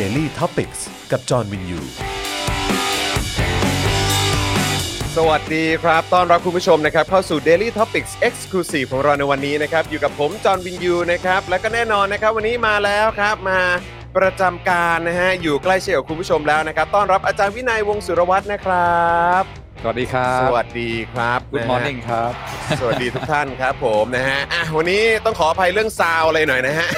Daily t o p i c กกับจอห์นวินยู สวัสดีครับ ต้อนรับคุณผู้ชมนะครับเข้าสู่ Daily Topics Exclusive ของเราในวันนี้นะครับ อยู่กับผม จอห์นวินยูนะครับ และก็แน่นอนนะครับ วันนี้มาแล้วครับมาประจำการนะฮะ อยู่ใกล้เชียร์กับคุณผู้ชมแล้วนะครับ ต้อนรับอาจารย์วินัยวงศ์สุรวัตรนะครับ สวัสดีครับ สวัสดีครับ Good นะฮะ morning ครับ สวัสดีทุกท่านครับผมนะฮะอะวันนี้ต้องขออภัยเรื่องซาวอะไรหน่อยนะฮะ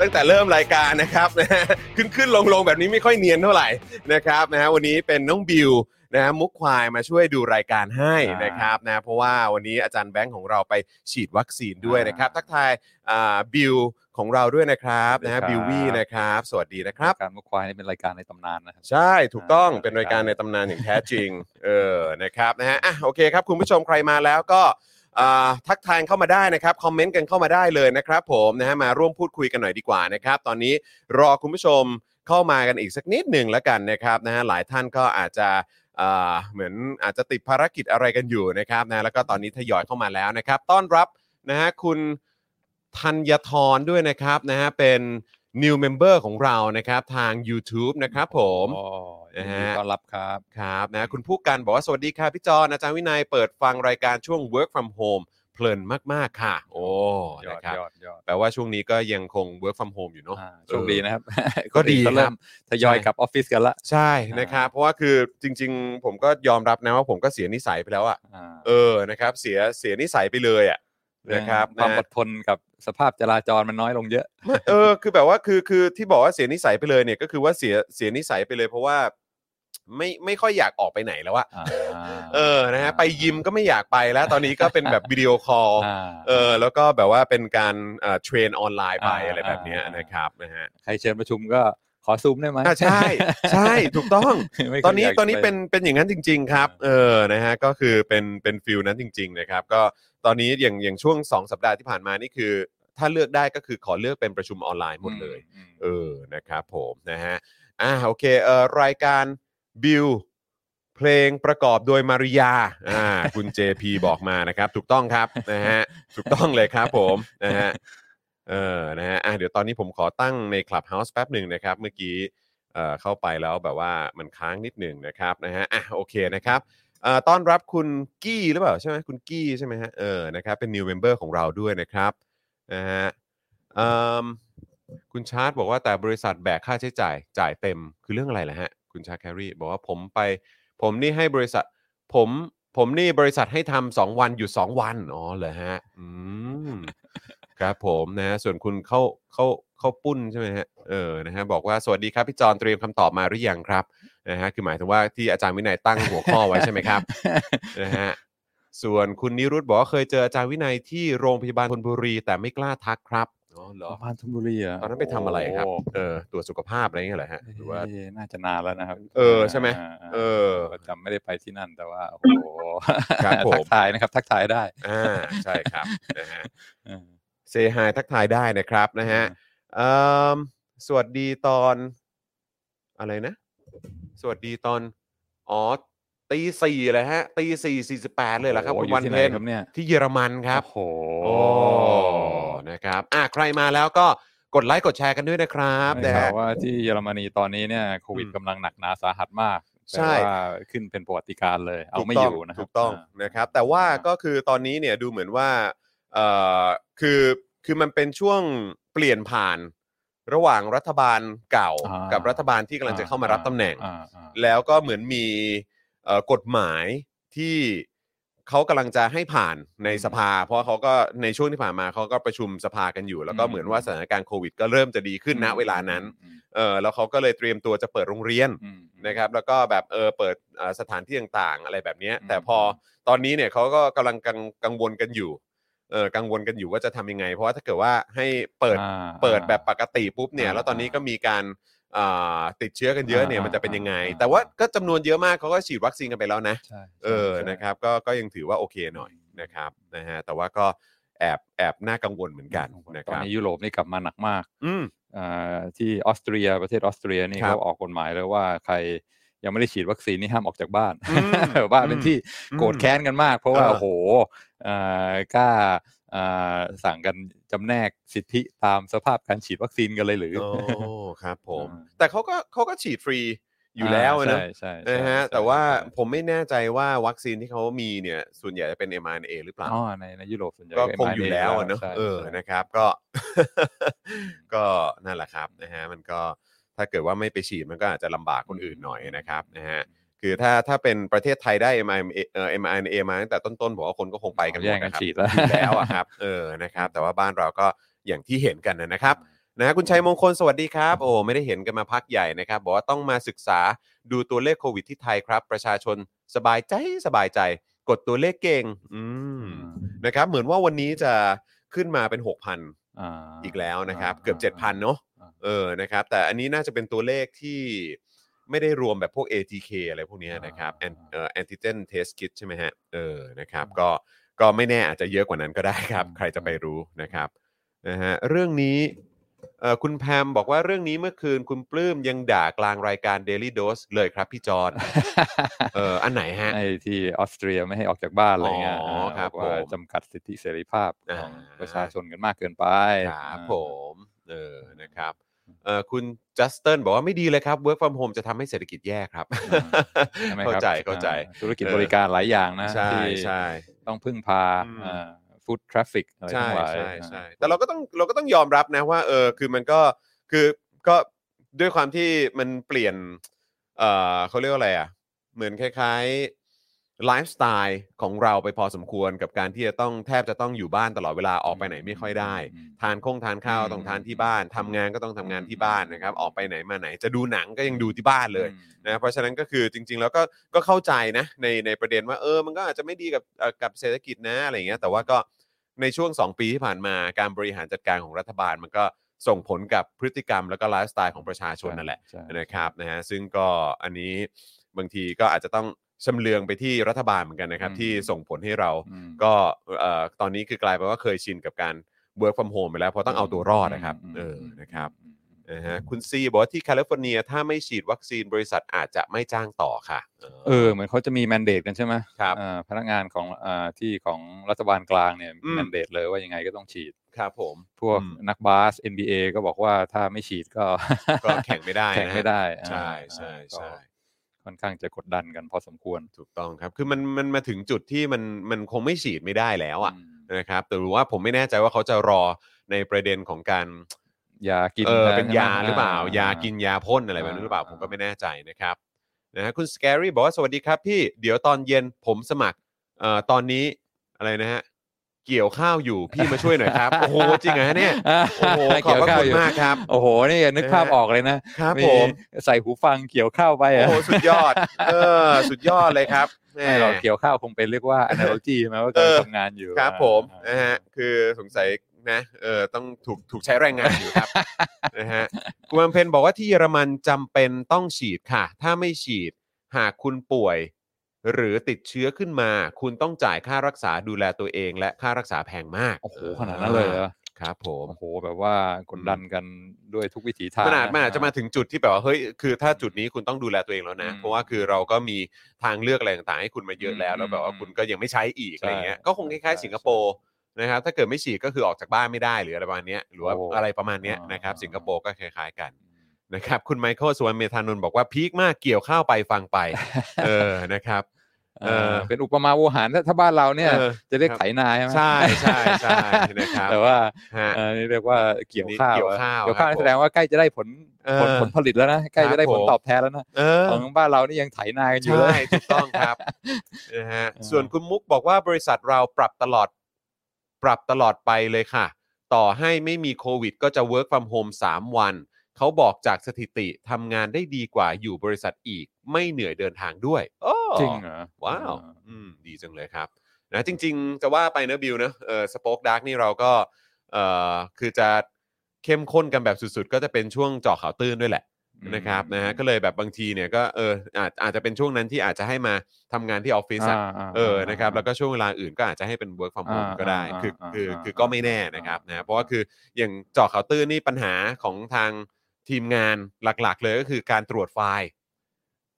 ตั้งแต่เริ่มรายการนะครับนะฮะขึ้นขึ้นลงลงแบบนี้ไม่ค่อยเนียนเท่าไหร่นะครับนะฮะวันนี้เป็นน้องบิว นะฮะมุกควายมาช่วยดูรายการให้อ่านนะครับนะเพราะว่าวันนี้อาจารย์แบงค์ของเราไปฉีดวัคซีนด้วยนะครับ ทักทายอ่าบิวของเราด้วยนะครับนะฮะบิววี่นะครับ สวัสดีนะครับการมุกควายนี่เป็นรายการในตำนานนะครับใช่ถูกต้องอ่าเป็นรายการในตำนานอย่างแท้จริงเออนะครับนะฮะอะโอเคครับคุณผู้ชมใครมาแล้วก็อ่าทักทายเข้ามาได้นะครับ คอมเมนต์กันเข้ามาได้เลยนะครับผมนะฮะมาร่วมพูดคุยกันหน่อยดีกว่านะครับ ตอนนี้รอคุณผู้ชมเข้ามากันอีกสักนิดหนึ่งแล้วกันนะครับนะฮะหลายท่านก็อาจจะอ่า เหมือนอาจจะติดภารกิจอะไรกันอยู่นะครับนะแล้วก็ตอนนี้ทยอยเข้ามาแล้วนะครับ ต้อนรับนะฮะคุณธัญทรด้วยนะครับนะฮะเป็น new member ของเรานะครับทาง YouTube นะครับผมโอ้ยินนะดีฮะต้อนรับครับครับนะคุณผู้กันบอกว่าสวัสดีค่ะพี่จอนอาจารย์วินัยเปิดฟังรายการช่วง work from home เพลินมาก ๆ ค่ะ โอ้ยอดนะครับยอดยอดแปลว่าช่วงนี้ก็ยังคง work from home อยู่เนาะ อ่าโชคดีนะครับ ก็ดีนอื่นครับเริ่มทยอยใช่กลับออฟฟิศกันละ ใช่นะครับ เพราะว่าคือจริง ๆ ผมก็ยอมรับนะว่าผมก็เสียนิสัยไปแล้วอะอ่าเออนะครับ เสียเสียนิสัยไปเลยอะนะครับความนะ อดทนกับสภาพจราจรมันน้อยลงเยอะไม่เออคือแบบว่าคือคือที่บอกว่าเสียนิสัยไปเลยเนี่ยก็คือว่าเสียเสียนิสัยไปเลยเพราะว่า ไม่ไม่ค่อยอยากออกไปไหนแล้วอะอ่าเออนะฮะไปยิมก็ไม่อยากไปแล้ว ตอนนี้ก็เป็นแบบ video call อ่าเออแล้วก็แบบว่าเป็นการเอ่อ train ออนไลน์ไปอ่าอะไรแบบเนี้ยอ่านนะครับนะฮะใครเชิญประชุมก็ขอซูมได้ไหมอ่าใช่ใช่ถูกต้องไม่ค่อยตอนนี้ยากตอนนี้ไปเป็นเป็นอย่างนั้นจริง ๆ ครับ เออนะฮะก็คือเป็นเป็น feel นั้นจริง ๆ นะครับ ก็ตอนนี้อย่างอย่างช่วง 2 สัปดาห์ที่ผ่านมานี่คือ ถ้าเลือกได้ก็คือขอเลือกเป็นประชุมออนไลน์หมดเลยอืมเออนะครับผมนะฮะอ่าโอเคเอ่อรายการ บิลเพลงประกอบโดยมาริยาอ่าคุณ JP บอกมานะครับ ถูกต้องครับนะฮะถูกต้องเลยครับผมนะฮะเออนะฮะอะเดี๋ยวตอนนี้ผมขอตั้งใน Clubhouse แป๊บหนึ่งนะครับ เมื่อกี้เอ่อเข้าไปแล้วแบบว่ามันค้างนิดหนึ่งนะครับนะฮะอะโอเคนะครับเอ่อต้อนรับคุณกี้หรือเปล่าใช่ไหมคุณกี้ใช่ไหมฮะเออนะครับเป็น new member ของเราด้วยนะครับนะฮะเอิ่มคุณชาร์ตบอกว่าแต่บริษัทแบกค่าใช้จ่ายจ่ายเต็มคือเรื่องอะไรล่ะฮะ คุณชาร์ตแครีบอกว่าผมไป ผมนี่ให้บริษัท ผมผมนี่บริษัทให้ทำสองวันหยุดสองวันอ๋อเหรอฮะ อืมครับผมนะฮะส่วนคุณเข้าเข้าเข้าปุ้นใช่ไหมฮะเออนะฮะบอกว่าสวัสดีครับพี่จอนเตรียมคำตอบมาหรือยังครับนะฮะคือหมายถึงว่าที่อาจารย์วินัยตั้งหัวข้อไว้ใช่ไหมครับนะฮะส่วนคุณนิรุตบอกว่าเคยเจออาจารย์วินัยที่โรงพยาบาลธนบุรี แต่ไม่กล้าทักครับ อ๋อเหรอพานธนบุรีอะตอนนั้นไปทำอะไรครับโเออตรวจสุขภาพอะไรเงี้ยเหรอฮะหรือว่าเอ๊ะน่าจะนานแล้วนะครับ เออใช่ไหมาาเออก็จำไม่ได้ไปที่นั่นแต่ว่าโอ้โหครับผมทักทายนะครับ ทักทายได้อ่าใช่ครับนะฮะเออเซฮายทักทายได้นะครับนะฮะเอิ่มสวัสดีตอน อะไรนะ สวัสดีตอนอ๋อ ตีสี่เลยฮะตีสี่สี่สิบแปดเลยเหรอครับโอ้คุณอยู่วันที่ไหเพนนครับเนี่ยที่เยอรมันครับโอ้โหโอ้นะครับอะใครมาแล้วก็กดไลค์กดแชร์กันด้วยนะครับได้นะข่าฮะวว่าที่เยอรมนีตอนนี้เนี่ยโควิดอืมกำลังหนักหนาสาหัสมากใช่แต่ว่าขึ้นเป็นประวัติการณ์เลย เอาไม่อยู่นะครับถูกต้องานะครับ แต่ว่าก็คือตอนนี้เนี่ยดูเหมือนว่าเอ่อคือคือมันเป็นช่วงเปลี่ยนผ่านระหว่างรัฐบาลเก่าอ่ากักับรัฐบาลที่กำลังจะเข้ามารับตำแหน่งอ่าอ่าแล้วก็เหมือนมีเอ่อ กฎหมายที่เขากำลังจะให้ผ่านในสภา เพราะเขาก็ในช่วงที่ผ่านมาเขาก็ประชุมสภากันอยู่ แล้วก็เหมือนว่าสถานการณ์โควิด ก็เริ่มจะดีขึ้นณเวลานั้นอืมเออแล้วเขาก็เลยเตรียมตัวจะเปิดโรงเรียนอืมอืมนะครับ แล้วก็แบบเออเปิดอ่าสถานที่ต่างๆ อะไรแบบเนี้ยอืมแต่พอตอนนี้เนี่ยเขาก็กำลังกังกังวลกันอยู่เออกังวลกันอยู่ว่าจะทำยังไง เพราะว่าถ้าเกิดว่าให้เปิดอ่าเปิดแบบปกติปุ๊บเนี่ยอ่าแล้วตอนนี้ก็มีการอ่า ติดเชื้อกันเยอะเนี่ยอ่ามันจะเป็นยังไง อ่า แต่ว่าก็จำนวนเยอะมากเขาก็ฉีดวัคซีนกันไปแล้วนะ ใช่เออ ใช่ นะครับก็ก็ยังถือว่าโอเคหน่อยนะครับนะฮะแต่ว่าก็แอบแอบน่ากังวลเหมือนกันนะตคอนรับ นี้ยุโรปนี่กลับมาหนักมากอืม อ่าที่ออสเตรียประเทศออสเตรียนี่ครับเขาออกกฎหมายเลยว่าใครยังไม่ได้ฉีดวัคซีนนี่ห้ามออกจากบ้าน อืมแบบว่าเป็นที่อืมโกรธแค้นกันมาก เพราะว่าเออ โอ้โหอ่ากล้าอ่า สั่งกันจำแนกสิทธิตามสภาพการฉีดวัคซีนกันเลยหรือโอ้ครับผมอ่าแต่เขาก็เขาก็ฉีดฟรีอยู่แล้วนะใช่ใช่ใช่นะฮะใช่แต่ว่าใช่ผมไม่แน่ใจว่าวัคซีนที่เขามีเนี่ย ส่วนใหญ่จะเป็น mRNA หรือเปล่าอ๋อในในยุโรปส่วนใหญ่ก็คง mRNA อยู่แล้วอะเนอะใช่เออใช่นะครับก็ ก็นั่นแหละครับนะฮะมันก็ถ้าเกิดว่าไม่ไปฉีดมันก็อาจจะลำบากคนอื่นหน่อยนะครับนะฮะ คือถ้าถ้าเป็นประเทศไทยได้ mRNA เอ่อ mRNA มาตั้งแต่ต้นๆผมว่าคนก็คงไปกันหมแย่ดงกันนะครับฉีดแล้ว อยู่แล้วอะครับเออนะครับ แต่ว่าบ้านเราก็อย่างที่เห็นกันนะครับนะฮะคุณชัยมงคลสวัสดีครับ โอ้ไม่ได้เห็นกันมาพักใหญ่นะครับ บอกว่าต้องมาศึกษาดูตัวเลขโควิดที่ไทยครับ ประชาชนสบายใจสบายใจ กดตัวเลขเก่ง อืมนะครับ เหมือนว่าวันนี้จะขึ้นมาเป็น 6,000อ่าอีกแล้วนะครับาเกือบ 7,000 เนาะอ่าเออ นะครับ แต่อันนี้น่าจะเป็นตัวเลขที่ ไม่ได้รวมแบบพวก ATK อะไรพวกเนี้ยนะครับอ่า Ant- เอ่อ antigen test kit ใช่ไหมฮะเออนะครับก็ก็ไม่แน่อาจจะเยอะกว่านั้นก็ได้ครับอืมใครจะไปรู้นะครับนะฮะเรื่องนี้เอ่อคุณแพมบอกว่าเรื่องนี้เมื่อคืนคุณปลื้มยังด่ากลางรายการ Daily Dose เลยครับพี่จอนเอออันไหนฮะ ไอ้ที่ออสเตรียไม่ให้ออกจากบ้านอะไรเงี้ยอ๋อครับบอกว่าผมจำกัดสิทธิเสรีภาพอ่าของประชาชนกันมากเกินไปครับอ่าผอืมเออนะครับเอ่อ คุณจัสตินบอกว่าไม่ดีเลยครับ work from home จะทำให้เศรษฐกิจแย่ครับ ใช่ไหมเข้าครับใจเข้าใจ อ่าธุรกิจเออบริการหลายอย่างนะใช่ที่ใช่ ต้องพึ่งพาอืม foot traffic อะไรใช่ทั้งหลายใช่ใช่อ่าแต่เราก็ต้องเราก็ต้องยอมรับนะว่าเออคือมันก็คือก็ด้วยความที่มันเปลี่ยนเออเขาเรียกว่าอะไรอะ เหมือนคล้ายๆ ไลฟ์สไตล์ของเราไปพอสมควรกับการที่จะต้องแทบจะต้องอยู่บ้านตลอดเวลาออกไปไหนไม่ค่อยได้อืมทานคงทานข้าวต้องทานที่บ้านทำงานก็ต้องทำงานที่บ้านนะครับออกไปไหนมาไหน จะดูหนังก็ยังดูที่บ้านเลยอืมนะเพราะฉะนั้นก็คือจริง ๆ แล้วก็ก็เข้าใจนะในในประเด็นว่าเออมันก็อาจจะไม่ดีกับเอ่อกับเศรษฐกิจนะอะไรอย่างเงี้ยแต่ว่าก็ในช่วง 2 ปีที่ผ่านมาการบริหารจัดการของรัฐบาลมันก็ส่งผลกับพฤติกรรมแล้วก็ไลฟ์สไตล์ของประชาชนนั่นแหละใช่นะครับนะฮะซึ่งก็อันนี้บางทีก็อาจจะต้อง ชำเลืองไปที่รัฐบาลเหมือนกันนะครับ อืม ที่ส่งผลให้เราอืม ก็เอ่อตอนนี้คือกลายเป็นว่าเคยชินกับการ work from home ไปแล้วเพราะต้องเอาตัวรอดนะครับมเออมนะครับอืมนะฮะคุณซีบอกว่าที่แคลิฟอร์เนียถ้าไม่ฉีดวัคซีนบริษัทอาจจะไม่จ้างต่อค่ะ เออเหมือนเขาจะมีแมนเดตกันใช่ไหมครับอ่าพนักงานของอ่าที่ของรัฐบาลกลางเนี่ยอืม แมนเดตเลยว่ายังไงก็ต้องฉีด ครับผม พวกอืม นักบาส NBA ก็บอกว่าถ้าไม่ฉีดก็ ก็แข่งไม่ได้นะแข่งไม่ได้ใช่อ่าใช่ก็ใช่ ค่อนข้างจะกดดันกันพอสมควร ถูกต้องครับ คือมันมันมาถึงจุดที่มันมันคงไม่ฉีดไม่ได้แล้วอะมนะครับ แต่ว่าผมไม่แน่ใจว่าเขาจะรอในประเด็นของการยากินเออแทนเป็นยาใช่ไมหรือเปล่าอ่ยากินยาพ่นอะไรแบบนั้นหรือเปล่าอ่าผมก็ไม่แน่ใจนะครับนะฮะคุณสแกรี่บอกว่าสวัสดีครับพี่เดี๋ยวตอนเย็นผมสมัครเอ่อตอนนี้อะไรนะฮะ เกี่ยวข้าวอยู่พี่มาช่วยหน่อยครับ โอ้โหจริงเหรอฮะเนี่ยโอ้โหขอบพระเกี่ยวข้าวคุณอยู่มากครับ โอ้โหนี่นึกภาพนะฮะออกเลยนะครับผมใส่หูฟังเกี่ยวข้าวไปโอ้อะโหสุดยอด เออ สุดยอดเลยครับแหไม่หรอกมเกี่ยวข้าวคงเป็นเรียกว่า analogy ใช่ไหมว่าเออกำลังทำงานอยู่ครับอ่าผมอ่านะฮะคือสงสัยนะเออต้องถูกถูกใช้แรงงานอยู่ครับนะฮะคุณบำเพ็ญบอกว่าที่เยอรมันจำเป็นต้องฉีดค่ะ ถ้าไม่ฉีดหากคุณป่วย หรือติดเชื้อขึ้นมา คุณต้องจ่ายค่ารักษาดูแลตัวเอง และค่ารักษาแพงมากโอ้โหขนาดนั้นเลยเหรอครับผมโอ้โหแบบว่ากดดันกันด้วยทุกวิถีทางขนาดมันอาจจะมาอ่ถึงจุดที่แบบว่าเฮ้ยคือถ้าจุดนี้คุณต้องดูแลตัวเองแล้วนะอืมเพราะว่าคือเราก็มีทางเลือกอะไรต่างๆให้คุณมาเยอะแล้วอืมแล้วแบบว่าอืมคุณก็ยังไม่ใช้อีกใช่อะไรเงี้ยก็คงคล้ายๆใช่สิงคโปร์นะครับถ้าเกิดไม่ฉีดก็คือออกจากบ้านไม่ได้หรืออะไรประมาณเนี้ยหรือว่าโอ้อะไรประมาณเนี้ยอ่านนะครับอ่าสิงคโปร์ก็คล้ายๆกัน นะครับคุณไมเคิลสวนเมธานนท์บอกว่าพีคมากเกี่ยวข้าวไปฟังไป เออนะครับเออเป็นอุปมาโวหารถ้าถ้าบ้านเราเนี่ยเออจะเรียกครับไถนาใช่ไหมใช่ใช่ใช่นะครับแต่ว่าฮะเออนี่เรียกว่าเกี่ยวข้าวเกี่ยวข้าวเกี่ยวข้าวครับนี่แสดงว่าใกล้จะได้ผลเออผลผลผลิตแล้วนะใกล้จะได้ครับผลผมตอบแทนแล้วนะเออของบ้านเรานี่ยังไถนากันอยู่เลใช่ยถูกต้องครับนะฮะเออส่วนคุณมุกบอกว่าบริษัทเราปรับตลอด ปรับตลอดไปเลยค่ะ ต่อให้ไม่มีโควิด ก็จะ work from home 3 วัน เขาบอกจากสถิติทำงานได้ดีกว่าอยู่บริษัทอีก ไม่เหนื่อยเดินทางด้วยโอ้จริงเหรอว้าวเอออืมดีจังเลยครับนะจริง ๆ จะว่าไปเนอะบิวเนอะเออสป็อคดักนี่เราก็เอ่อคือจะเข้มข้นกันแบบสุดๆ ก็จะเป็นช่วงเจาะข่าวตื้นด้วยแหละนะครับนะฮะก็เลยแบบบางทีเนี่ยก็เอออาจอาจจะเป็นช่วงนั้นที่อาจจะให้มาทำงานที่ออฟฟิศอะาาเออนะครับาแล้วก็ช่วงเวลาอื่นก็อาจจะให้เป็น work from home อ่าก็ได้อ่าคืออ่าคืออ่าคือก็ไม่แน่อ่านนะครับอ่านนะเพราะว่าคืออย่างเจาะข่าวตื้นนี่ปัญหาของทาง ทีมงานหลักๆ เลยก็คือการตรวจไฟล์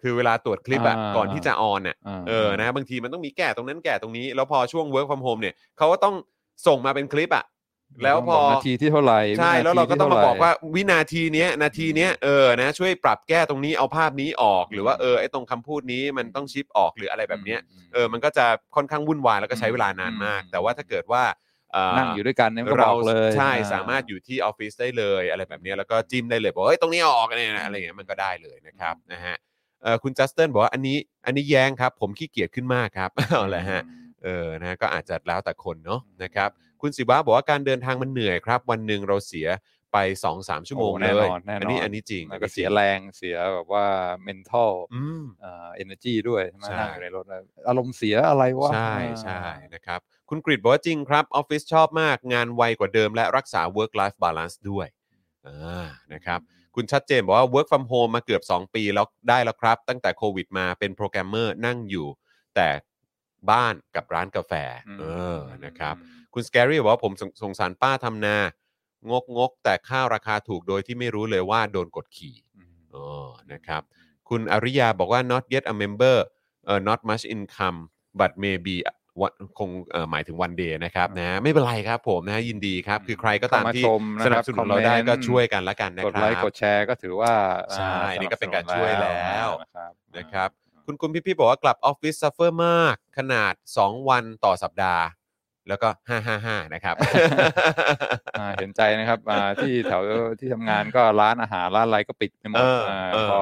คือเวลาตรวจคลิปอะอ่าก่อนที่จะออนเนี่ยาเออนะบางทีมันต้องมีแก้ตรงนั้นแก้ตรงนี้ แล้วพอช่วง work from home เนี่ยเขาก็ต้องส่งมาเป็นคลิปอะแล้วพอบกนาทีที่เท่าไหร่ใช่วินทีแล้วเราก็ต้องมาที่บอกท่ไหว่าวินาทีเนี้ยนาทีเนี้ยเออนะช่วยปรับแก้ตรงนี้เอาภาพนี้ออกหรือว่าเออไอ้ตรงคำพูดนี้มันต้องชิปออกหรืออะไรแบบเนี้ยมเออ มันก็จะค่อนข้างวุ่นวายแล้วก็ใช้เวลานานมาก อืม แต่ว่าถ้าเกิดว่าเนั่งอยู่ด้วยกันเนี่ยมันก็บเราอกเลยใช่อ่สามารถอยู่ที่ออฟฟิศได้เลย อะไรแบบเนี้ยแล้วก็จิ้มได้เลยบอกว่าเฮ้ยตรงนี้เอาออกเนี่ยนะอะไรอย่างเงี้ยมันก็ได้เลยนะครับนะฮะเออคุณจัสตินบอกว่าอันนี้อันนี้แย้งครับ ผมขี้เกียจขึ้นมากครับเอาละฮะเออนะก็อาจจะแล้วแต่คนเนาะนะครับ คุณศิวะบอกว่าการเดินทางมันเหนื่อยครับ วันหนึ่งเราเสีย ไป 2-3 ชั่วโมงโอ้เลแน่นอนแน่นอนอันนี้อันนี้จริงแล้วก็อันนี้จริงเสียแรงเสียแบบว่า mental อืม เอ่อ energy ด้วยใช่ไหมใช่ นั่งอยู่ในรถแล้วอารมณ์เสียอะไรวะใช่อ่าใช่นะครับ คุณกริดบอกว่าจริงครับออฟฟิศชอบมากงานไวกว่าเดิมและรักษา work life balance ด้วยอ่านะครับคุณชัดเจนบอกว่า work from home มาเกือบ 2 ปีแล้วได้แล้วครับ ตั้งแต่โควิดมาเป็นโปรแกรมเมอร์นั่งอยู่ แต่บ้านกับร้านกาแฟอืมเออนะครับอืมคุณสแกรี่บอกว่าผมสงสงสารป้าทำนา งกงกๆแต่ข้าวราคาถูกโดยที่ไม่รู้เลยว่าโดนกดขี่อืมอ๋อนะครับ คุณอริยาบอกว่า not yet a member เอ่อ not much income but maybe one คงเอ่อหมายถึง one day นะครับนะไม่เป็นไรครับผมนะยินดีครับ คือใครก็ตามเข้ามาที่ชมนะครับสนับสนุนเราได้คอมเมนต์ก็ช่วยกันละกันนะกดไลค์ครับกดแชร์ก็ถือว่าใช่อ่านี่ก็เป็นการสนับสนุนช่วยแล้วนะครับนะครับ คุณคุณพี่พี่บอกว่ากลับออฟฟิศ suffer มากขนาด 2 วันต่อสัปดาห์ แล้วก็ 555 นะครับ อ่าเห็นใจนะครับอ่าที่แถวที่ทำงานก็ร้านอาหารร้านอะไรก็ปิดไปหมดเอออ่าเออ พอ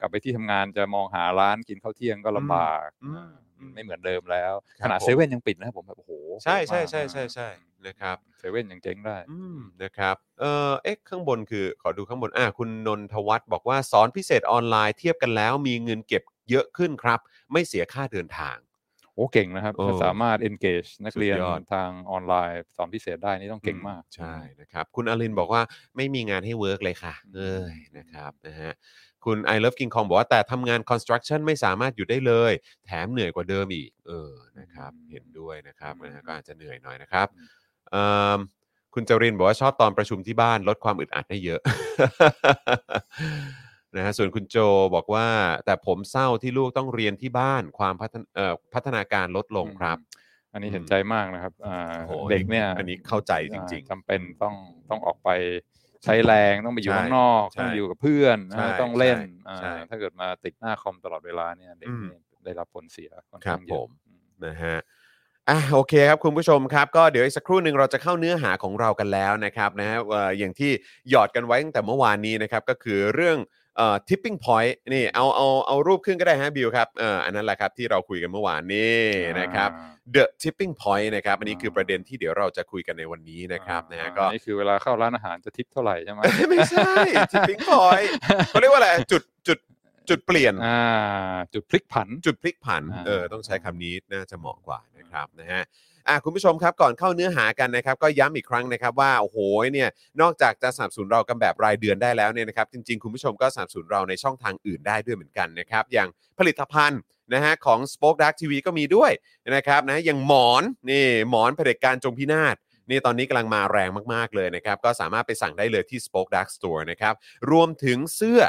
กลับไปที่ทำงานจะมองหาร้านกินข้าวเที่ยงก็ลำบากอืมอ่าอืมไม่เหมือนเดิมแล้วครับขนาดผม เซเว่นยังปิดนะครับผมแบบโอ้โหใช่ใช่โหดมากใช่ใช่ใช่นะครับ เซเว่นยังเจ๊งได้ อืมนะครับเออเอ๊ะข้างบนคือขอดูข้างบนอะคุณนนทวัฒน์บอกว่าสอนพิเศษออนไลน์เทียบกันแล้วมีเงินเก็บเยอะขึ้นครับ ไม่เสียค่าเดินทาง โอ้เก่งนะครับโอ้ถ้าสามารถ engage นักเรียนสุดยอดทางออนไลน์สอนพิเศษได้นี่ต้องเก่งมาก ใช่นะครับ คุณอลินบอกว่าไม่มีงานให้ work เลยค่ะอืมเอ้ยนะครับนะฮะคุณ I love King Kong บอกว่าแต่ทำงาน construction ไม่สามารถอยู่ได้เลย แถมเหนื่อยกว่าเดิมอีก เออนะครับ เห็นด้วยนะครับนะฮะก็อาจจะเหนื่อยหน่อยนะครับเอิ่มคุณจรินบอกว่าชอบตอนประชุมที่บ้านลดความอึดอัดให้เยอะ นะฮะส่วนคุณโจบอกว่า แต่ผมเศร้าที่ลูกต้องเรียนที่บ้านความพัฒนเอ่อพัฒนาการลดลงครับ อันนี้อืมเห็นใจมากนะครับอ่าโอ้โหเด็กเนี่ยอันนี้เข้าใจจริงๆอ่าจำเป็นต้องต้องออกไปใช้แรงต้องไปอยู่ใช่ข้างนอกใช่ต้องอยู่กับเพื่อนใช่นะต้องเล่นใช่อ่าใช่ถ้าเกิดมาติดหน้าคอมตลอดเวลาเนี่ยเด็กอืมนี่ได้รับผลเสียค่อนครัข้าบงเยผอะมนะฮะ อะโอเคครับคุณผู้ชมครับก็เดี๋ยวอีกสักครู่หนึ่งเราจะเข้าเนื้อหาของเรากันแล้วนะครับนะฮะเอ่ออย่างที่หยอดกันไว้ตั้งแต่เมื่อวานนี้นะครับก็คือเรื่อง เอ่อ tipping point นี่เอาเอาเอารูปขึ้นก็ได้ฮะบิวครับเอ่ออันนั้นแหละครับที่เราคุยกันเมื่อวานนี้นะครับอ่า the tipping point นะครับอันนี้คืออ่าประเด็นที่เดี๋ยวเราจะคุยกันในวันนี้นะครับนะฮะก็อ่านี่คือเวลาเข้าร้านอาหารจะทิปเท่าไหร่ใช่ไหมไม่ใช่ tipping point เขาเรียกว่าอะไรจุดจุดจุดเปลี่ยนอ่าจุดพลิกผัน จุดพลิกผันอ่าเออต้องใช้คำนี้น่าจะเหมาะกว่านะครับนะฮะ อะคุณผู้ชมครับก่อนเข้าเนื้อหากันนะครับก็ย้ำอีกครั้งนะครับว่าโอ้โหเนี่ยนอกจากจะสนับสนุนเรากันแบบรายเดือนได้แล้วเนี่ยนะครับจริง ๆ คุณผู้ชมก็สนับสนุนเราในช่องทางอื่นได้ด้วยเหมือนกันนะครับอย่างผลิตภัณฑ์นะฮะของ Spoke Dark TV ก็มีด้วยนะครับนะอย่างหมอนนี่หมอนเผด็จการจงพินาศนี่ตอนนี้กำลังมาแรงมาก ๆ เลยนะครับ ก็สามารถไปสั่งได้เลยที่ Spoke Dark Store นะครับ รวมถึงเสื้อ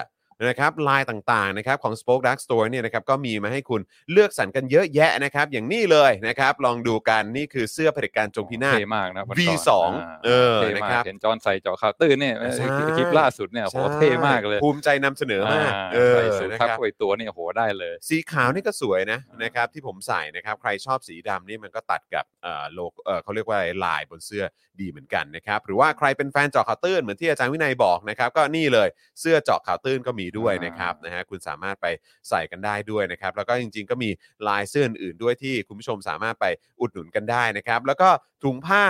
นะครับลายต่างๆนะครับของ Spoke Dark Store เนี่ยนะครับก็มีมาให้คุณเลือกสรรกันเยอะแยะนะครับอย่างนี้เลยนะครับลองดูกันนี่คือเสื้อเผด็จการจงพินาศเท่มากนะวันก่อน V2 าเออเท่นะมาครักบ เห็นจอห์นใส่เจาะข่าวตื้นเนี่ยใช่ คลิปล่าสุดเนี่ยโหใช่เท่มากเลยภูมิใจนำเสนอมากอ่าเออใส่สูทนะครัครับบไอตัวนี่โหได้เลย สีขาวนี่ก็สวยนะนะครับที่ผมใส่นะครับใครชอบสีดำนี่มันก็ตัดกับเอ่อโลเอ่อเขาเรียกว่าลายบนเสื้อดีเหมือนกันนะครับหรือว่าใครเป็นแฟนเจาะข่าวตื้นเหมือนที่อาจารย์วินัยบอกนะครับก็นี่เลยเสื้อเจาะข่าวตื้นก็มีด้วยนะครับนะฮะคุณสามารถไปใส่กันได้ด้วยนะครับ แล้วก็จริง ๆ ก็มีลายเสื้ออื่นๆด้วยที่คุณผู้ชมสามารถไปอุดหนุนกันได้นะครับ แล้วก็ถุงผ้า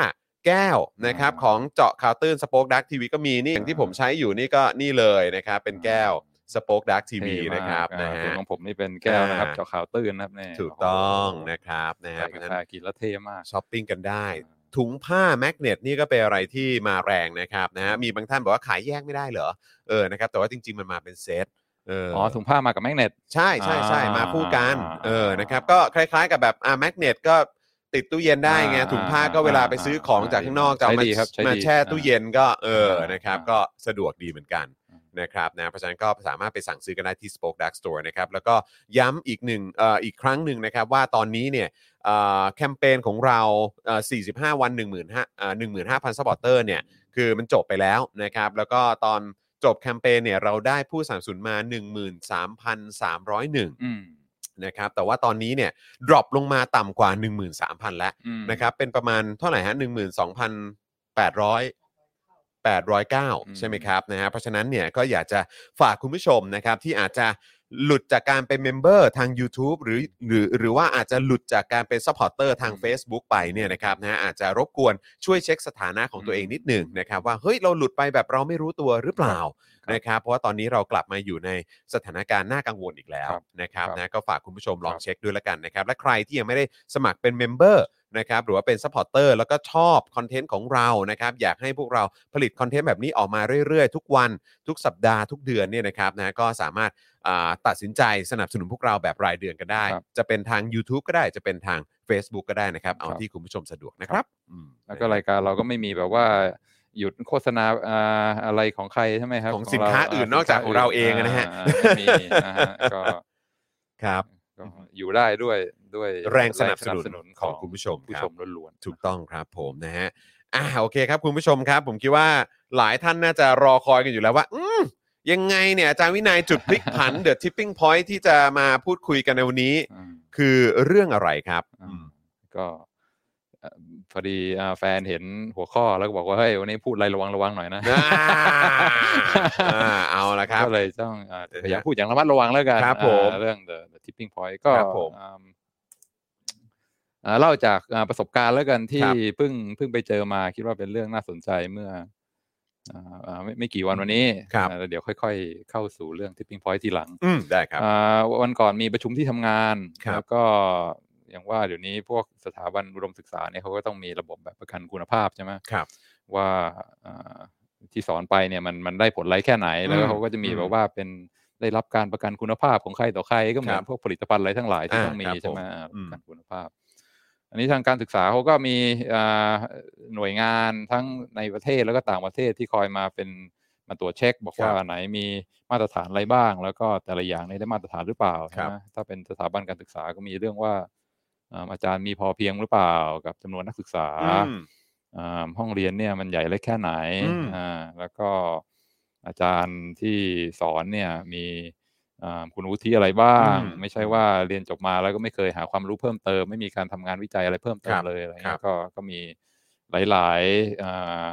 แก้วนะครับอ่าของเจาะข่าวตื้น SpokeDark TV ก็มีนี่อย่างที่ผมใช้อยู่นี่ก็นี่เลยนะครับเป็นแก้ว SpokeDark TV เท่มากนะครับอ่านะส่วนฮะของผมนี่เป็นแก้วนะครับอ่าเจาะข่าวตื้นนะครับเนี่ยถูกต้องโอ้โหนะครับนะฮะใส่เพราะฉะนั้นใส่กาแฟกินแล้วเท่มากช้อปปิ้งกันได้ ถุงผ้า magnet นี่ก็เป็นอะไรที่มาแรงนะครับนะฮะมีบางท่านบอกว่าขายแยกไม่ได้เหรอเออนะครับแต่ว่าจริง ๆ มันมาเป็นเซตเอออ๋อถุงผ้ามากับ magnet ใช่ใช่ใช่อ่ามาคู่กันอ่าเออนะครับก็คล้ายๆ กับแบบอ่า magnet ก็ติดตู้เย็นได้ไงอ่าถุงผ้าก็เวลาไปซื้อของจากข้างนอกจะเอาใช้มาดีครับใช้มาดีแช่ตู้เย็นก็เอออ่านะครับอ่าก็สะดวกดีเหมือนกันอืม นะครับนะเพราะฉะนั้นก็สามารถไปสั่งซื้อกันได้ที่ SpokeDark Store นะครับแล้วก็ย้ำอีกหนึ่งเอ่ออีกครั้งหนึ่งนะครับว่าตอนนี้เนี่ยเอ่อแคมเปญของเราเอ่อ45 วัน 15,000เอ่อ15,000 supporter เนี่ยคือมันจบไปแล้วนะครับแล้วก็ตอนจบแคมเปญเนี่ยเราได้ผู้สนับสนุนมา 13,301อืมนะครับแต่ว่าตอนนี้เนี่ย drop ลงมาต่ำกว่า 13,000 แล้วอืมนะครับเป็นประมาณเท่าไหร่ฮะ 12,800 809 ใช่ไหมครับนะฮะเพราะฉะนั้นเนี่ยก็อยากจะฝากคุณผู้ชมนะครับที่อาจจะหลุดจากการเป็น member ทาง YouTube หรือหรือหรือว่าอาจจะหลุดจากการเป็น supporter ทาง Facebook ไปเนี่ยนะครับนะฮะอาจจะรบกวนช่วยเช็คสถานะของตัวเองนิดหนึ่งนะครับว่าเฮ้ยเราหลุดไปแบบเราไม่รู้ตัวหรือเปล่าครับนะครับเพราะว่าตอนนี้เรากลับมาอยู่ในสถานการณ์น่ากังวลอีกแล้วครับนะครับครับนะก็ฝากคุณผู้ชมลองครับเช็คด้วยละกันนะครับและใครที่ยังไม่ได้สมัครเป็น member นะครับหรือว่าเป็น supporter แล้วก็ชอบ content ของเรานะครับอยากให้พวกเราผลิต content แบบนี้ออกมาเรื่อยๆ ทุกวันทุกสัปดาห์ทุกเดือนเนี่ยนะครับนะก็สามารถอ่าตัดสินใจสนับสนุนพวกเราแบบรายเดือนกันได้ครับจะเป็นทาง YouTube ก็ได้จะเป็นทาง Facebook ก็ได้นะครับ เอาครับที่คุณผู้ชมสะดวกนะครับอืมแล้วก็รายการเราก็ไม่มีแบบว่าหยุดโฆษณาอ่าอะไรของใครใช่ไหมครับ ของสินค้าอื่นนอกจากของเราเองนะฮะาไม่มีนะฮะก็ครับก็อยู่ได้ด้วย ด้วยแรงสนับสนุนของคุณผู้ชมผู้คชรับมล้วนๆถูกต้องครับผมนะฮะอ่าโอเคครับคุณผู้ชมครับ ผมคิดว่าหลายท่านน่าจะรอคอยกันอยู่แล้วว่า อืมยังไงเนี่ยอาจารย์วินัยจุดพลิกผันเดอะทิปปิ้งพอยท์ที่จะมาพูดคุยกันในวันนี้อืมคือเรื่องอะไรครับอ่าก็เอ่อพอดีอ่าแฟนเห็นหัวข้อแล้วก็บอกว่าเฮ้ยวันนี้พูดอะไรระวังระวังหน่อยนะอ่าอ่าเอาละครับก็เลยต้องอ่าเดี๋ยวพยายามนะพูดอย่างระมัดระวังแล้วกันครับอ่าผมเรื่อง the the tipping point ก็ ครับผม อ่าอ่า เล่าจากอ่าประสบการณ์แล้วกันที่ครับเพิ่งเพิ่งไปเจอมาคิดว่าเป็นเรื่องน่าสนใจเมื่ออ่าอ่าไม่ไม่กี่วันวันนี้ครับอ่าแล้วเดี๋ยวค่อยๆ เข้าสู่เรื่อง tipping point ทีหลังอืมได้ครับอ่าวันก่อนมีประชุมที่ทำงานครับแล้วก็อย่างว่าเดี๋ยวนี้พวกสถาบันอุดมศึกษาเนี่ยเขาก็ต้องมีระบบแบบประกันคุณภาพใช่ไหมครับว่าอ่าที่สอนไปเนี่ยมันมันได้ผลไรแค่ไหน แล้วอืก็มเขาก็จะมีอืมแบบว่าเป็นได้รับการประกันคุณภาพของใครต่อใครก็เหมือครันบพวกผลิตภัณฑ์อะไรทั้งหลายที่อ่าต้องมีครับใช่ไหมผมอ่าอืมประกันคุณภาพ อันนี้ทางการศึกษาเขาก็มีอ่าหน่วยงานทั้งในประเทศแล้วก็ต่างประเทศที่คอยมาเป็นมาตรวจเช็ค บอกว่าไหนมีมาตรฐานอะไรบ้าง แล้วก็แต่ละอย่างเนี่ยได้มาตรฐานหรือเปล่าครัใช่บไหมถ้าเป็นสถาบันการศึกษาก็มีเรื่องว่าอ่าอาจารย์มีพอเพียงหรือเปล่า กับจำนวนนักศึกษาอืมอ่าห้องเรียนเนี่ยมันใหญ่เล็กแค่ไหนอืมอ่าแล้วก็อาจารย์ที่สอนเนี่ยมีอ่า คุณวุฒิอะไรบ้างอืมไม่ใช่ว่าเรียนจบมาแล้วก็ไม่เคยหาความรู้เพิ่มเติม ไม่มีการทำงานวิจัยอะไรเพิ่มเติคมรับเลยอะไรครัเงี้บยก็ก็มีหลายๆอ่า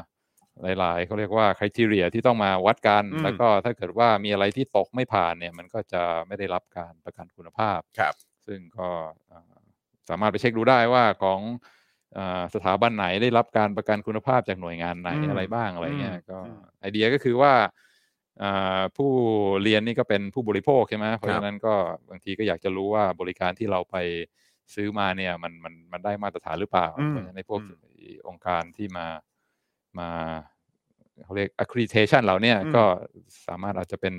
หลายๆเขาเรียกว่าคุณทีเรียที่ต้องมาวัดกันอืมแล้วก็ถ้าเกิดว่ามีอะไรที่ตกไม่ผ่านเนี่ย มันก็จะไม่ได้รับการประกันคุณภาพครับ ซึ่งก็อ่าสามารถไปเช็คดูได้ว่าของอาสถาบันไหนได้รับการประกันคุณภาพจากหน่วยงานไหนอืมอะไรบ้างอะไรเงี้อืยมก็อืมไอเดียก็คือว่าอ่า ผู้เรียนนี่ก็เป็นผู้บริโภคใช่ไหมเพราะครับฉะนั้นก็บางทีก็อยากจะรู้ว่าบริการที่เราไปซื้อมาเนี่ยมันมันมันได้มาตรฐานหรือเปล่าอืมเพราะฉะนั้นในพวกอืมองค์การที่มามาเขาเรียก accreditation เราเนี่ยอืมก็สามารถอาจจะเป็น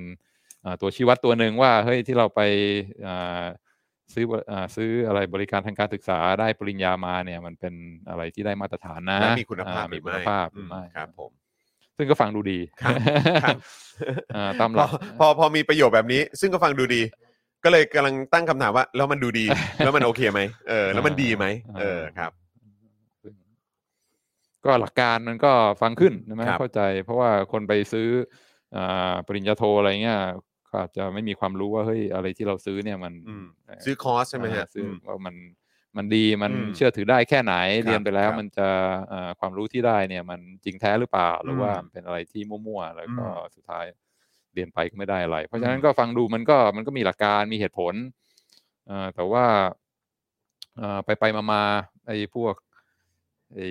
อ่าตัวชี้วัดตัวหนึ่งว่าเฮ้ยที่เราไปอ่าซื้ออ่าซื้ออะไรบริการทางการศึกษาได้ปริญญามาเนี่ย มันเป็นอะไรที่ได้มาตรฐานนะและมีคุณภาพอ่หรืมีอคุไม่ณภาพหอืรือมไม่ครับผม ซึ่งก็ฟังดูดีครับครับอ่าตามหพลัอกพอพอมีประโยชน์แบบนี้ ซึ่งก็ฟังดูดี ก็เลยกำลังตั้งคำถามว่า แล้วมันดูดี แล้วมันโอเคไหมเออ แล้วมันดีไหมเออครับซึ่งก็หลักการมันก็ฟังขึ้นใช่ไหมครับเข้าใจ เพราะว่าคนไปซื้ออ่าปริญญาโทอะไรเงี้ยก็อาจจะไม่มีความรู้ว่าเฮ้ยอะไรที่เราซื้อเนี่ยมันอืมเอ่อซื้อคอร์สใช่ไหมฮะอ่าซื้อมอว่ามัน มันดีมันอืมเชื่อถือได้แค่ไหนครับเรียนไปแล้วครับมันจะอ่าความรู้ที่ได้เนี่ย มันจริงแท้หรือเปล่าหรือว่าอืมมันเป็นอะไรที่มั่วๆแล้วก็อืมสุดท้ายเรียนไปก็ไม่ได้อะไร เพราะฉะนั้อืนมก็ฟังดูมันก็มันก็มีหลักการมีเหตุผลเอ่อแต่ว่าเอ่อไปไปมามาไอ้พวกไอ้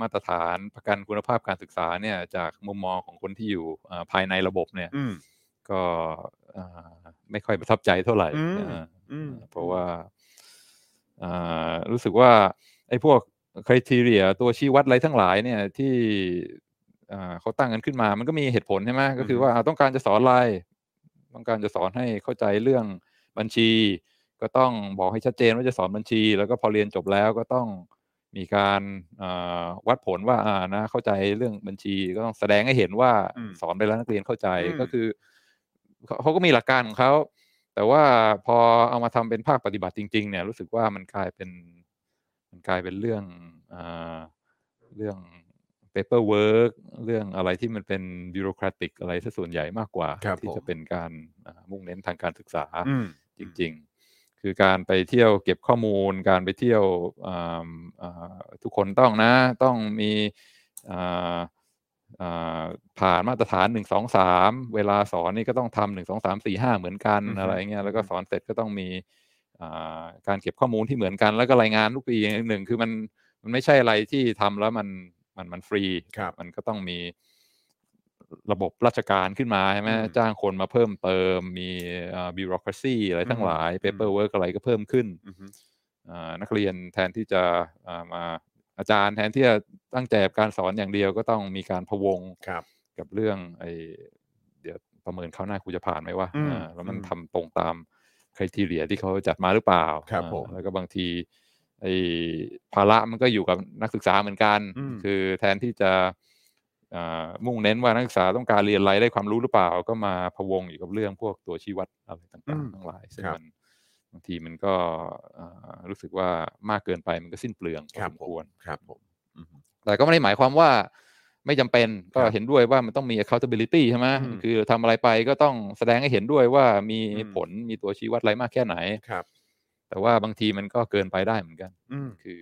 มาตรฐานประกันคุณภาพการศึกษาเนี่ย จากมุมมองของคนที่อยู่อ่าภายในระบบเนี่ยอืมก็อ่าไม่ค่อยประทับใจเท่าไหร่อืมอ่าอืมเพราะว่าอ่า รู้สึกว่าไอ้พวกคุณทีเรียตัวชี้วัดอะไรทั้งหลายเนี่ยที่อ่าเขาตั้งกันขึ้นมา มันก็มีเหตุผลใช่ไหมก็คือว่าอ่าต้องการจะสอนอะไร ต้องการจะสอนให้เข้าใจเรื่องบัญชี ก็ต้องบอกให้ชัดเจนว่าจะสอนบัญชี แล้วก็พอเรียนจบแล้วก็ต้องมีการอ่าวัดผลว่าอ่านะเข้าใจเรื่องบัญชี ก็ต้องแสดงให้เห็นว่าอืมสอนไปแล้วนักเรียนเข้าใจอืมก็คือเขาเขาก็มีหลักการของเขา แต่ว่าพอเอามาทำเป็นภาคปฏิบัติจริง ๆ เนี่ยรู้สึกว่ามันกลายเป็นมันกลายเป็นเรื่องอ่าเรื่อง paperwork เรื่องอะไรที่มันเป็น bureaucratic อะไรซะส่วนใหญ่มากกว่าครับที่ผมจะเป็นการอ่ามุ่งเน้นทางการศึกษาอืมจริง ๆ คือการไปเที่ยวเก็บข้อมูล การไปเที่ยวอ่าอ่าทุกคนต้องนะ ต้องมีอ่าอ่า ผ่านมาตรฐานหนึ่งสองสามเวลาสอนนี่ก็ต้องทำหนึ่งสองสามสี่ห้าเหมือนกันอือฮึอะไรเงี้ยแล้วก็อือฮึสอนเสร็จก็ต้องมีอ่าการเก็บข้อมูลที่เหมือนกัน แล้วก็รายงานทุกปีหนึ่งคือมันมันไม่ใช่อะไรที่ทำแล้วมันมันมันฟรีครับมันก็ต้องมีระบบราชการขึ้นมาใช่ไหมอืมจ้างคนมาเพิ่มเติม มี bureaucracy อะไรทั้งหลายอืมเปเปอร์เวิร์กอะไรก็เพิ่มขึ้นอือฮึอ่านักเรียนแทนที่จะอ่ามา อาจารย์แทนที่จะตั้งใจกับการสอนอย่างเดียวก็ต้องมีการพะวงครับกับเรื่องไอเดี๋ยวประเมินเขาวหน้ากูจะผ่านไหมวะอืมอ่าแล้วมันอืมทำตรงตามคุณทีเรียที่เขาจัดมาหรือเปล่าครับอ่าผมแล้วก็บางทีไอภาระมันก็อยู่กับนักศึกษาเหมือนกันอืมคือแทนที่จะอ่ามุ่งเน้นว่านักศึกษาต้องการเรียนอะไรได้ความรู้หรือเปล่า ก็มาพะวงอยู่กับเรื่องพวกตัวชี้วัดอะไรต่างๆทั้งหลายซึ่งครับมัน บางทีมันก็อ่ารู้สึกว่ามากเกินไปมันก็สิ้นเปลืองพอครับสมผควรมครับผมอือฮึแต่ก็ไม่ได้หมายความว่าไม่จำเป็นก็ครับเห็นด้วยว่ามันต้องมี accountability ใช่ไหมอืมคือทำอะไรไปก็ต้องแสดงให้เห็นด้วยว่ามีอืมผลมีตัวชี้วัดอะไรมากแค่ไหนครับ แต่ว่าบางทีมันก็เกินไปได้เหมือนกันอืมคือ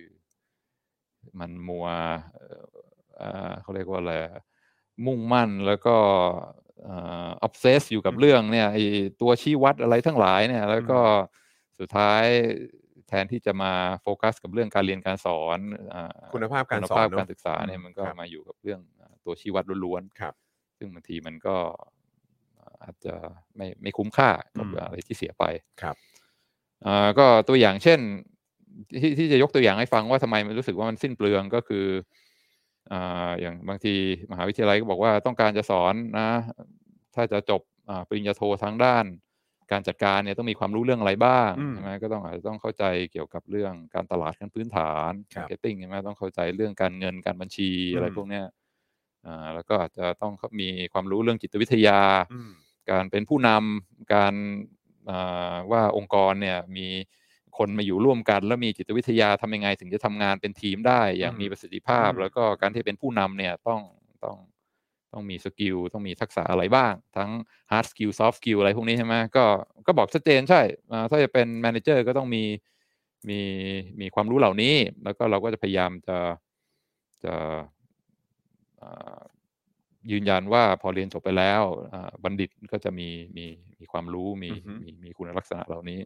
มันมัวเอ่อเอ่อเขาเรียกว่าอะไรอะมุ่งมั่นแล้วก็เอ่อ obsess อยู่กับเรื่องเนี่ยไอตัวชี้วัดอะไรทั้งหลายเนี่ย แล้วก็ สุดท้ายแทนที่จะมาโฟกัส กับเรื่องการเรียนการสอนอ่าคุณภาพการคุณสอนภาพเนอะการศึกษาเนี่ยอืมมันก็ครับมาอยู่กับเรื่องอ่าตัวชี้วัดล้วนครับๆซึ่งบางทีมันก็อาจจะไม่ไม่คุ้มค่ากับอืมอะไรที่เสียไปครับอ่าก็ตัวอย่างเช่นที่ที่จะยกตัวอย่างให้ฟังว่าทำไมมันรู้สึกว่ามันสิ้นเปลืองก็คืออ่าอย่างบางทีมหาวิทยาลัยก็บอกว่าต้องการจะสอนนะ ถ้าจะจบอ่าปริญญาโททางด้าน การจัดการเนี่ยต้องมีความรู้เรื่องอะไรบ้างอืมใช่ไหมก็ต้องอาจจะต้องเข้าใจเกี่ยวกับเรื่องการตลาดขั้นพื้นฐานครับมาร์เก็ตติ้งใช่ไหมต้องเข้าใจเรื่องการเงินการบัญชีอืมอะไรพวกเนี้ยอ่าแล้วก็อาจจะต้องมีความรู้เรื่องจิตวิทยาอืมการเป็นผู้นำการอ่าว่าองค์กรเนี่ยมีคนมาอยู่ร่วมกัน แล้วมีจิตวิทยาทำยังไงถึงจะทำงานเป็นทีมได้อย่างอืมมีประสิทธิภาพอืมแล้วก็การที่เป็นผู้นำเนี่ยต้องต้อง ต้องมีสกิลต้องมีทักษะอะไรบ้าง ทั้ง hard skill soft skill อะไรพวกนี้ใช่ไหมก็ก็บอกชัดเจนใช่อ่าถ้าจะเป็น manager ก็ต้องมีมีมีความรู้เหล่านี้ แล้วก็เราก็จะพยายามจะจะอ่ายืนยันว่าพอเรียนจบไปแล้วอ่าบัณฑิตก็จะมีมีมีความรู้มีอือฮึมีมีคุณลักษณะเหล่านี้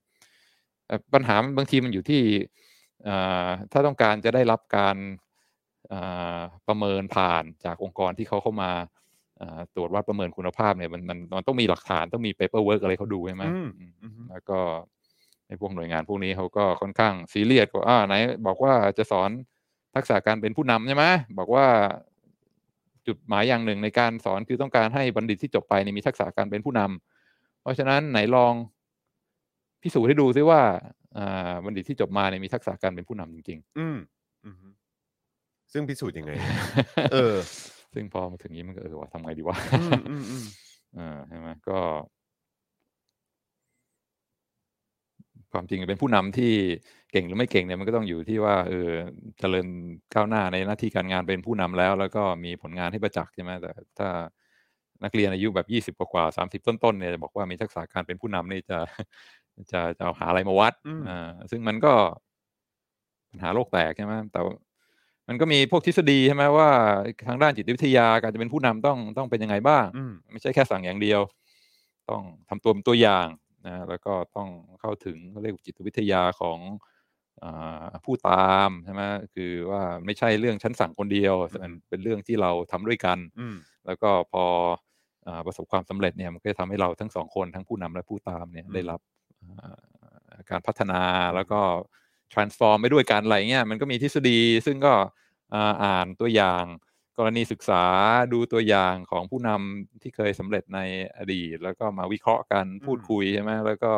เอ่อปัญหาบางทีมันอยู่ที่อ่าถ้าต้องการจะได้รับการอ่า ประเมินผ่านจากองค์กรที่เขาเข้ามาอ่าตรวจวัดประเมินคุณภาพเนี่ยมันมันมันต้องมีหลักฐานต้องมี paperwork อะไรเขาดูใช่ไหมอืมอืมอืมแล้วก็ในพวกหน่วยงานพวกนี้เขาก็ค่อนข้างซีเรียสกว่าอ่าไหนบอกว่าจะสอนทักษะการเป็นผู้นำใช่ไหมบอกว่าจุดหมายอย่างหนึ่งในการสอนคือต้องการให้บัณฑิตที่จบไปเนี่ยมีทักษะการเป็นผู้นำเพราะฉะนั้นไหนลองพิสูจน์ให้ดูซิว่าอ่าบัณฑิตที่จบมาเนี่ยมีทักษะการเป็นผู้นำจริงอืมอืม ซึ่งพิสูจน์ยังไงๆเออ ซึ่งพอมาถึงนี้มันก็เออว่าทำไงดีวะอืมอืมอืมอ่าใช่ไหมก็ ความจริงเป็นผู้นำที่เก่งหรือไม่เก่งเนี่ยมันก็ต้องอยู่ที่ว่าเออเจริญก้าวหน้าในหน้าที่การงานเป็นผู้นำแล้ว แล้วก็มีผลงานให้ประจักษ์ใช่ไหมแต่ถ้านักเรียนอายุแบบยี่สิบกว่าสามสิบต้นๆเนี่ยจะบอกว่ามีทักษะการเป็นผู้นำนี่จะจะจะเอาหาอะไรมาวัดอืมอ่าซึ่งมันก็ปัญหาโลกแตกใช่ไหมแต่ว่า มันก็มีพวกทฤษฎีใช่ไหมว่าทางด้านจิตวิทยาการจะเป็นผู้นำต้องต้องเป็นยังไงบ้างอืมไม่ใช่แค่สั่งอย่างเดียว ต้องทำตัวเป็นตัวอย่างนะแล้วก็ต้องเข้าถึงเขาเรียกว่าจิตวิทยาของอาผู้ตามใช่ไหมคือว่าไม่ใช่เรื่องฉันสั่งคนเดียวแต่มันเป็นเรื่องที่เราทำด้วยกันอืมแล้วก็พออาประสบความสำเร็จเนี่ยมันก็จะทำให้เราทั้งสองคนทั้งผู้นำและผู้ตามเนี่ยอืมได้รับอ่าการพัฒนาแล้วก็ transform ไปด้วยกันอะไรเงี้ยมันก็มีทฤษฎีซึ่งก็อ่าอ่านตัวอย่างกรณีศึกษาดูตัวอย่างของผู้นำที่เคยสำเร็จในอดีต แล้วก็มาวิเคราะห์กันพูดคุยใช่ไหมแล้วก็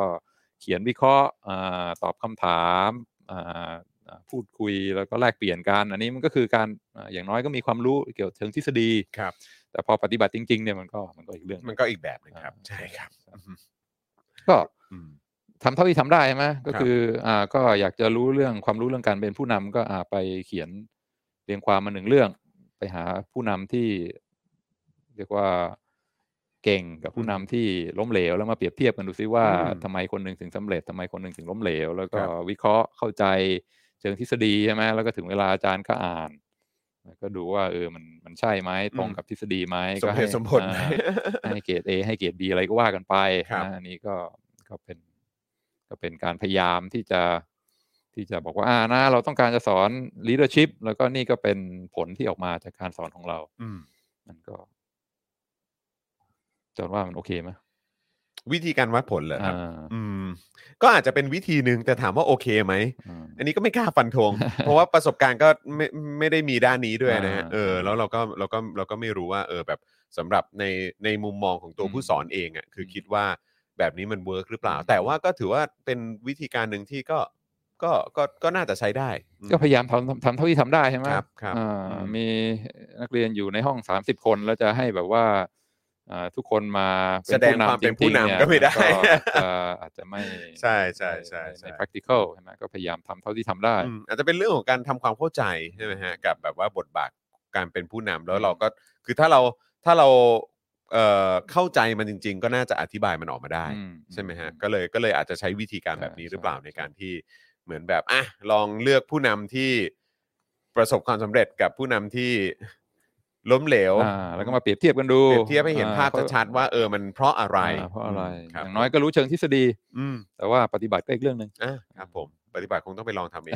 เขียนวิเคราะห์อาตอบคำถามอ่าอ่าพูดคุยแล้วก็แลกเปลี่ยนกัน อันนี้มันก็คือการอ่าอย่างน้อยก็มีความรู้เกี่ยวกับเชิงทฤษฎีครับ แต่พอปฏิบัติจริงๆเนี่ยมันก็มันก็อีกเรื่องหมันึ่นงก็อีกแบบหนึงครับอ่าใช่ครับครับก็อืม ทำเท่าที่ทำได้ใช่ไหมก็ครับคืออ่าก็อยากจะรู้เรื่องความรู้เรื่องการเป็นผู้นำก็อ่าไปเขียนเรียงความมาหนึ่งเรื่อง ไปหาผู้นำที่เรียกว่าเก่งกับผู้นำที่ล้มเหลวแล้วมาเปรียบเทียบกันดูซิว่าอืมทำไมคนหนึ่งถึงสำเร็จทำไมคนหนึ่งถึงล้มเหลว แล้วก็ครับวิเคราะห์เข้าใจเชิงทฤษฎีใช่ไหมแล้วก็ถึงเวลาอาจารย์ก็อ่านแล้วก็ดูว่าเออมันมันใช่ไหมตรงกับทฤษฎีไหมสมก็เหให้ตุสมผลไหมอ่าให้เกรด A ให้เกรด B อะไรก็ว่ากันไปครับนะอันนี้ก็ก็เป็น ก็เป็นการพยายามที่จะที่จะบอกว่าอ่านะเราต้องการจะสอน leadership แล้วก็นี่ก็เป็นผลที่ออกมาจากการสอนของเรา อืมมันก็จนว่ามันโอเคไหมวิธีการวัดผลเหรอครับอ่าอืม ก็อาจจะเป็นวิธีหนึ่งแต่ถามว่าโอเคไหมอืมอันนี้ก็ไม่กล้าฟันธง เพราะว่าประสบการณ์ก็ไม่ไม่ได้มีด้านนี้ด้วยนะฮะอ่าเออ แล้วเราก็เราก็เราก็ไม่รู้ว่า เออแบบสำหรับในในมุมมองของตัวอืมผู้สอนเองอะคืออมคิดว่า แบบนี้มันเวิร์กหรือเปล่าอืมแต่ว่าก็ถือว่าเป็นวิธีการหนึ่งที่ก็ก็ก็ก็น่าจะใช้ได้อืมก็พยายามทำทำทำเท่าที่ทำได้ใช่ไหมครับครับอ่าอืมมีนักเรียนอยู่ในห้องสามสิบคนแล้วจะให้แบบว่าอ่าทุกคนมาแสดงความเป็นผู้นำจริงๆก็ไม่ได้ก็อาจจะไม่ใช่ใช่ใช่ไม่ใช่ไม่ practical ใช่ไหมก็พยายามทำเท่าที่ทำได้อืมอาจจะเป็นเรื่องของการทำความเข้าใจใช่ไหมฮะกับแบบว่าบทบาทการเป็นผู้นำแล้วเราก็คือถ้าเราถ้าเรา เอ่อเข้าใจมันจริง ๆ ก็น่าจะอธิบายมันออกมาได้ อืมใช่ไหมฮะอืมก็เลยก็เลยอาจจะใช้วิธีการใช่แบบนี้หรือเปล่าใช่ ในการที่เหมือนแบบอะลองเลือกผู้นำที่ประสบความสำเร็จกับผู้นำที่ล้มเหลวอ่าแล้วก็มาเปรียบเทียบกันดูเปรียบเทียบให้เห็นภาพอ่ชัดๆว่าเออมันเพราะอะไรอ่าเพราะอะไรครับอย่างน้อยก็รู้เชิงทฤษฎี อืม แต่ว่าปฏิบัติก็อีกเรื่องหนึ่ง อะครับผมปฏิบัติคงต้องไปลองทำเอง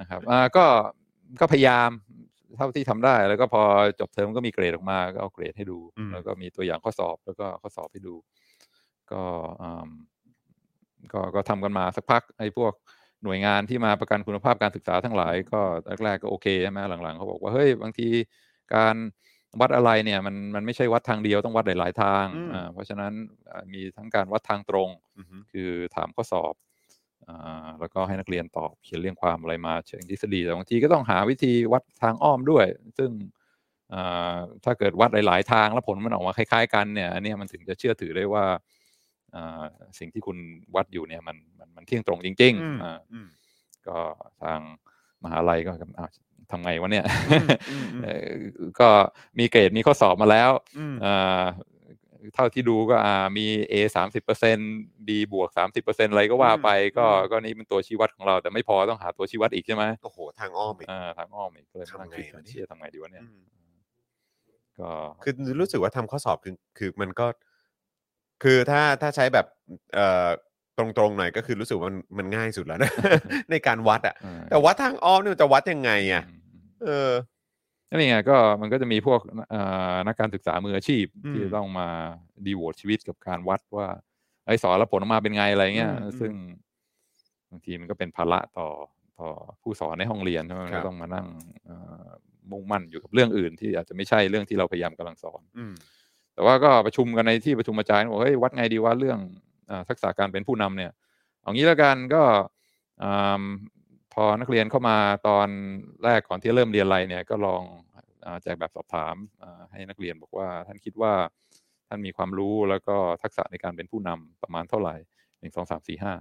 นะครับอ่าก็ก็พยายาม เท่าที่ทำได้ แล้วก็พอจบเทอมก็มีเกรดออกมา ก็เอาเกรดให้ดูอืมแล้วก็มีตัวอย่างข้อสอบแล้วก็ข้อสอบให้ดู ก็อืมก็ก็ทำกันมาสักพักไอ้พวกหน่วยงานที่มาประกันคุณภาพการศึกษาทั้งหลาย ก็แรกๆก็โอเคใช่ไหมหลังๆเขาบอกว่าเฮ้ยบางทีการวัดอะไรเนี่ยมันมันไม่ใช่วัดทางเดียวต้องวัดหลายๆทางอืมอ่าเพราะฉะนั้นอ่ามีทั้งการวัดทางตรงอือฮึคือถามข้อสอบอา แล้วก็ให้นักเรียนตอบเขียนเรียงความอะไรมาเชิงทฤษฎีแต่บางทีก็ต้องหาวิธีวัดทางอ้อมด้วย ซึ่งอ่าถ้าเกิดวัดหลาย ๆ ทางแล้วผลมันออกมาคล้าย ๆ กันเนี่ยอันเนี้ยมันถึงจะเชื่อถือได้ว่าอ่าสิ่งที่คุณวัดอยู่เนี่ยมันมันมันเที่ยงตรงจริงอืมๆอ่าอืมก็ทางมหาลัยก็อ้าวทำไงวะเนี่ยอืมอืมอืมเอ่อก็มีเกรดมีข้อสอบมาแล้วอืมอ่า เท่าที่ดูก็อ่ามี A สามสิบเปอร์เซ็น B บวกสามสิบเปอร์เซ็นอะไรก็ว่าไป ก็อืมก็นี่เป็นตัวชี้วัดของเรา แต่ไม่พอต้องหาตัวชี้วัดอีกใช่ไหมโอ้โห ทางอ้อมอีกอ่าทางอ้อมอีกก็เลยมานั่งคิดทำไงวะเนี่ยเชี่ยทำไงดีวะเนี่ยอืมก็คือรู้สึกว่าทำข้อสอบคือคือมันก็ คือถ้าถ้าใช้แบบเอ่อตรงๆหน่อยก็คือรู้สึกว่ามันมันง่ายสุดแล้วนะในการวัดอะอ่าแต่วัดทางอ้อมเนี่ยมันจะวัดยังไงอะอืมอืมเออ นี่ไงก็มันก็จะมีพวกอ่านักการศึกษามืออาชีพอืมที่ต้องมาดีโวตชีวิตกับการวัดว่า ไอ้สอนแล้วผลออกมาเป็นไงอะไรเงี้ยอืมอืมซึ่งบางทีมันก็เป็นภาระต่อต่อผู้สอนในห้องเรียนใช่ไหมมันครัก็บต้องมานั่งเอ่อมุ่งมั่นอยู่กับเรื่องอื่น ที่อาจจะไม่ใช่เรื่องที่เราพยายามกำลังสอนอืมแต่ว่าก็ประชุมกันในที่ประชุมอาจารย์บอกเฮ้ยวัดไงดีว่าเรื่องอาทักษะการเป็นผู้นำเนี่ยเอางี้แล้วกันก็อ่า พอนักเรียนเข้ามาตอนแรกก่อนที่เริ่มเรียนอะไรเนี่ยก็ลองอาแจกแบบสอบถามอ่าให้นักเรียนบอกว่าท่านคิดว่าท่านมีความรู้แล้วก็ทักษะในการเป็นผู้นำประมาณเท่าไหร่หนึ่งสองสามสี่ห้า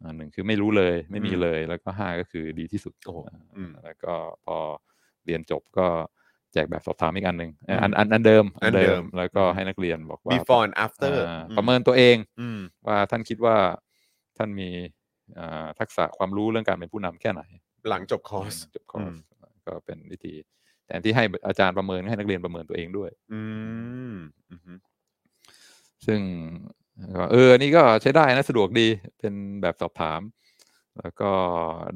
อ่าหนึ่งคือไม่รู้เลยไม่มีอืมเลยแล้วก็ห้าก็คือดีที่สุดโอ้โหอ่าอืมแล้วก็พอเรียนจบก็แจกแบบสอบถามอีกอันหนึ่งเอ่ออืมอันอันอันเดิมอันเดิม แล้วก็อืมให้นักเรียนบอกว่า before and after อ่าอืประเมินตัวเองอืมว่าท่านคิดว่าท่านมีอ่า ทักษะความรู้เรื่องการเป็นผู้นำแค่ไหน หลังจบคอร์สจบคอร์อืสมก็เป็นวิธีแทนที่ให้อาจารย์ประเมินให้นักเรียนประเมินตัวเองด้วย อืมอืมซึ่งก็เออนี่ก็ใช้ได้นะสะดวกดีเป็นแบบสอบถาม แล้วก็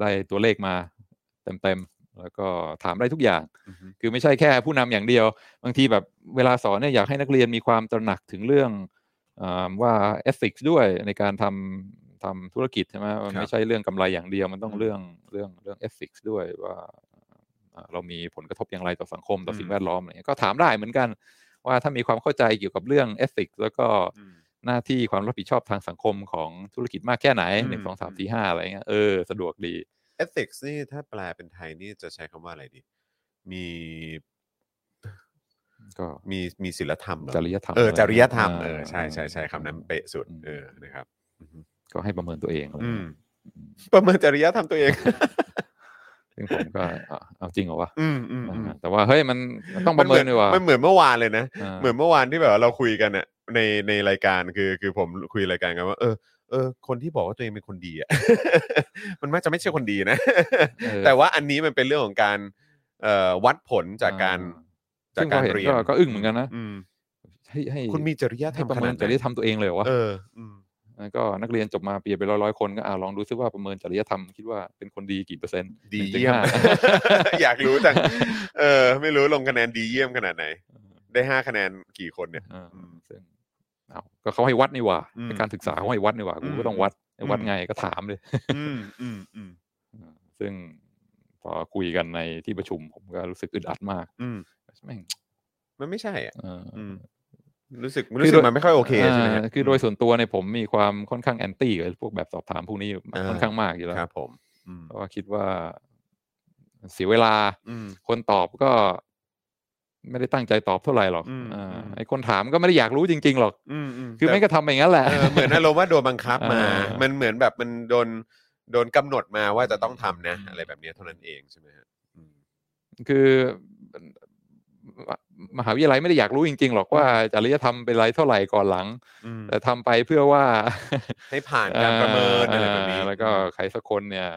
ได้ตัวเลขมาเต็มๆแล้วก็ถามได้ทุกอย่างอืมคือไม่ใช่แค่ผู้นำอย่างเดียว บางทีแบบเวลาสอนเนี่ยอยากให้นักเรียนมีความตระหนักถึงเรื่องอาว่า ethics ด้วยในการทำ ทำธุรกิจใช่ไหมมันไม่ใช่เรื่องกำไรอย่างเดียว มันต้องเรื่องเรื่องเรื่อง ethics ด้วยว่าอ่าเรามีผลกระทบอย่างไรต่อสังคมต่อสิ่งแวดล้อมอะไรเงี้ยก็ถามได้เหมือนกัน ว่าถ้ามีความเข้าใจเกี่ยวกับเรื่อง ethics แล้วก็อืมหน้าที่ความรับผิดชอบทางสังคมของธุรกิจมากแค่ไหนอืมหนึ่งสองสามสี่ห้าอะไรเงี้ยเออสะดวกดี ethics นี่ถ้าแปลเป็นไทยนี่จะใช้คำว่าอะไรดี มีก็มีมีศีลธรรมเหรอจริยธรรมเอออะไรจริยธรรมอ่าเออใช่ใช่ใช่คำนั้นเป๊ะสุดอืมเออนะครับอืม ก็ให้ประเมินตัวเองอะไรอืมเงี้ยประเมินจริยธรรมตัวเองซึ่งผมก็อะเอาจริงเหรอวะอืมอืมอืมอ่าแต่ว่าเฮ้ยมันมันต้องประเมินดีกว่ามันเหมือนเมื่อวานเลยนะาเหมือนเมื่อวานที่แบบว่าเราคุยกันอะในในรายการคือคือผมคุยรายการกันว่าเออเออคนที่บอกว่าตัวเองเป็นคนดีอะมันมักจะไม่ใช่คนดีนะเออแต่ว่าอันนี้มันเป็นเรื่องของการเอ่อวัดผลจากการอ่จากซึ่งกาพอรเห็นเรียนก็ก็อึ้งเหมือนกันนะอืมให้ให้คุณมีจริยธรให้รมประขเมินาดนไหจริยนธรรมตัวเองเลยเหรอวะเอออืมแล้ว ก็นักเรียนจบมาเปลี่ยนไปร้อยร้อยๆคนก็อ่าลองดูซิว่าประเมินจริยธรรมคิดว่าเป็นคนดีกี่เปอร์เซ็นต์ดีหนึ่งถึงเยี่ยมห้าอยากรู้จังเออ ไม่รู้ลงคะแนนดีเยี่ยมขนาดไหน ได้ห้าคะแนนกี่คนเนี่ยอ่าอืมซึ่งเอาก็เขาให้วัดนี่หว่าอืมในการศึกษาเขาให้วัดนี่หว่ากูอืก็มต้องวัดให้วัดอืมไงก็ถามเลยอืมอืมอืมอ่าซึ่งพอคุยกันในที่ประชุมผมก็รู้สึกอึดอัดมากอืมแม่งมันไม่ใช่อะเออออืม รู้สึกคือรู้สึกมันไม่ค่อยโอเคใช่ไหมฮะอ่าคือโดยส่วนตัวเนี่ยผมมีความค่อนข้างแอนตี้กับพวกแบบสอบถามพวกนี้อยู่อ่าค่อนข้างมากอยู่แล้วครับ ผมอืมเพราะว่าคิดว่าเสียเวลาอืมคนตอบก็ไม่ได้ตั้งใจตอบเท่าไหร่หรอกอืมอ่าอืมไอ้คนถามก็ไม่ได้อยากรู้จริง ๆ หรอกอืมอืมคือแต่ไม่งก็ทำไปอย่างนั้นแหละเออเหมือนอารมณ์ว่าโดนบังคับมาอ่ามัมันเหมือนแบบมันโดนโดนกำหนดมาว่าจะต้องทำนะอืมอะไรแบบเนี้ยเท่านั้นเองใช่ไหมฮะอืมคือ มหาวิทยาลัยไม่ได้อยากรู้จริงๆหรอกว่าจริยธรรมเป็นไรเท่าไหร่ก่อนหลังอืมแต่ทำไปเพื่อว่าให้ผ่านการประเมินอะไรแบบนี้อ่าแล้วก็ใครสักคนเนี่ย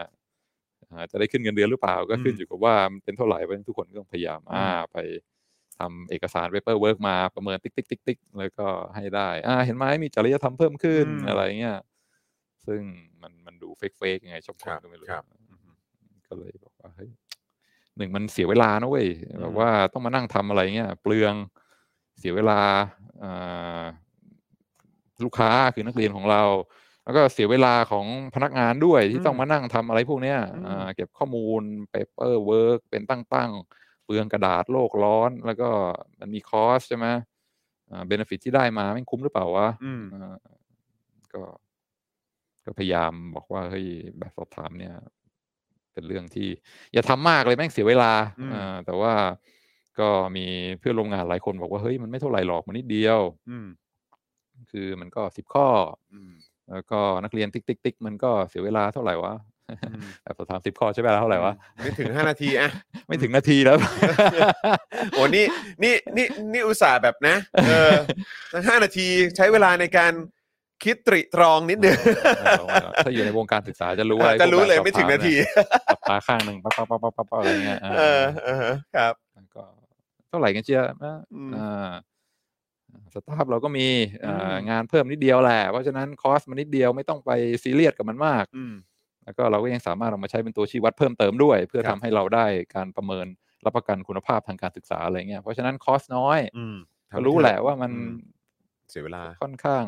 อ่าจะได้ขึ้นเงินเดือนหรือเปล่าก็ขึ้นอืมอยู่กับว่ามันเป็นเท่าไหร่เพราะฉะนั้นทุกคนก็ต้องพยายามอืมอ่าไปทำเอกสาร paperwork มาประเมินติ๊กติ๊กติ๊กติ๊กแล้วก็ให้ได้ อ่า เห็นไหมมีจริยธรรมเพิ่มขึ้นอะไรเงี้ยซึ่งมันมันดู fake fake ยังไงชอบคนก็ไม่รู้ครับก็เลยบอกว่าเฮ้ย หนึ่งมันเสียเวลานะเว้ยแบอืบมว่าต้องมานั่งทำอะไรเงี้ยเปลืองเสียเวลาอ่าลูกค้าคือนักเรียนของเรา แล้วก็เสียเวลาของพนักงานด้วยที่ต้องมานั่งทำอะไรพวกเนี้ยอ่าเก็บข้อมูล paper work เป็นตั้งๆเปลืองกระดาษโลกร้อน แล้วก็มันมีคอสใช่ไหมอ่าเบนฟิตที่ได้มาไม่คุ้มหรือเปล่าวะอืมอ่าก็ก็พยายามบอกว่าเฮ้ยแบบสอบถามเนี่ย เป็นเรื่องที่ อย่าทำมากเลยแม่งเสียเวลาอืมอ่าแต่ว่าก็มีเพื่อนร่วมงานหลายคนบอกว่าเฮ้ยมันไม่เท่าไหร่หรอกมันนิดเดียว อืมคือมันก็สิบข้ออืมแล้วก็นักเรียนติ๊กติ๊กติ๊กมันก็เสียเวลาเท่าไหร่วะอืมแบบสอบถามสิบข้อใช้เวลาเท่าไหร่วะไม่ถึงห้านาทีอะไม่ถึงนาทีแล้วโอ้นี่นี่นี่นี่อุตส่าห์แบบนะเออห้านาทีใช้เวลาในการ คิดตริตรองนิดนึงถ้าอยู่ในวงการศึกษาจะรู้ว่าจะรู้เลยไม่ถึงนาทีสอบถามเนี่ยปาข้างหนึ่งปั๊บปั๊บปั๊บปั๊บปั๊บอะไรเงี้ยเออครับก็เท่าไหร่กันเชียร์นะอ่าสตาฟเราก็มีงานเพิ่มนิดเดียวแหละ เพราะฉะนั้นคอสมันนิดเดียวไม่ต้องไปซีเรียสกับมันมากแล้วก็เราก็ยังสามารถเอามาใช้เป็นตัวชี้วัดเพิ่มเติมด้วย เพื่อทำบให้เราได้การประเมินรับประกันคุณภาพทางการศึกษาอะไรเงี้ยเพราะฉะนั้นคอสน้อยอืรู้แหละว่ามันเสียเวลาค่อนข้าง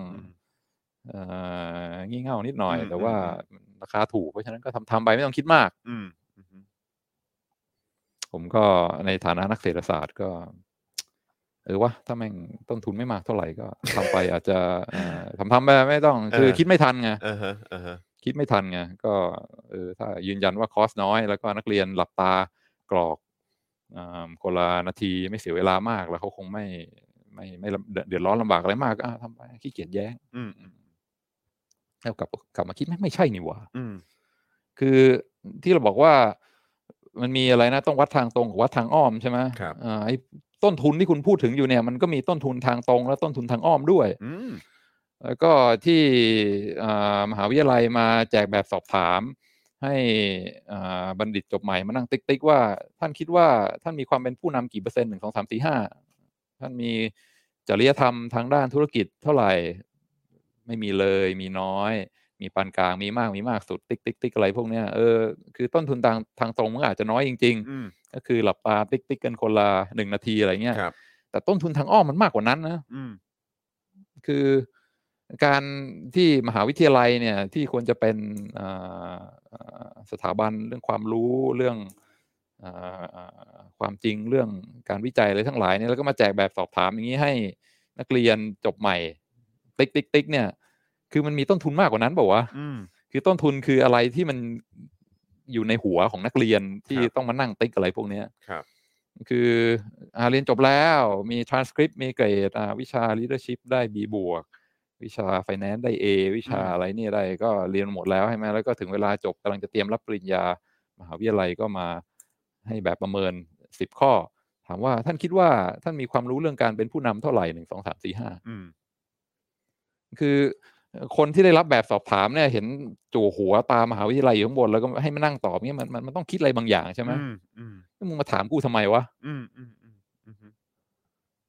งี่เง่านิดหน่อยอืมแต่ว่าอืมราคาถูกเพราะฉะนั้นก็ทำทำไปไม่ต้องคิดมากอืมผมก็ในฐานะนักเศรษฐศาสตร์ก็ เออวะถ้าแม่งต้นทุนไม่มากเท่าไหร่ก็ทำไปอาจจะเอ่อทำทำไปไม่ต้อง คือเออคิดไม่ทันไงอ่าฮะอ่าฮะคิดไม่ทันไงก็เออถ้ายืนยันว่าคอสน้อย แล้วก็นักเรียนหลับตากรอกอ่าคนละนาทีไม่เสียเวลามากแล้วเขาคงไม่ไม่ไม่ลำเดือดเดือดร้อนลำบากอะไรมากก็อะทำไปขี้เกียจแย้ง อืมอืมแล้วกลับกลับมาคิดไม่ไม่ใช่นี่หว่าอืมคือที่เราบอกว่ามันมีอะไรนะต้องวัดทางตรงกับวัดทางอ้อมใช่ไหมครับอ่าไอ้ต้นทุนที่คุณพูดถึงอยู่เนี่ย มันก็มีต้นทุนทางตรง และต้นทุนทางอ้อมด้วยอืมแล้วก็ที่อ่ามหาวิทยาลัยมาแจกแบบสอบถาม ให้อ่าบัณฑิตจบใหม่มานั่งติ๊กติ๊กว่า ท่านคิดว่าท่านมีความเป็นผู้นำกี่เปอร์เซ็นต์หนึ่งสองสามสี่ห้าท่านมีจริยธรรมทางด้านธุรกิจเท่าไหร่ ไม่มีเลยมีน้อย มีปานกลางมีมากมีมากสุดติ๊กติ๊กติ๊กอะไรพวกเนี้ยเออคือต้นทุนทางทางตรงมันก็อาจจะน้อยจริงอืมๆก็คือหลับตาติ๊กติ๊กกันคนละหนึ่งนาทีอะไรเงี้ยครับแต่ต้นทุนทางอ้อมมันมากกว่านั้นนะอืมคือการที่มหาวิทยาลัยเนี่ยที่ควรจะเป็นอ่าอ่าสถาบันเรื่องความรู้เรื่องอ่าอ่าความจริงเรื่องการวิจัยอะไรทั้งหลายเนี่ยแล้วก็มาแจกแบบสอบถามอย่างนี้ให้นักเรียนจบใหม่ ติ๊กติ๊กติ๊กเนี่ย คือมันมีต้นทุนมากกว่านั้นบอกว่าวะอืมคือต้นทุนคืออะไรที่มันอยู่ในหัวของนักเรียนที่ครับต้องมานั่งติ๊กอะไรพวกเนี้ยครับ คืออ่าเรียนจบแล้วมี transcript มีเกรดอ่าวิชา leadership ได้ B บวกวิชา finance ได้ A วิชาอืมอะไรเนี่ยได้ก็เรียนหมดแล้วใช่ไหมแล้วก็ถึงเวลาจบกำลังจะเตรียมรับปริญญามหาวิทยาลัยก็มาให้แบบประเมินสิบข้อ ถามว่าท่านคิดว่าท่านมีความรู้เรื่องการเป็นผู้นำเท่าไหร่หนึ่งสองสามสี่ห้าอืม คือคนที่ได้รับแบบสอบถามเนี่ย เห็นจู่หัวตามหาวิทยาลัยอยู่ข้างบนแล้วก็ให้มานั่งตอบเนี่ยมันมันมันต้องคิดอะไรบางอย่างใช่ไหมอืมอืมมึงมาถามกูทำไมวะอืมอืมอืมอืม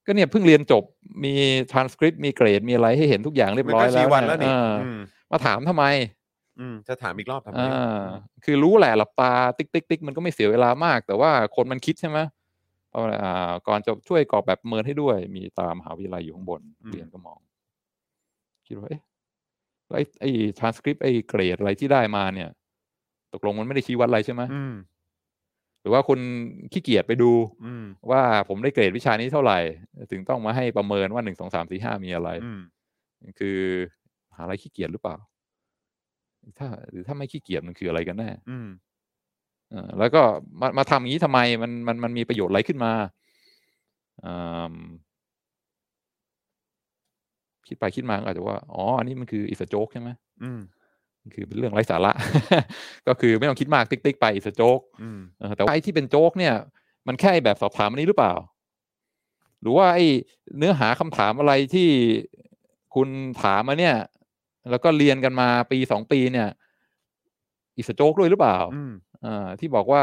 ก็เนี่ยเพิ่งเรียนจบมี transcript มีเกรดมีอะไรให้เห็นทุกอย่างเรียบมันร้อก็ยแล้ชี้ววันเนี่แล้วยนี่เอออืมมาถามทำไม อืมจะถามอีกรอบทำไมอ่าอืมคือรู้แหละหลับตาติ๊กติ๊กติ๊กมันก็ไม่เสียเวลามาก แต่ว่าคนมันคิดใช่ไหมเพราะว่าอ่าก่อนจะช่วยกรอกแบบประเมินให้ด้วย มีตามมหาวิทยาลัยอยู่ข้างบนเรียนก็มอง คิดว่าเอ๊ะแล้วไอ้ไอ้ transcript ไอ้เกรดอะไรที่ได้มาเนี่ย ตกลงมันไม่ได้ชี้วัดอะไรใช่ไหมอืมหรือว่าคุณขี้เกียจไปดูอืมว่าผมได้เกรดวิชานี้เท่าไหร่ ถึงต้องมาให้ประเมินว่าหนึ่งสองสามสี่ห้ามีอะไรอืมคือหาอะไรขี้เกียจหรือเปล่า ถ้า หรือถ้าไม่ขี้เกียจมันคืออะไรกันแน่อืมเอ่อแล้วก็มามาทำอย่างนี้ทำไมมันมันมันมีประโยชน์อะไรขึ้นมาอืม คิดไปคิดมาก็อาจจะว่าอ๋ออันนี้มันคืออิสโจ๊กใช่ไหมอืมมันคือเป็นเรื่องไร้สาระ ก็คือไม่ต้องคิดมากติ๊กติ๊กไป it's joke อืมเออแต่ว่าไอ้ที่เป็นโจ๊กเนี่ย มันแค่แบบสอบถามอันนี้หรือเปล่า หรือว่าไอ้เนื้อหาคำถามอะไรที่คุณถามมาเนี่ย แล้วก็เรียนกันมาปีสองปีเนี่ย it's joke ด้วยหรือเปล่าอืมอ่าที่บอกว่า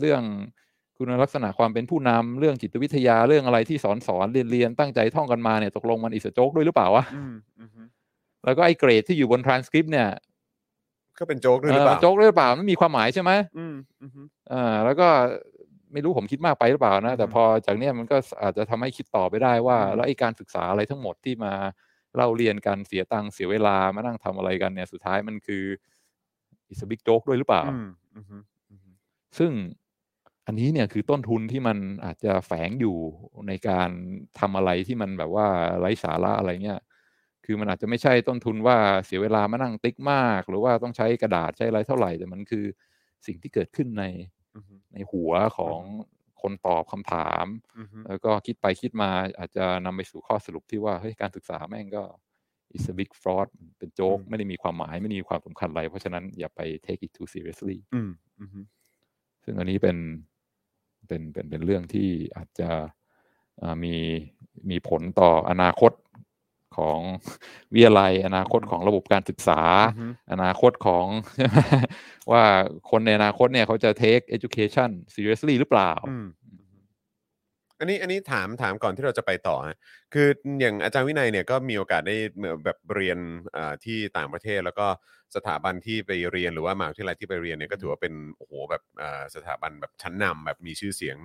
เรื่อง คุณลักษณะความเป็นผู้นำเรื่องจิตวิทยาเรื่องอะไรที่สอนสอนเรียนเรียนตั้งใจท่องกันมาเนี่ยตกลงมัน it's joke ด้วยหรือเปล่าวะอืมอืมแล้วก็ไอ้เกรดที่อยู่บนทรานสคริปต์เนี่ยก็เป็นโจ๊กด้วยหรือเปล่าเออโจ๊กด้วยหรือเปล่าไม่มีความหมายใช่ไหมอืมอืมอ่าแล้วก็ไม่รู้ผมคิดมากไปหรือเปล่านะ แต่อืมพอจากเนี้ยมันก็อาจจะทำให้คิดต่อไปได้ว่าอืมแล้วไอ้การศึกษาอะไรทั้งหมดที่มาเล่าเรียนกันเสียตังค์เสียเวลามานั่งทำอะไรกันเนี่ยสุดท้ายมันคืออิสบิกโจ๊กด้วยหรือเปล่าอืมอืมอืมซึ่ง อันนี้เนี่ยคือต้นทุนที่มันอาจจะแฝงอยู่ในการทำอะไรที่มันแบบว่าไร้สาระอะไรเงี้ยคือมันอาจจะไม่ใช่ต้นทุนว่าเสียเวลามานั่งติ๊กมาก หรือว่าต้องใช้กระดาษใช้อะไรเท่าไหร่แต่มันคือสิ่งที่เกิดขึ้นในอืมในหัวของคนตอบคำถามอืมแล้วก็คิดไปคิดมาอาจจะนำไปสู่ข้อสรุปที่ว่าเฮ้ยการศึกษาแม่งก็ is a big fraud เป็นโจ๊กไม่ได้มีความหมายไม่ได้มีความสำคัญอะไร เพราะฉะนั้นอย่าไป take it too seriously อืมอืมซึ่งอันนี้เป็น เป็นเป็นเป็นเรื่องที่อาจจะอ่ามีมีผลต่ออนาคตของวิทยาลัย อนาคตของระบบการศึกษาอืมอนาคตของว่าคนในอนาคตเนี่ยเขาจะ take education seriously หรือเปล่า อืมอันนี้อันนี้ถามถามก่อนที่เราจะไปต่อฮะคืออย่างอาจารย์วินัยเนี่ยก็มีโอกาสได้เหมือนแบบเรียนอ่าที่ต่างประเทศ แล้วก็สถาบันที่ไปเรียนหรือว่ามหาวิทยาลัยที่ไปเรียนเนี่ยก็ถือว่าเป็นโอ้โหแบบอ่าสถาบันแบบชั้นนำแบบมีชื่อเสียง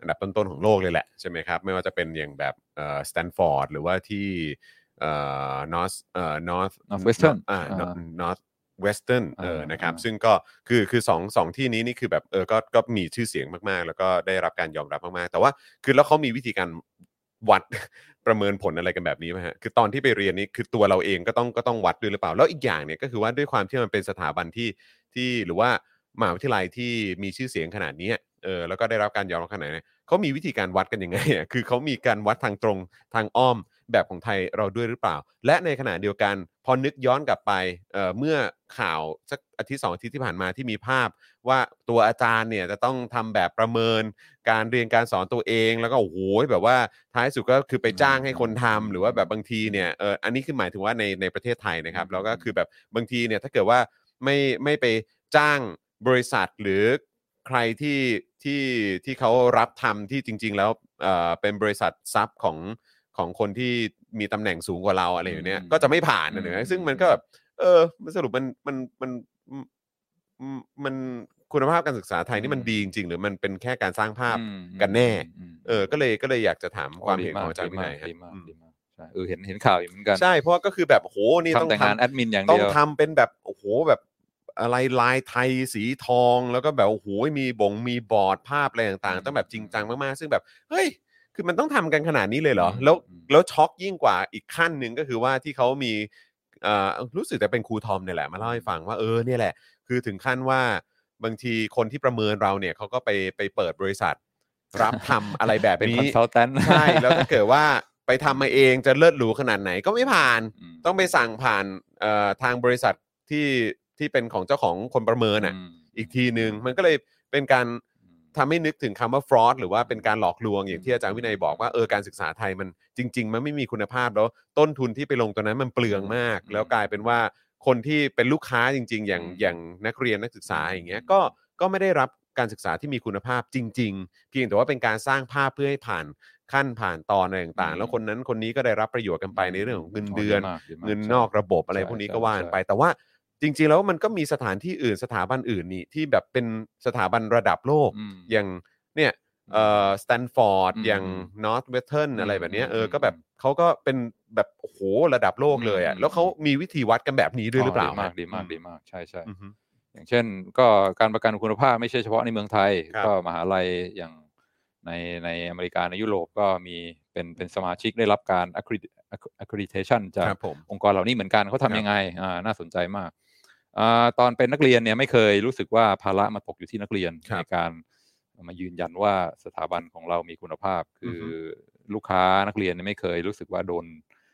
อันดับต้นๆของโลกเลยแหละใช่ไหมครับ ไม่ว่าจะเป็นอย่างแบบเอ่อสแตนฟอร์ดหรือว่าที่เอ่อนอร์สเอ่อนอร์ Northwestern อ่าอ่า Northwestern เอออ่านนะครับอ่าซึ่งก็คือคือสองสองที่นี้นี่คือแบบเออก็ก็มีชื่อเสียงมากๆ แล้วก็ได้รับการยอมรับมากๆ แต่ว่าคือแล้วเขามีวิธีการวัดประเมินผลอะไรกันแบบนี้ไหมฮะคือตอนที่ไปเรียนนี้คือตัวเราเองก็ต้องก็ต้องวัดด้วยหรือเปล่า แล้วอีกอย่างเนี่ยก็คือว่าด้วยความที่มันเป็นสถาบันที่ที่หรือว่ามหาวิทยาลัยที่มีชื่อเสียงขนาดนี้เออแล้วก็ได้รับการยอมรับขนาดนี้เขามีวิธีการวัดกันยังไงอะคือเขามีการวัดทางตรงทางอ้อม แบบของไทยเราด้วยหรือเปล่า และในขณะเดียวกัน พอนึกย้อนกลับไปเอ่อเมื่อข่าวสักอาทิตย์สองอาทิตย์ที่ผ่านมาที่มีภาพ ว่าตัวอาจารย์เนี่ยจะต้องทำแบบประเมิน การเรียนการสอนตัวเองแล้วก็โอ้โหแบบว่าท้ายสุดก็คือไปจ้างให้คนทำหรือว่าแบบบางทีเนี่ยเอออันนี้คือหมายถึงว่าในในประเทศไทยนะครับแล้วก็คือแบบบางทีเนี่ยถ้าเกิดว่าไม่ไม่ไปจ้างบริษัทหรือใครที่ที่ที่เขารับทำที่จริง ๆ แล้วเอ่อเป็นบริษัทซับของ ของคนที่มีตำแหน่งสูงกว่าเราอะไรอย่างเนี้ยอืมก็จะไม่ผ่านนะอืมเนี่ยซึ่งมันก็แบบเออมันสรุปมันมันมันมันมันคุณภาพการศึกษาไทยนี่มันอืมดีจริง ๆ หรือมันเป็นแค่การสร้างภาพอืมกันแน่อืมเออ ก็เลยก็เลยอยากจะถามโความดีเห็นของอาจารย์วิดีมนัยกครับดีมากอืมดีมากใช่เออเห็นเห็นข่าวอยู่เหมือนกันใช่เพราะว่าก็คือแบบโหนี่ต้องทำแต่งานทำแอดมินอย่างต้อเดีงยวทำเป็นแบบโอ้โหแบบอะไรลายไทยสีทองแล้วก็แบบโอ้โหมีบงมีบอร์ดภาพอะไรต่างอืมๆต้องแบบจริงจังมากๆ ซึ่งแบบเฮ้ย คือมันต้องทำกันขนาดนี้เลยเหรออืมแล้วอืมแล้วช็อกยิ่งกว่าอีกขั้นหนึ่งก็คือว่าที่เขามีเอ่อรู้สึกแต่เป็นครูทอมเนี่ยแหละมาเล่าให้ฟังว่าเออเนี่ยแหละ คือถึงขั้นว่าบางทีคนที่ประเมินเราเนี่ยเขาก็ไปไปเปิดบริษัท รับทำอะไรแบบเป็นนี้ consultant ใช่ แล้วถ้าเกิดว่าไปทำมาเองจะเลิศหรูขนาดไหนก็ไม่ผ่าน ต้องไปสั่งผ่านเอ่อทางบริษัทที่ที่เป็นของเจ้าของคนประเมินอะ อีกทีหนึ่งมันก็เลยเป็นการ ทำให้นึกถึงคำว่า fraud หรือว่าเป็นการหลอกลวงอย่างที่อาจารย์วินัยบอกว่าเออการศึกษาไทยมันจริง ๆ มันไม่มีคุณภาพแล้วต้นทุนที่ไปลงตัวนั้นมันเปลืองมากอืมแล้วกลายเป็นว่าคนที่เป็นลูกค้าจริง ๆ อย่างอืมอย่างนักเรียนนักศึกษาอย่างเงี้ยอืมก็ก็ไม่ได้รับการศึกษาที่มีคุณภาพจริง ๆ เพียงแต่ว่าเป็นการสร้างภาพเพื่อให้ผ่านขั้นผ่านตอนอะไรต่างๆ แล้วคนนั้นคนนี้ก็ได้รับประโยชน์กันไปในเรื่องของเงินเดือนดีมากดีมากเงินใช่นอกระบบอะไรใช่พวกนี้ใช่ก็ว่ากันใช่ไป แต่ว่า จริงๆแล้วมันก็มีสถานที่อื่นสถาบันอื่นนี่ที่แบบเป็นสถาบันระดับโลก อืม อย่างเนี่ยเอ่อสแตนฟอร์ดอืมอย่าง Northwestern อืมอะไรแบบเนี้ยเอออมก็แบบเขาก็เป็นแบบโอ้โหระดับโลกเลยอะอืม แล้วเขามีวิธีวัดกันแบบนี้ด้วยหรือเปล่าดีมากฮะดีมากดีมากใช่ใช่ อืมอืมอย่างเช่นก็การประกันคุณภาพไม่ใช่เฉพาะในเมืองไทย ครับ ก็มหาลัยอย่างในในอเมริกาในยุโรปก็มีเป็นเป็นสมาชิกได้รับการ accredit- accreditation จากครับผม องค์กรเหล่านี้เหมือนกันเขาครับ ทำยังไงอ่าน่าสนใจมากอ่า ตอนเป็นนักเรียนเนี่ยไม่เคยรู้สึกว่าภาระมาตกอยู่ที่นักเรียนครับในการมายืนยันว่าสถาบันของเรามีคุณภาพ คืออลูกค้านักเรียนเนี่ยไม่เคยรู้สึกว่าโดน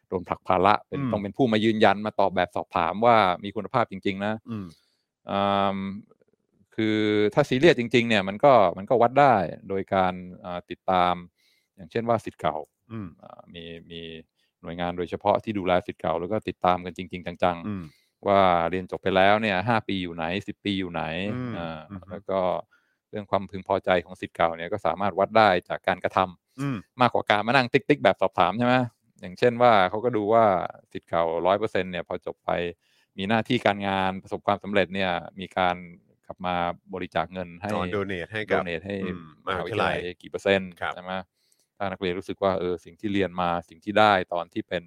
โดนผลักภาระเป็นอืมต้องเป็นผู้มายืนยันมาตอบแบบสอบถามว่ามีคุณภาพจริง ๆ นะอืมอืมคือถ้าซีเรียสจริง ๆ เนี่ยมันก็มันก็วัดได้โดยการอ่าติดตาม อย่างเช่นว่าศิษย์เก่าอืมอ่ามีมีหน่วยงานโดยเฉพาะที่ดูแลศิษย์เก่า แล้วก็ติดตามกันจริง ๆ จังอืมๆ ว่าเรียนจบไปแล้วเนี่ยห้าปีอยู่ไหนสิบปีอยู่ไหนอืมอ่าอืมแล้วก็เรื่องความพึงพอใจของศิษย์เก่าเนี่ยก็สามารถวัดได้จากการกระทำอืมมากกว่าการมานั่งติ๊กติ๊กแบบสอบถามใช่ไหมอย่างเช่นว่าเขาก็ดูว่าสิทธิ์เก่าร้อยเปอร์เซ็นเนี่ยพอจบไปมีหน้าที่การงานประสบความสำเร็จเนี่ยมีการกลับมาบริจาคเงินให้อ๋อ donate ให้โดกับเนทให้อืมมหาวิทยาลัยมหาวิทยาลัยกี่เปอร์เซ็นต์ครับใช่ไหมถ้านักเรียนรู้สึกว่าเออสิ่งที่เรียนมาสิ่งที่ได้ตอนที่เป็น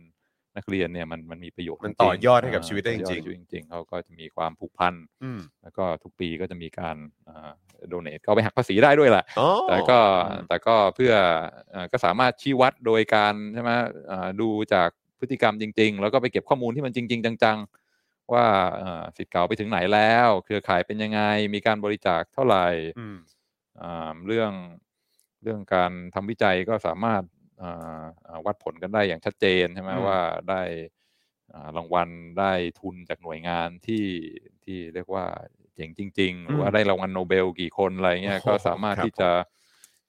นักเรียนเนี่ยมันมันมีประโยชน์มันจริงๆต่อยอดให้กับาชีวิตได้ต่อยอจริงๆให้ชีวิตจริงๆเขาก็จะมีความผูกพันอืมแล้วก็ทุกปีก็จะมีการโดเนทก็เอาไปหักภาษีได้ด้วยแหละอ๋อแต่ก็อืมแต่ก็เพื่อเอ่อก็สามารถชี้วัดโดยการใช่ไหมเอ่อดูจากพฤติกรรมจริง ๆ แล้วก็ไปเก็บข้อมูลที่มันจริง ๆ จัง ๆ ว่าเอ่อสิทธิ์เก่าไปถึงไหนแล้ว เครือข่ายเป็นยังไง มีการบริจาคเท่าไหร่อืมอ่าเรื่องเรื่องการทำวิจัยก็สามารถอ่าอ่า วัดผลกันได้อย่างชัดเจนใช่ไหมอืมว่าได้อ่ารางวัลได้ทุนจากหน่วยงานที่ที่เรียกว่าเจ๋งจริง ๆ หรือว่าได้รางวัลโนเบลกี่คนอะไรเงี้ยโอ้โหก็สามารถครับที่จะ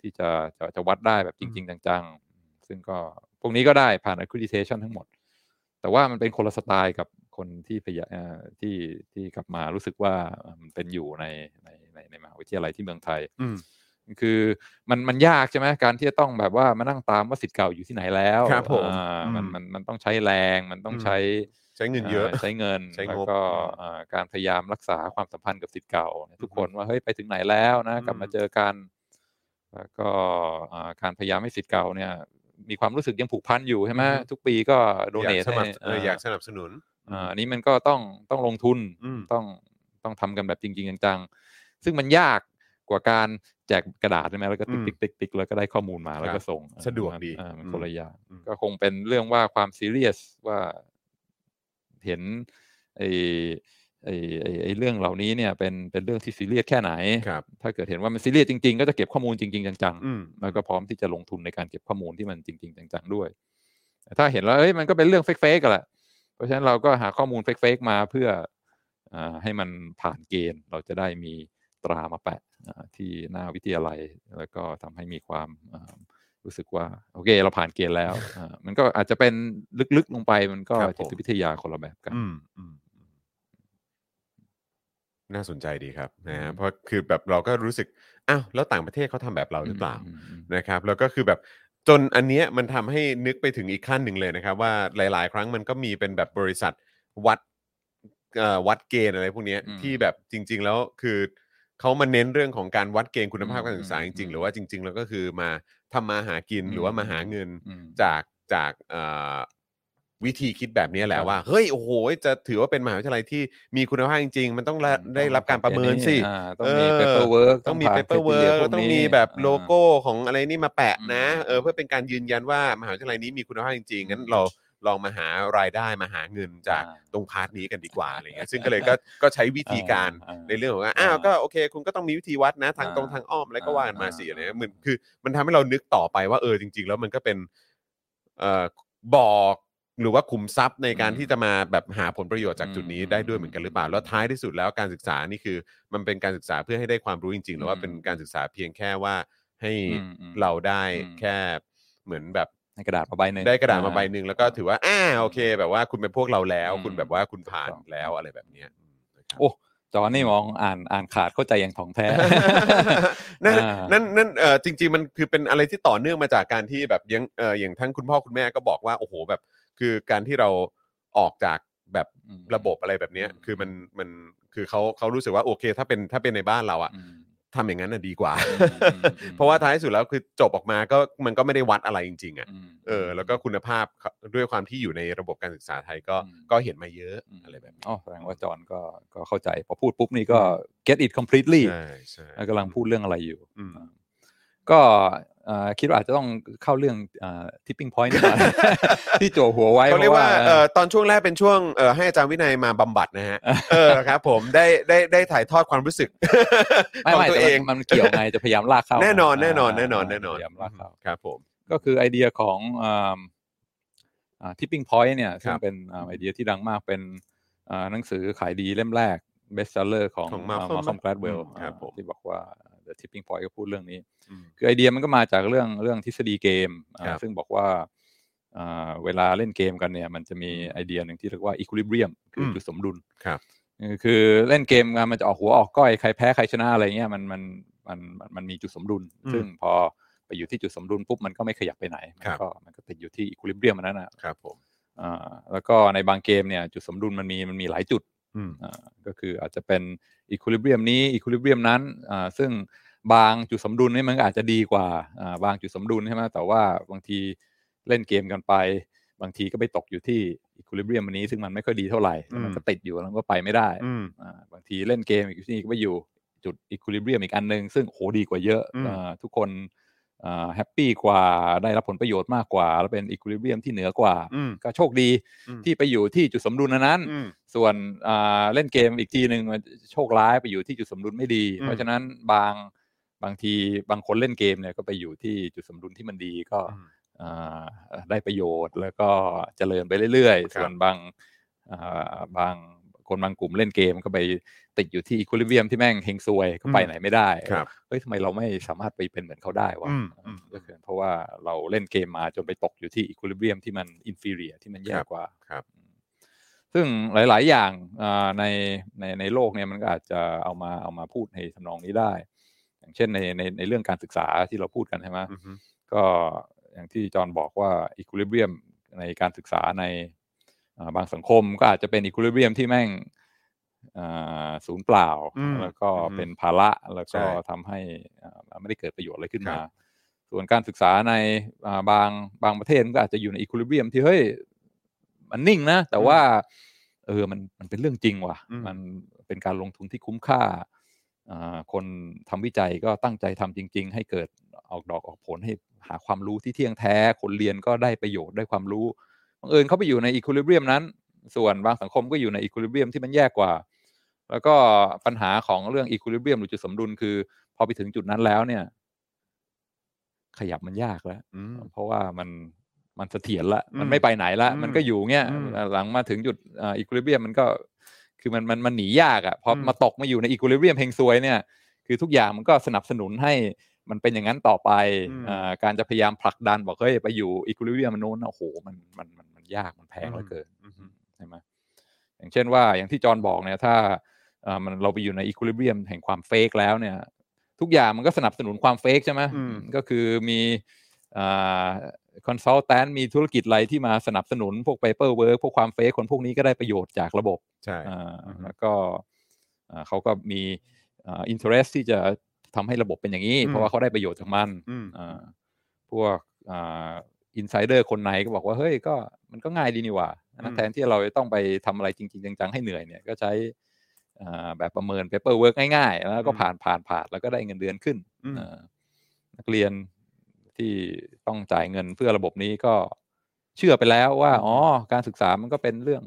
ที่จะจะจะวัดได้แบบจริง ๆ จังๆ ซึ่งก็พวกนี้ก็ได้ผ่าน accreditation ทั้งหมด แต่ว่ามันเป็นคนละสไตล์กับคนที่พยาเอ่อที่ที่กลับมารู้สึกว่ามันเป็นอยู่ในในในในมหาวิทยาลัยที่เมืองไทยอืม คือมันมันยากใช่ไหมการที่จะต้องแบบว่ามานั่งตามว่าสิทธิ์เก่าอยู่ที่ไหนแล้วครับผมอ่ามันอืมมันมันต้องใช้แรงมันต้องอืมใช้ใช้เงินเยอะใช้เงินใช้งบแล้วก็อืมอ่าการพยายามรักษาความสัมพันธ์กับสิทธิ์เก่า ทุกคนว่าเฮ้ยไปถึงไหนแล้วนะกลับมาอืมเจอกัน แล้วก็อ่าการพยายามให้สิทธิ์เก่าเนี่ย มีความรู้สึกยังผูกพันอยู่ใช่ไหมทุกปีก็โดอยาเนกทสนับให้เอออยากสนับสนุนอ่าอันนี้มันก็ต้องต้องลงทุนอืมต้องต้องทำกันแบบจริง ๆ จังๆซึ่งมันยาก กว่าการแจกกระดาษใช่ไหมแล้วก็ติ๊กอืมติ๊กติ๊กติ๊กแล้วก็ได้ข้อมูลมาแล้วครัก็บส่งสะดวกดีอ่ามันอืมคนละอย่างอืมก็คงเป็นเรื่องว่าความซีเรียสว่าเห็นไอ้ไอ้ไอ้ไอ้เรื่องเหล่านี้เนี่ยเป็นเป็นเรื่องที่ซีเรียสแค่ไหนครับถ้าเกิดเห็นว่ามันซีเรียสจริงๆ ก็จะเก็บข้อมูลจริง ๆ จังอืมๆแล้วก็พร้อมที่จะลงทุนในการเก็บข้อมูลที่มันจริง ๆ จังๆ ด้วยแต่ถ้าเห็นแล้วเอ้ยมันก็เป็นเรื่อง fake ๆกันแหละ เพราะฉะนั้นเราก็หาข้อมูล fake ๆมาเพื่ออ่าให้มันผ่านเกณฑ์เราจะได้มีตรามาแปะอ่า ที่หน้าวิทยาลัย แล้วก็ทำให้มีความอ่ารู้สึกว่า โอเค เราผ่านเกณฑ์แล้วอ่ามันก็อาจจะเป็นลึกๆลงไปมันก็ครับผมจิตวิทยาคนละแบบกันอืมอืมอืมน่าสนใจดีครับนะฮะอืมเพราะคือแบบเราก็รู้สึกอ้าวแล้วต่างประเทศเขาทำแบบเราหรือเปล่ามอืมนะครับ แล้วก็คือแบบจนอันเนี้ยมันทำให้นึกไปถึงอีกขั้นหนึ่งเลยนะครับ ว่าหลาย ๆ ครั้งมันก็มีเป็นแบบบริษัทวัดเอ่อวัดเกณฑ์อะไรพวกเนี้ยอืมที่แบบจริง ๆ แล้วคือ เขามาเน้นเรื่องของการวัดเกณฑ์คุณภาพการศึกษาอืจมริงๆอืมหรือว่าจริง ๆ แล้วก็คือมาทำมาหากินหรือว่ามาหาเงินอืม จากจากเอ่อวิธีคิดแบบนี้แหละครับ ว่า เฮ้ยโอ้โหจะถือว่าเป็นมหาวิทยาลัยที่มีคุณภาพจริง ๆ มันต้องละได้รับการประเมินสิ อ่าต้องมี เออ paperwork ต้องมีผ่าน paperwork criteria พวกต้องนี้มีแบบอ่าโลโก้ของอะไรนี่มาแปะนะ อืม เออเพื่อเป็นการยืนยันว่ามหาวิทยาลัยนี้มีคุณภาพจริงๆงั้นเรา ลองมาหารายได้มาหาเงินจากอ่าตรง part นี้กันดีกว่าอะไรเงี้ยซึ่งก็เลยก็ก็ใช้วิธีการอ่าในเรื่องของว่าอ้าวอ่าก็โอเค คุณก็ต้องมีวิธีวัดนะทางตรงอ่าทางอ้อมอะไรก็ว่ากันมาอ่าสิอะไรอ่าเงี้ยเหมือนคือ มันทำให้เรานึกต่อไปว่าเออจริง ๆ แล้วมันก็เป็นเอ่อบอกหรือว่าคุมทรัพย์ในการอืมที่จะมาแบบหาผลประโยชน์จากจุดนี้อืมได้ด้วยเหมือนกันหรือเปล่า แล้วท้ายที่สุดแล้วการศึกษานี่คือ มันเป็นการศึกษาเพื่อให้ได้ความรู้จริง ๆ หรือว่าอืมเป็นการศึกษาเพียงแค่ว่าให้อืมอืมเราได้อืมแค่เหมือนแบบให้ กระดาษมาใบหนึ่งได้กระดาษมาอ่ใบหนึ่งแล้วก็ถือว่าอ่าโอเค แบบว่าคุณเป็นพวกเราแล้วอืมคุณแบบว่าคุณผ่านถูกต้องแล้วอะไรแบบเนี้ยอืมนะครับโอ้จอนี่มองอ่านอ่านขาดเข้าใจอย่างถ่องแท้นั่นอ่านั่นนั่นเออจริง ๆ มันคือเป็นอะไรที่ต่อเนื่องมาจากการที่แบบยังเอออย่างทั้งคุณพ่อคุณแม่ก็บอกว่าโอ้โหแบบ คือการที่เราออกจากแบบอืมระบบอะไรแบบเนี้ยอืมคือมันมันคือเขาเขารู้สึกว่าโอเค ถ้าเป็นถ้าเป็นในบ้านเราอะอืม ทำอย่างนั้นน่ะดีกว่าอืมอืมอืมเพราะว่าท้ายสุดแล้วคือจบออกมาก็มันก็ไม่ได้วัดอะไรจริง ๆอะมเออแล้วก็คุณภาพด้วยความที่อยู่ในระบบการศึกษาไทยก็อืมก็เห็นมาเยอะมอะไรแบบนี้อ๋อแสดงว่าจอห์นก็ก็เข้าใจ พอพูดปุ๊บนี่ก็ get it completely ใช่ใช่กำลังพูดเรื่องอะไรอยู่อืมก็เอ่อ คิดว่าอาจจะต้องเข้าเรื่องเอ่อ tipping point นิดหน่อยที่โจหัวไว้เขาเรียกว่าพะเอ่อตอนช่วงแรกเป็นช่วงเอ่อให้อาจารย์วินัยมาบำบัดนะฮะเออครับ ผมได้ได้ได้ถ่ายทอดความรู้สึกไม่ของไม่ตัวแต่เองมันมันเกี่ยวไงจะพยายามลากเข้าแน่นอนาแน่นอนแน่นอนแน่นอนพยายามลากเข้าครับ ผมก็คือไอเดียของอ่าอ่า tipping point เนี่ยซึ่คงรับเป็นอ่าไอเดียที่ดังมากเป็นอ่าหนังสือขายดีเล่มแรก best seller ของของอ่า Malcolm Malcolm Gladwell อืมครับผมที่บอกว่า the tipping point ก็พูดเรื่องนี้อืมคือไอเดียมันก็มาจากเรื่องเรื่องทฤษฎีเกมอ่าครับซึ่งบอกว่าอ่าเวลาเล่นเกมกันเนี่ย มันจะมีไอเดียหนึ่งที่เรียกว่า equilibrium คืออมจุดสมดุลครับเออคือเล่นเกมกันมันจะออกหัวออกก้อยใครแพ้ใครชนะอะไรเงี้ยมันมันมันมันมันมีจุดสมดุลอืมซึ่งพอไปอยู่ที่จุดสมดุลปุ๊บมันก็ไม่ขยับไปไหน มัครับก็มันก็ติดอยู่ที่ equilibrium อันนั้นนะครับผมอ่าแล้วก็ในบางเกมเนี่ยจุดสมดุลมันมีมันมีหลายจุดอืมอ่า ก็คืออาจจะเป็น equilibrium นี้ equilibrium นั้นอ่าซึ่งบางจุดสมดุลนี่มันก็อาจจะดีกว่าอ่าบางจุดสมดุลใช่ไหมแต่ว่าบางทีเล่นเกมกันไป บางทีก็ไปตกอยู่ที่ equilibrium อันนี้ ซึ่งมันไม่ค่อยดีเท่าไหร่แล้วมันก็ติดอยู่แล้วก็ไปไม่ได้อืมอ่าบางทีเล่นเกมอีกที่ก็ไปอยู่จุด equilibrium อีกอันหนึ่งซึ่งโหดีกว่าเยอะอืมอ่าทุกคน แฮปปี้กว่าได้รับผลประโยชน์มากกว่า แล้วเป็น equilibrium ที่เหนือกว่าอืมก็โชคดีอืมที่ไปอยู่ที่จุดสมดุลอันนั้นอืมส่วนอ่าเล่นเกมอีกทีหนึ่งมันโชคร้ายไปอยู่ที่จุดสมดุลไม่ดีอืมเพราะฉะนั้นบางบางทีบางคนเล่นเกมเนี่ยก็ไปอยู่ที่จุดสมดุลที่มันดีก็อืมอ่าได้ประโยชน์แล้วก็เจริญไปเรื่อยครับๆส่วนบางอ่าบาง คนบางกลุ่มเล่นเกมก็ไปติดอยู่ที่อีค i ลิเบียมที่แม่งเฮงซวยก็ไปไหนไม่ได้ครับเฮ้ยทำไมเราไม่สามารถไปเป็นเหมือนเขาได้วะอืมอืมก็คือเพราะว่าเราเล่นเกมมาจนไปตกอยู่ที่อีค i ลิเบียมที่มันอินฟีเรียที่มันแย่ครับกว่าครับซึ่งหลาย ๆ อย่างอ่าในในในโลกเนี่ยมันก็อาจจะเอามาเอามาพูดในทำนองนี้ได้ อย่างเช่นในในในเรื่องการศึกษาที่เราพูดกันใช่ไหมอือฮึก็อย่างที่จอห์นบอกว่าอีค i ลิเบียมในการศึกษาในอ่า บางสังคมก็อาจจะเป็นอีค i ลิเบียมที่แม่งอ่าศูนย์เปล่าอืมแล้วก็อือฮึเป็นภาระแล้วก็ใช่ทำให้อ่าไม่ได้เกิดประโยชน์อะไรขึ้นครัมาบส่วนการศึกษาในอ่าบางบางประเทศมันก็อาจจะอยู่ในอีค i ลิเบียมที่เฮ้ยมันนิ่งนะ แต่ว่า เออมันมันเป็นเรื่องจริงว่ะอืมมันเป็นการลงทุนที่คุ้มค่าอ่าคนทำวิจัยก็ตั้งใจทำจริง ๆ ให้เกิดออกดอกออกผลให้หาความรู้ที่เที่ยงแท้ คนเรียนก็ได้ประโยชน์ได้ความรู้ บังเอิญเขาไปอยู่ในอีคว i เบียมนั้น ส่วนบางสังคมก็อยู่ในอีคว i เบียมที่มันแย่กว่า แล้วก็ปัญหาของเรื่องอีคว i เบียมหรือจุดสมดุลคือ พอไปถึงจุดนั้นแล้วเนี่ย ขยับมันยากแล้วอืมเพราะว่ามันมันเสถียรละอืมมันไม่ไปไหนละอืมมันก็อยู่เงี้ยอืมหลังมาถึงจุดอีคว i เบียมมันก็คือมันมันมันหนียากอะพออมมาตกมาอยู่ในอีคว i เบียมเฮงซวยเนี่ย คือทุกอย่างมันก็สนับสนุนให้มันเป็นอย่างนั้นต่อไปอืมอ่าการจะพยายามผลักดันบอกเฮ้ยไปอยู่อีคว i เบียมมันโน้นนะโอ้โหมันมันมันมัน ยากมันแพงเหลือเกินอืมใช่ไหมอย่างเช่นว่าอย่างที่จอห์นบอกเนี่ยถ้าเอ่อมันเราไปอยู่ในอีคว i เบียมแห่งความเฟกแล้วเนี่ย ทุกอย่างมันก็สนับสนุนความเฟกใช่ไหมอืมก็คือมีคอนซัลแทนมีธุรกิจอะไรที่มาสนับสนุนพวก paperwork พวกความเฟกคนพวกนี้ก็ได้ประโยชน์จากระบบใช่อ่าอือฮึแล้วก็อ่าเขาก็มี interest ที่จะทำให้ระบบเป็นอย่างนี้อืมเพราะว่าเขาได้ประโยชน์จากมันอืมอ่าพวก insider คนไหนก็บอกว่าเฮ้ยก็มันก็ง่ายดีนี่หว่านะอืมแทนที่เราจะต้องไปทำอะไรจริง ๆ จังๆให้เหนื่อยเนี่ยก็ใช้อ่าแบบประเมิน paperwork ง่ายๆ แล้วก็ผ่านผ่านผ่านแล้วก็ได้เงินเดือนขึ้นอืมอ่านักเรียนที่ต้องจ่ายเงินเพื่อระบบนี้ก็เชื่อไปแล้วว่าอ๋อการศึกษามันก็เป็นเรื่อง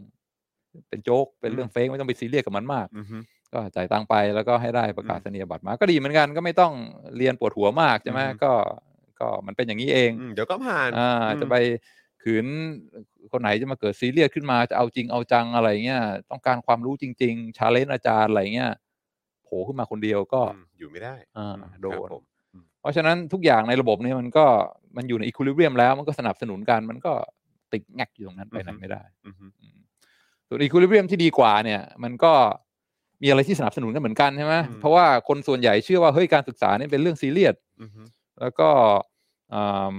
เป็นโจ๊กเป็นเรื่อง fake ไม่ต้องไปซีเรียสกับมันมากอืมก็จ่ายตังค์ไปแล้วก็ให้ได้ประกาศอืมนียบัตรมา ก็ดีเหมือนกันก็ไม่ต้องเรียนปวดหัวมากใช่ไหมอืมก็ ก็มันเป็นอย่างนี้เองอืมเดี๋ยวก็ผ่านอ่าอืมจะไปขืนคนไหนจะมาเกิดซีเรียสขึ้นมาจะเอาจริงเอาจังอะไรเงี้ยต้องการความรู้จริง ๆ challenge อาจารย์อะไรเงี้ยโผล่ขึ้นมาคนเดียวก็อืมอยู่ไม่ได้อ่าอืมโดนครับผมเพราะฉะนั้นทุกอย่างในระบบนี้มันก็มันอยู่ในอีคว i เบียมแล้วมันก็สนับสนุนกันมันก็ติดแหงกอยู่ตรงนั้นไปไหนอือฮึไม่ได้อืมอืมส่วนอีคว i เบียมที่ดีกว่าเนี่ย มันก็มีอะไรที่สนับสนุนกันเหมือนกันใช่ไหมอืมเพราะว่าคนส่วนใหญ่เชื่อว่าเฮ้ยการศึกษานี่เป็นเรื่องซีเรียสอืม แล้วก็อ่า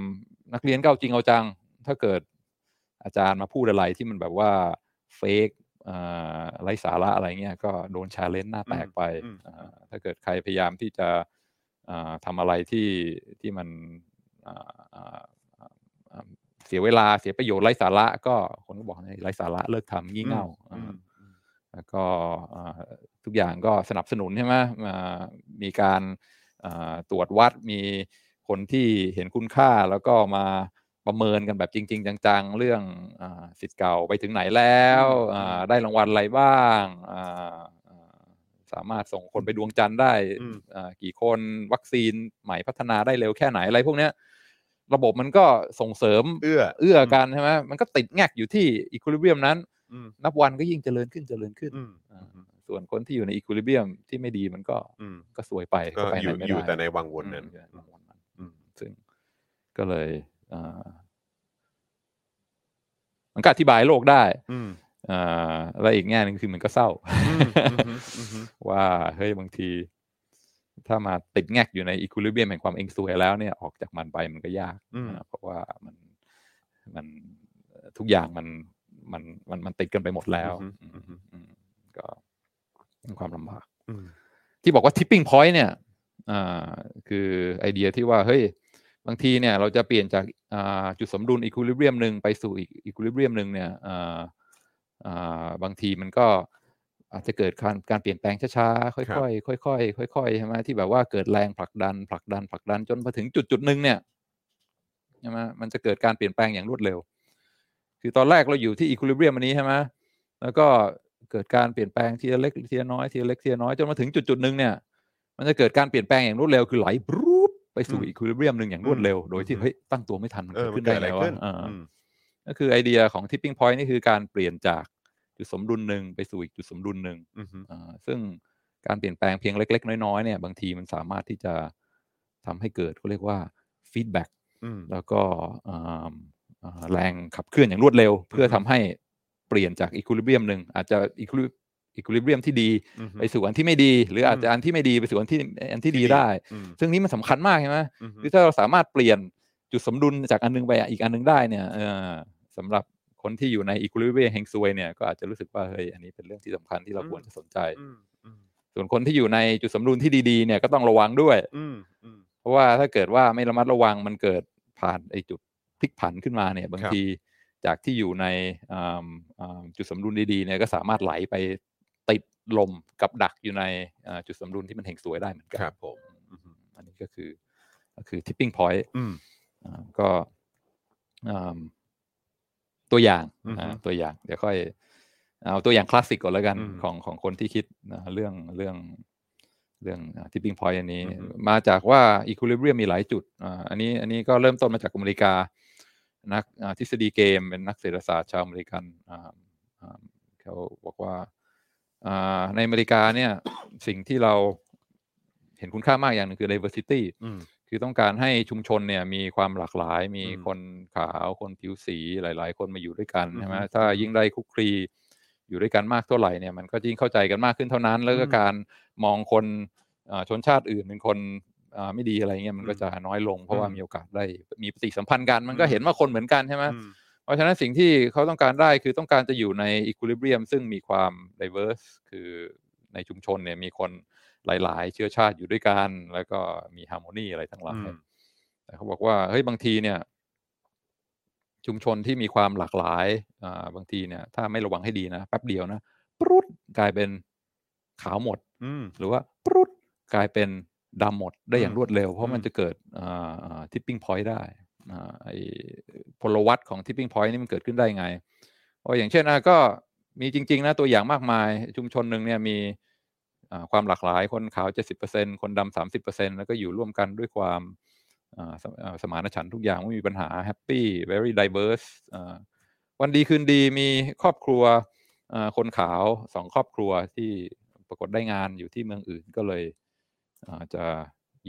นักเรียนก็เอาจริงเอาจัง ถ้าเกิดอาจารย์มาพูดอะไรที่มันแบบว่า fake ไร้สาระอะไรเงี้ยก็โดน challenge หน้าแตกไปอืมอ่าถ้าเกิดใครพยายามที่จะอ่าทำอะไรที่ที่มันอ่าอ่าอ่าเสียเวลาเสียประโยชน์ไร้สาระ ก็คนก็บอกไร้สาระเลิกทำงี่เง่าอืมอ่าแล้วก็อ่าทุกอย่างก็สนับสนุนใช่ไหมอ่ามีการอ่าตรวจวัดมี คนที่เห็นคุณค่าแล้วก็มาประเมินกันแบบจริง ๆ จังๆ เรื่องอาสิทธิ์เก่าไปถึงไหนแล้วอ่าได้รางวัลอะไรบ้างอ่าอ่าสามารถส่งคนไปดวงจันทร์ได้อืมอ่ากี่คนวัคซีนใหม่พัฒนาได้เร็วแค่ไหนอะไรพวกเนี้ยระบบมันก็ส่งเสริมเอื้อเอื้อกันใช่ไหมมันก็ติดแงกอยู่ที่อีคว i เบียมนั้นอืมนับวันก็ยิ่งเจริญขึ้นเจริญขึ้นอืมอ่าส่วนคนที่อยู่ในอีคว i เบียมที่ไม่ดีมันก็อืมก็สวยไปก็ไปอยู่ไหนไม่อยู่ได้แต่ในวังวนนั้น ก็เลยอ่ามันก็อธิบายโลกได้อืมอ่าแล้วอีกแง่หนึ่งคือมันก็เศร้าอืมอืมอืมอืมว่าเฮ้ยบางที ถ้ามาติดแงกอยู่ในอีคว i เบียมแห่งความเองซวยแล้วเนี่ยออกจากมันไปมันก็ยากอืมอ่าเพราะว่ามันมันเอ่อทุกอย่างมันมันมันมันติดกันไปหมดแล้วอืมอือืมมอืมก็เป็นความลำบากอืมที่บอกว่า tipping point เนี่ย อ่า คือไอเดียที่ว่าเฮ้ย บางทีเนี่ยเราจะเปลี่ยนจากอ่าจุดสมดุลอีคว i เบียมหนึ่งไปสู่อีกอีคว i เบียมหนึ่งเนี่ยอ่าอ่าบางทีมันก็อาจจะเกิดการการเปลี่ยนแปลงช้าๆ ค่อยๆ ค่อยๆ ค่อยๆ ใช่ไหมที่แบบว่าเกิดแรงผลักดัน ผลักดัน ผลักดันจนมาถึงจุดจุดๆหนึ่งเนี่ยใช่ไหมมันจะเกิดการเปลี่ยนแปลงอย่างรวดเร็ว คือตอนแรกเราอยู่ที่อีคว i เบียมอันนี้ใช่ไหมแล้วก็เกิดการเปลี่ยนแปลงทีละเล็กทีละน้อยทีละเล็กทีละน้อยจนมาถึงจุดจุดๆหนึ่งเนี่ย มันจะเกิดการเปลี่ยนแปลงอย่างรวดเร็วคือไหลปรู๊บ ไปสู่อืมอีคว i เบียมหนึ่งอย่างรวดเร็ว โดยที่อืมเฮ้ยตั้งตัวไม่ทันมันเอเกิอดมันขึ้นเกิได้ดอะไรไงวะขึ้นอ่าอืมก็คือไอเดียของ tipping point นี่คือการเปลี่ยนจากจุดสมดุลหนึ่งไปสู่อีกจุดสมดุลหนึ่งอืมอ่าซึ่งการเปลี่ยนแปลงเพียงเล็ก ๆ น้อยๆเนี่ยบางทีมันสามารถที่จะทำให้เกิดเขาเรียกว่า feedback อืมแล้วก็อ่าอ่าแรงขับเคลื่อนอย่างรวดเร็ว เพื่อทำให้เปลี่ยนจากอีคว i เบียมหนึ่งอาจจะอีคว อีคว i เบียมที่ดีอืมไปสู่อันที่ไม่ดี หรืออาจจะอันที่ไม่ดีไปสู่อันที่อันที่ดีได้อืมซึ่งนี้มันสำคัญมากใช่ไหมอืมคือถ้าเราสามารถเปลี่ยนจุดสมดุลจากอันนึงไปอีกอันนึงได้เนี่ยเออสำหรับคนที่อยู่ในอีคว i เบียมเฮงซวยเนี่ยก็อาจจะรู้สึกว่าเฮ้ยอันนี้เป็นเรื่องที่สำคัญที่เราควรจะสนใจอืมอืมส่วนคนที่อยู่ในจุดสมดุลที่ดีๆเนี่ยก็ต้องระวังด้วยอืมอืมเพราะว่าถ้าเกิดว่าไม่ระมัดระวังมันเกิดผ่านไอ้จุดพลิกผันขึ้นมาเนี่ยบางครับทีจากที่อยู่ในอ่าอ่าจุดสมดุลดีๆเนี่ยก็สามารถไหลไป ติดลมกับดักอยู่ในอ่าจุดสมดุลที่มันเฮงสวยได้เหมือนกัครับผมอันนี้ก็คือก็คือ tipping point อืมอ่าก็อ่าตัวอย่างอือฮึอ่าตัวอย่าง เดี๋ยวค่อยเอาตัวอย่างคลาสสิกก่อนแล้วกันอืมของของคนที่คิดนะเรื่องเรื่องเรื่องอ่า tipping point อันนี้อือฮึมาจากว่า equilibrium มีหลายจุดอ่าอันนี้อันนี้ก็เริ่มต้นมาจากอเมริกา นักอ่าทฤษฎีเกมเป็นนักเศรษฐศาสตร์ชาวอเมริกันอ่าอ่าเขาบอกว่าอ่า ในอเมริกาเนี่ยสิ่งที่เราเห็นคุณค่ามากอย่างหนึ่งคือ diversity อืมคือต้องการให้ชุมชนเนี่ยมีความหลากหลาย มีอืมคนขาวคนผิวสีหลาย ๆ คนมาอยู่ด้วยกันอือฮึใช่ไหมถ้ายิ่งได้คุกคลีอยู่ด้วยกันมากเท่าไหร่เนี่ยมันก็ยิ่งเข้าใจกันมากขึ้นเท่านั้น แล้วก็อืมการมองคนอ่าชนชาติอื่นเป็นคนอ่าไม่ดีอะไรเงี้ยมันก็อืมจะน้อยลงเพราะว่าอืมมีโอกาสได้มีปฏิสัมพันธ์กันมันก็อืมเห็นว่าคนเหมือนกันใช่ไหมอืม เพราะฉะนั้นสิ่งที่เขาต้องการได้คือต้องการจะอยู่ใน equilibrium ซึ่งมีความ diverse คือในชุมชนเนี่ยมีคนหลาย ๆ เชื้อชาติอยู่ด้วยกัน แล้วก็มี harmony อะไรทั้งหลายอืมแต่เขาบอกว่าเฮ้ยบางทีเนี่ยชุมชนที่มีความหลากหลายอ่าบางทีเนี่ย ถ้าไม่ระวังให้ดีนะแป๊บเดียวนะปรุดกลายเป็นขาวหมดอืมหรือว่าปรุดกลายเป็นดำหมดได้อย่างอืมรวดเร็ว เพอืราะอืมมันจะเกิด tipping point ได้อ่า ไอ้พลวัตของ tipping point นี่มันเกิดขึ้นได้ไงเพราะอย่างเช่นนะก็มีจริง ๆ นะ ตัวอย่างมากมายชุมชนหนึ่งเนี่ยมีความหลากหลายคนขาว70%คนดำ30%แล้วก็อยู่ร่วมกันด้วยความสมานฉันท์ทุกอย่างไม่มีปัญหาแฮปปี้ very diverse วันดีคืนดีมีครอบครัวคนขาวสองครอบครัวที่ปรากฏได้งานอยู่ที่เมืองอื่นก็เลยจะ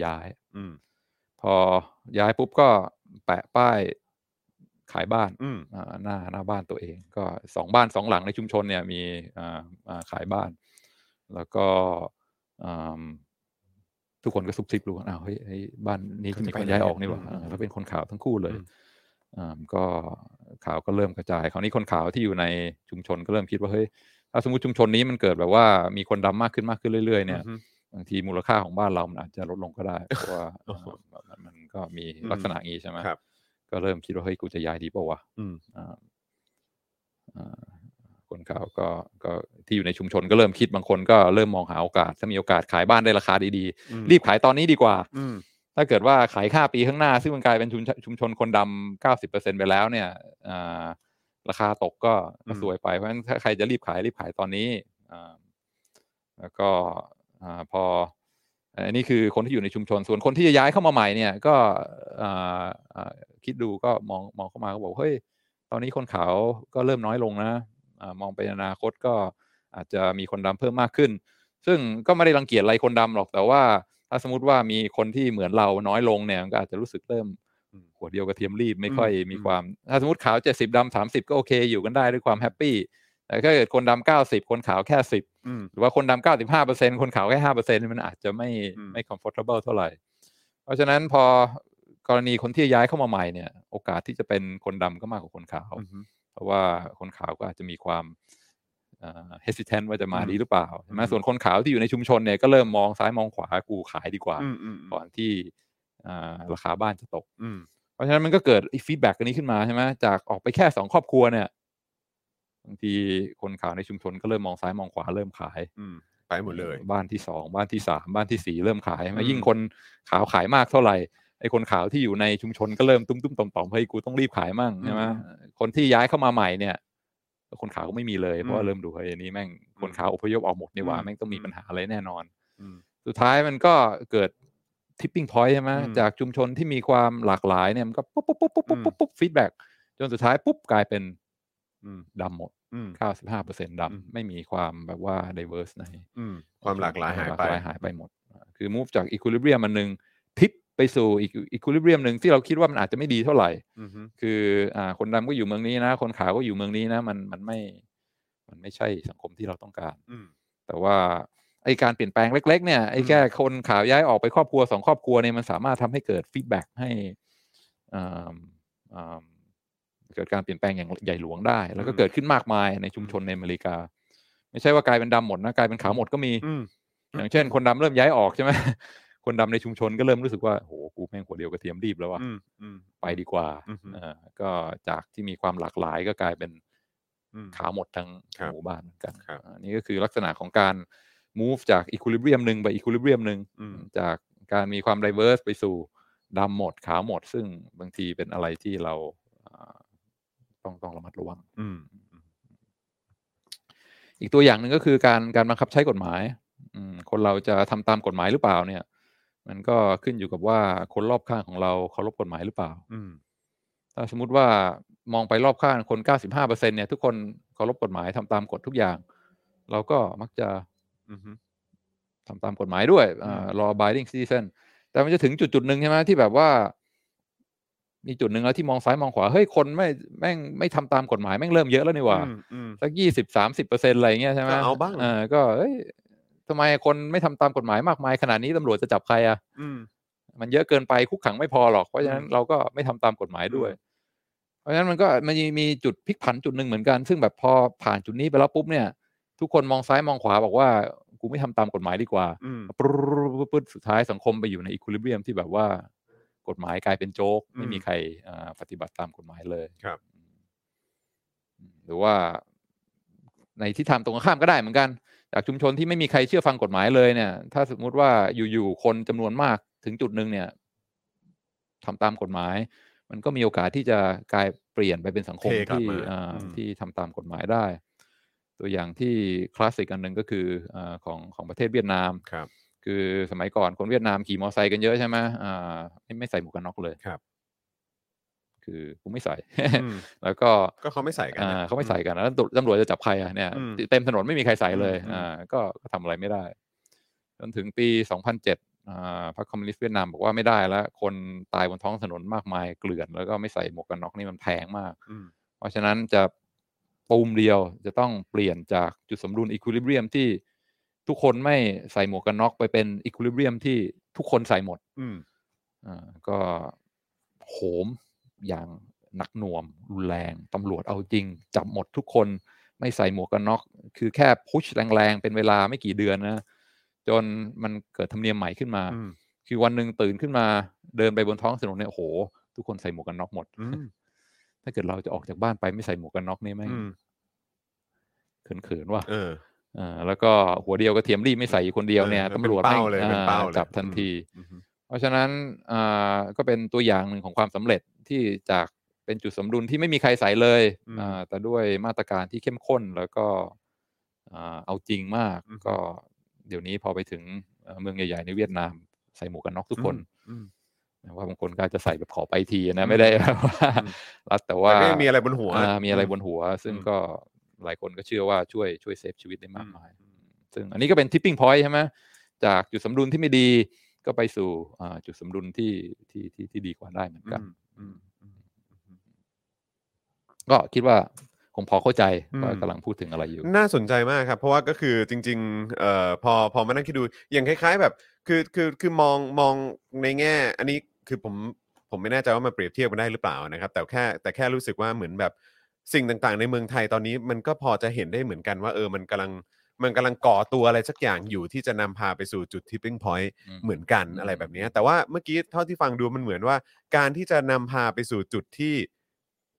ย้ายอพอย้ายปุ๊บก็ แปะป้ายขายบ้านอืมอ่าหน้าหน้าบ้านตัวเอง ก็สองบ้านสองหลังในชุมชนเนี่ยมีอ่าอ่าขายบ้าน แล้วก็อ่าทุกคนก็ซุบซิบรู้ว่าอ้าวเฮ้ยเฮ้ยบ้านนี้จะมีคนย้ายออกนี่หว่าอืมอ่าแล้วเป็นคนขาวทั้งคู่เลยอืมอ่าก็ข่าวก็เริ่มกระจายคราวนี้คนขาวที่อยู่ในชุมชนก็เริ่มคิดว่าเฮ้ยถ้าสมมติชุมชนนี้มันเกิดแบบว่ามีคนดำมากขึ้นมากขึ้นเรื่อยๆเนี่ยอืมบางทีมูลค่าของบ้านเรามันอาจจะลดลงก็ได้เพราะว่าโอ้โหเอ่อมันมัน ก็มีอืมลักษณะอย่างนี้ใช่ไหมครับ ก็เริ่มคิดว่าเฮ้ยกูจะย้ายดีเปล่าวะอืมอ่าอ่าคนข่าวก็ก็ที่อยู่ในชุมชนก็เริ่มคิดบางคนก็เริ่มมองหาโอกาส ถ้ามีโอกาสขายบ้านได้ราคาดีอืมๆรีบขายตอนนี้ดีกว่าอืมถ้าเกิดว่าขายค่าปีข้างหน้า ซึ่งมันกลายเป็นชุมชนชุมชนคนดำเก้าสิบเปอร์เซ็นไปแล้วเนี่ยอ่าราคาตกก็ก็อืมสวยไปเพราะฉะนั้นถ้าใครจะรีบขายรีบขายตอนนี้อ่าแล้วก็อ่าพอ อันนี้คือคนที่อยู่ในชุมชนส่วนคนที่จะย้ายเข้ามาใหม่เนี่ยก็คิดดูก็มองมองเข้ามาก็บอกเฮ้ยตอนนี้คนขาวก็เริ่มน้อยลงนะอ่ามองไปในอนาคตก็อาจจะมีคนดำเพิ่มมากขึ้น ซึ่งก็ไม่ได้รังเกียจอะไรคนดำหรอกแต่ว่า ถ้าสมมติว่ามีคนที่เหมือนเราน้อยลงเนี่ยก็อาจจะรู้สึกเริ่มหัวเดียวกระเทียมรีบไม่ค่อยมีความ ถ้าสมมติขาวเจ็ดสิบดำสามสิบก็โอเคอยู่กันได้ด้วยความแฮปปี้ แต่ถ้าเกิดคนดำเก้าสิบคนขาวแค่สิบอืมหรือว่าคนดำเก้าสิบห้าเปอร์เซ็นคนขาวแค่ห้าเปอร์เซ็นมันอาจจะไม่อืมไม่ comfortable เท่าไหร่ เพราะฉะนั้นพอกรณีคนที่ย้ายเข้ามาใหม่เนี่ย โอกาสที่จะเป็นคนดำก็มากกว่าคนขาวอืมเพราะว่าคนขาวก็อาจจะมีความเอ่อ hesitant ว่าจะมาอืมดีหรือเปล่าใช่ไหมอืมส่วนคนขาวที่อยู่ในชุมชนเนี่ยก็เริ่มมองซ้ายมองขวากูขายดีกว่าอืมอืมก่อนที่อ่าราคาบ้านจะตกอืมเพราะฉะนั้นมันก็เกิด feedback อันนี้ขึ้นมาใช่ไหมจากออกไปแค่สองครอบครัวเนี่ย บางทีคนขาวในชุมชนก็เริ่มมองซ้ายมองขวาเริ่มขายอืมไปหมดเลย บ้านที่สองบ้านที่สามบ้านที่สี่เริ่มขายใช่ไหมอืมยิ่งคนขาวขายมากเท่าไหร่ไอ้คนขาวที่อยู่ในชุมชนก็เริ่มตุ้มตุ้มต่อมต่อมเฮ้ยกูต้องรีบขายมั่งใช่ไหมคนที่ย้ายเข้ามาใหม่เนี่ยคนขาวก็ไม่มีเลยเพราะว่าเริ่มดูเฮ้ยอันนี้แม่งคนขาวอพยพออกหมดนี่หว่าแม่งต้องมีปัญหาอะไรแน่นอนอืมสุดท้ายมันก็เกิด tipping point ใช่ไหมอืมจากชุมชนที่มีความหลากหลายเนี่ยมันก็ปุ๊บปุ๊บปุ๊บปุ๊บปุ๊บปุ๊บปุ๊บ feedback จนสุดท้ายปุ๊บกลายเป็นอืม ดำหมดอืม95เปอร์เซ็นต์อืมดำไม่มีความแบบว่า diverse ในอืมความหลากหลายหายหลากไปหลายหายไปหมด คือ move จาก equilibrium มันหนึ่งพลิกไปสู่อีก equilibrium หนึ่งที่เราคิดว่ามันอาจจะไม่ดีเท่าไหร่อืมคืออ่าคนดำก็อยู่เมืองนี้นะ คนขาวก็อยู่เมืองนี้นะ มันมันไม่ มันไม่ใช่สังคมที่เราต้องการอืมแต่ว่าไอการเปลี่ยนแปลงเล็ก ๆ เนี่ยไออืมแค่คนขาวย้ายออกไปครอบครัวสองครอบครัวเนี่ยมันสามารถทำให้เกิด feedback ให้อ่าอ่า เกิดการเปลี่ยนแปลงอย่างใหญ่หลวงได้ แล้วก็เกิดขึ้นมากมายในชุมชนในอเมริกา ไม่ใช่ว่ากลายเป็นดำหมดนะกลายเป็นขาวหมดก็มีอืมอย่างเช่น คนดำเริ่มย้ายออกใช่ไหมคนดำในชุมชนก็เริ่มรู้สึกว่าโหกูแม่งหัวเดียวกระเทียมรีบแล้วว่ะอืมอืมไปดีกว่าอือฮึเออก็จากที่มีความหลากหลายก็กลายเป็นอืมขาวหมดทั้งครับหมู่บ้านเหมือนกันครับอันนี้ก็คือลักษณะของการ move จาก equilibrium หนึ่งไป equilibrium หนึ่งอืมจากการมีความ diverse ไปสู่ดำหมดขาวหมด ซึ่งบางทีเป็นอะไรที่เราอ่า ต้องต้องระมัดระวัง อืมอีกตัวอย่างหนึ่งก็คือการการบังคับใช้กฎหมายอืมคนเราจะทำตามกฎหมายหรือเปล่าเนี่ย มันก็ขึ้นอยู่กับว่าคนรอบข้างของเราเคารพกฎหมายหรือเปล่า อืมถ้าสมมุติว่ามองไปรอบข้างคน95%เนี่ยทุกคนเคารพกฎหมายทำตามกฎทุกอย่าง เราก็มักจะอืมทำตามกฎหมายด้วยอ่าอืม law abiding citizen แต่มันจะถึงจุดจุดๆหนึ่งใช่ไหมที่แบบว่า มีจุดหนึ่งแล้วที่มองซ้ายมองขวาเฮ้ยคนไม่แม่งไม่ทำตามกฎหมายแม่งเริ่มเยอะแล้วนี่หว่าอืมอืมสักยี่สิบสามสิบเปอร์เซ็นอะไรเงี้ยใช่ไหมก็เอาบ้างเออก็เอ้ยทำไมคนไม่ทำตามกฎหมายมากมายขนาดนี้ตำรวจจะจับใครอะอืมมันเยอะเกินไปคุกขังไม่พอหรอกเพราะฉะนั้นอืมเราก็ไม่ทำตามกฎหมายด้วยอืมเพราะฉะนั้นมันก็มันมีจุดพลิกผันจุดหนึ่งเหมือนกัน ซึ่งแบบพอผ่านจุดนี้ไปแล้วปุ๊บเนี่ย ทุกคนมองซ้ายมองขวาบอกว่ากูไม่ทำตามกฎหมายดีกว่าอืมปุ๊บปุ๊บปุ๊บสุดท้ายสังคมไปอยู่ในอีค i ลิเบียมที่แบบว่า กฎหมายกลายเป็นโจ๊ก ไม่มีอืมใครอ่าปฏิบัติตามกฎหมายเลยครับอืมหรือว่าในทิศทางตรงกันข้ามก็ได้เหมือนกันจากชุมชนที่ไม่มีใครเชื่อฟังกฎหมายเลยเนี่ย ถ้าสมมุติว่าอยู่ๆคนจำนวนมากถึงจุดหนึ่งเนี่ยทำตามกฎหมาย มันก็มีโอกาสที่จะกลายเปลี่ยนไปเป็นสังคมเทกลับที่มาอ่าอืมที่ทำตามกฎหมายได้ ตัวอย่างที่คลาสสิกอันหนึ่งก็คืออาของของประเทศเวียดนามครับ คือสมัยก่อนคนเวียดนามขี่มอเตอร์ไซค์กันเยอะใช่ไหมอ่าไม่ไม่ใส่หมวกกันน็อกเลยครับคือกูไม่ใส่อืมแล้วก็ก็เขาไม่ใส่กันอ่านะเขาไม่ใส่กันแล้วตำรวจตำรวจจะจับใครอะเนี่ยอืมเต็มถนนไม่มีใครใส่เลยอืมอ่าก็ก็ทำอะไรไม่ได้ จนถึงปี 2007อ่าพรรคคอมมิวนิสต์เวียดนามบอกว่าไม่ได้แล้ว คนตายบนท้องถนนมากมายเกลื่อน แล้วก็ไม่ใส่หมวกกันน็อกนี่มันแพงมากอืมเพราะฉะนั้นจะปูมเดียวจะต้องเปลี่ยนจากจุดสมดุลอีค i ลิเบียมที่ ทุกคนไม่ใส่หมวกกันน็อกไปเป็นอีค i ลิเบียมที่ทุกคนใส่หมด อืมอ่าก็โหมอย่างหนักหน่วงรุนแรงตำรวจเอาจริง จับหมดทุกคนไม่ใส่หมวกกันน็อก คือแค่พุชแรงๆ เป็นเวลาไม่กี่เดือนนะ จนมันเกิดธรรมเนียมใหม่ขึ้นมาอืมคือวันหนึ่งตื่นขึ้นมาเดินไปบนท้องถนนเนี่ยโอ้โหทุกคนใส่หมวกกันน็อกหมดอืมถ้าเกิดเราจะออกจากบ้านไปไม่ใส่หมวกกันน็อกนี่แม่งอืมเขินๆว่ะเอออ่า แล้วก็หัวเดียวก็เทียมรีบไม่ใส่อยู่คนเดียวเนี่ยออตำรวจเป็นแม่เป้างเลยเป็นเป้าอ่าเลยจับทันทีอืมอืมเพราะฉะนั้นอ่าก็เป็นตัวอย่างหนึ่งของความสำเร็จที่จากเป็นจุดสมดุลที่ไม่มีใครใส่เลยอืมอ่าแต่ด้วยมาตรการที่เข้มข้นแล้วก็อ่าเอาจริงมากอืมก็เดี๋ยวนี้พอไปถึงเอ่อเมืองใหญ่ ๆ ในเวียดนามใส่หมวกกันน็อกทุกคนอืมนะว่าบางคนก็อาจจะใส่แบบขอไปทีอืนะมไม่ได้แบบว่าอืมรัดแต่ว่าแต่ก็ยังมีอะไรบนหัวอ่ามีอะไรบนหัว ซึ่งอืมก็ หลายคนก็เชื่อว่าช่วยช่วยเซฟชีวิตได้มากอืมมาย ซึ่งอันนี้ก็เป็นทิปปิ้งพอยต์ใช่ไหมจากจุดสมดุลที่ไม่ดีก็ไปสู่อ่าจุดสมดุลที่ที่ที่ที่ดีกว่าได้เหมือนกันอืมอืมก็คิดว่าคงพอเข้าใจอืมว่ากำลังพูดถึงอะไรอยู่ น่าสนใจมากครับ เพราะว่าก็คือจริงๆเอ่อพอพอมานั่งคิดดูอย่างคล้าย ๆ แบบ คือคือคือมองมองในแง่ อันนี้คือผมผมไม่แน่ใจว่ามันเปรียบเทียบกันได้หรือเปล่านะครับ แต่แค่แต่แค่รู้สึกว่าเหมือนแบบ สิ่งต่างๆ ในเมืองไทยตอนนี้มันก็พอจะเห็นได้เหมือนกันว่าเออมันกำลังมันกำลังก่อตัวอะไรสักอย่างอยู่ที่จะนำพาไปสู่จุด tipping point อืม เหมือนกันอืมอะไรแบบเนี้ยแต่ว่าเมื่อกี้เท่าที่ฟังดูมันเหมือนว่า การที่จะนำพาไปสู่จุดที่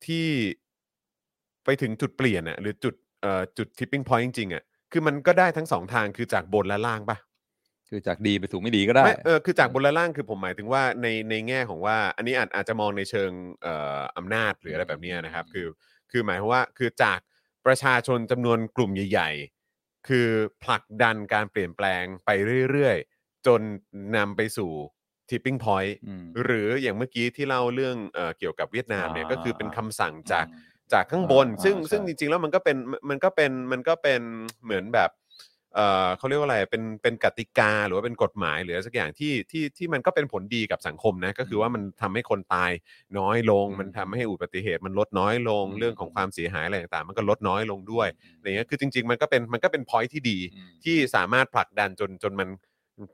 ที่ไปถึงจุดเปลี่ยนอะหรือจุดเอ่อจุด tipping point จริงๆอะคือมันก็ได้ทั้งสองทางคือจากบนและล่างปะ คือจากดีไปสู่ไม่ดีก็ได้ไม่เออคือจากบนและล่างคือผมหมายถึงว่าในในแง่ของว่า อันนี้อาจอาจจะมองในเชิงเอ่ออำนาจหรืออะไรแบบเนี้ยนะครับอืมคือคือหมายความว่าคือจากประชาชนจำนวนกลุ่มใหญ่ ๆ คือผลักดันการเปลี่ยนแปลงไปเรื่อยๆ จนนำไปสู่ tipping point อืมหรืออย่างเมื่อกี้ที่เล่าเรื่องเอ่อเกี่ยวกับเวียดนามเนี่ยอ่าก็คือเป็นคำสั่งจากอืมจากข้างบนอ่าซึ่งอ่าซึ่งใช่จริงๆแล้วมันก็เป็นมันก็เป็นมันก็เป็นเหมือนแบบ เอ่อเขาเรียกว่าอะไรเป็นเป็นกติกาหรือว่าเป็นกฎหมายหรืออะไรสักอย่างที่ที่ที่มันก็เป็นผลดีกับสังคมนะก็คือว่ามันทำให้คนตายน้อยลงอืมมันทำให้อุบัติเหตุมันลดน้อยลงอืมเรื่องของความเสียหายอะไรต่างๆ มันก็ลดน้อยลงด้วยอะไรเงี้ยคือจริง ๆ มันก็เป็นมันก็เป็นพอยที่ดี อืม ที่สามารถผลักดันจนจนมัน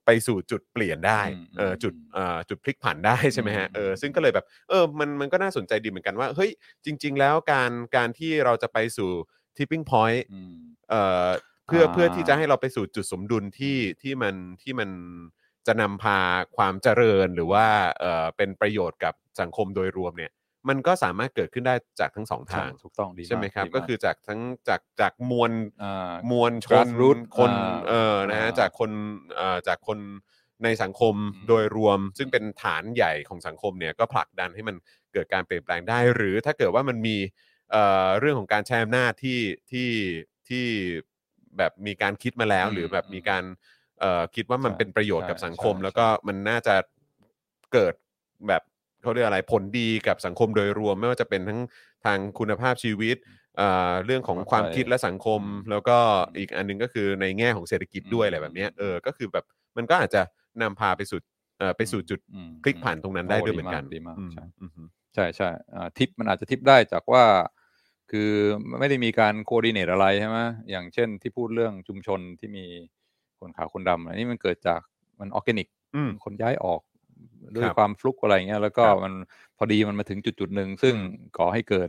ไปสู่จุดเปลี่ยนได้อืมเอออืมจุดเอ่อจุดพลิกผันได้ใช่ไหมฮะอืม เออซึ่งก็เลยแบบเออมันมันก็น่าสนใจดีเหมือนกันว่าเฮ้ยจริง ๆ แล้วการการที่เราจะไปสู่ tipping point อืม เอ่อ เพื่ออ่าเพื่อที่จะให้เราไปสู่จุดสมดุลที่ที่มันที่มันจะนำพาความเจริญหรือว่าเอ่อเป็นประโยชน์กับสังคมโดยรวมเนี่ย มันก็สามารถเกิดขึ้นได้จากทั้งสองทาง ถูกต้องดีากใช่ไหมครับ ดีาก็คือจากทั้งจากจากมวลามวลชน Grassroot คนอ่าเออนะฮะอ่าจากคนเอ่อจากคนในสังคมอืม โดยรวม ซึ่งเป็นฐานใหญ่ของสังคมเนี่ยก็ผลักดันให้มันเกิดการเปลี่ยนแปลงได้ หรือถ้าเกิดว่ามันมีเอ่อเรื่องของการใช้อำนาจที่ที่ที่ แบบมีการคิดมาแล้วอืมหรือแบบมีการเอ่อคิดว่ามันใช่เป็นประโยชน์กับใช่สังคมใช่แล้วก็มันน่าจะเกิดแบบเขาเรียกอะไรผลดีกับสังคมโดยรวม ไม่ว่าจะเป็นทั้งทางคุณภาพชีวิตเอ่อเรื่องของความคิดและสังคมอืมแล้วก็อีกอันหนึงก็คือในแง่ของเศรษฐกิจด้วยอืมอะไรแบบเนี้ยเออก็คือแบบมันก็อาจจะนำพาไปสู่เอ่อไปสู่จุดอืมพลิกผันตรงนั้นได้โอ้ด้วยเหมือนกันดีมากดีมากอืมใช่อืมอืมใช่ใช่อ่าทิปมันอาจจะทิปได้จากว่า คือไม่ได้มีการ coordinate อะไรใช่ไหมอย่างเช่นที่พูดเรื่องชุมชนที่มีคนขาวคนดำอันนี้มันเกิดจากมันออร์แกนิกอืมคนย้ายออกด้วยครับความฟลุกอะไรเงี้ยแล้วก็ครับมันพอดีมันมาถึงจุดจุดๆหนึ่งซึ่งอืมก่อให้เกิด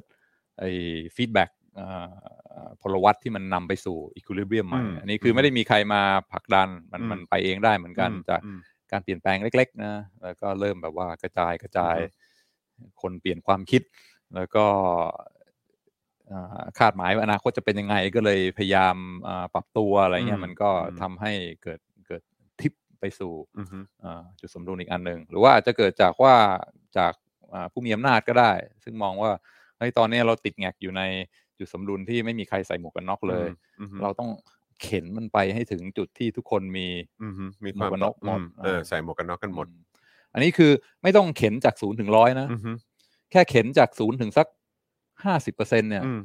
ไอ้ feedback พลวัตที่มันนำไปสู่อีค i ลิเบียมใหม่อืมอันนี้คือไม่ได้มีใครมาผลักดันมันอืมมันไปเองได้เหมือนกันอืมจากอืมการเปลี่ยนแปลงเล็ก ๆ นะ แล้วก็เริ่มแบบว่ากระจายกระจาย คนเปลี่ยนความคิด แล้วก็อ่า คาดหมายว่าอนาคตจะเป็นยังไงก็เลยพยายามอ่าปรับตัวอะไรเงี้อืยมมันก็อืมทำให้เกิดเกิดทิปไปสู่อืมอ่าจุดสมดุลอีกอันหนึ่งหรือว่าอาจจะเกิดจากว่าจากอ่าผู้มีอำนาจก็ได้ ซึ่งมองว่าเฮ้ยตอนนี้เราติดแงกอยู่ในจุดสมดุลที่ไม่มีใครใส่หมวกกันน็อกเลยอืมเราต้องเข็นมันไปให้ถึงจุดที่ทุกคนมีอืมมีความหมวกกันน็อกหมดอืเอออ่าใส่หมวกกันน็อกกันหมดอือันนี้คือไม่ต้องเข็นจากศูนย์ถึงร้อยนะอืมแค่เข็นจากศูนย์ถึงสัก ห้าสิบเปอร์เซ็นเนี่ยอืม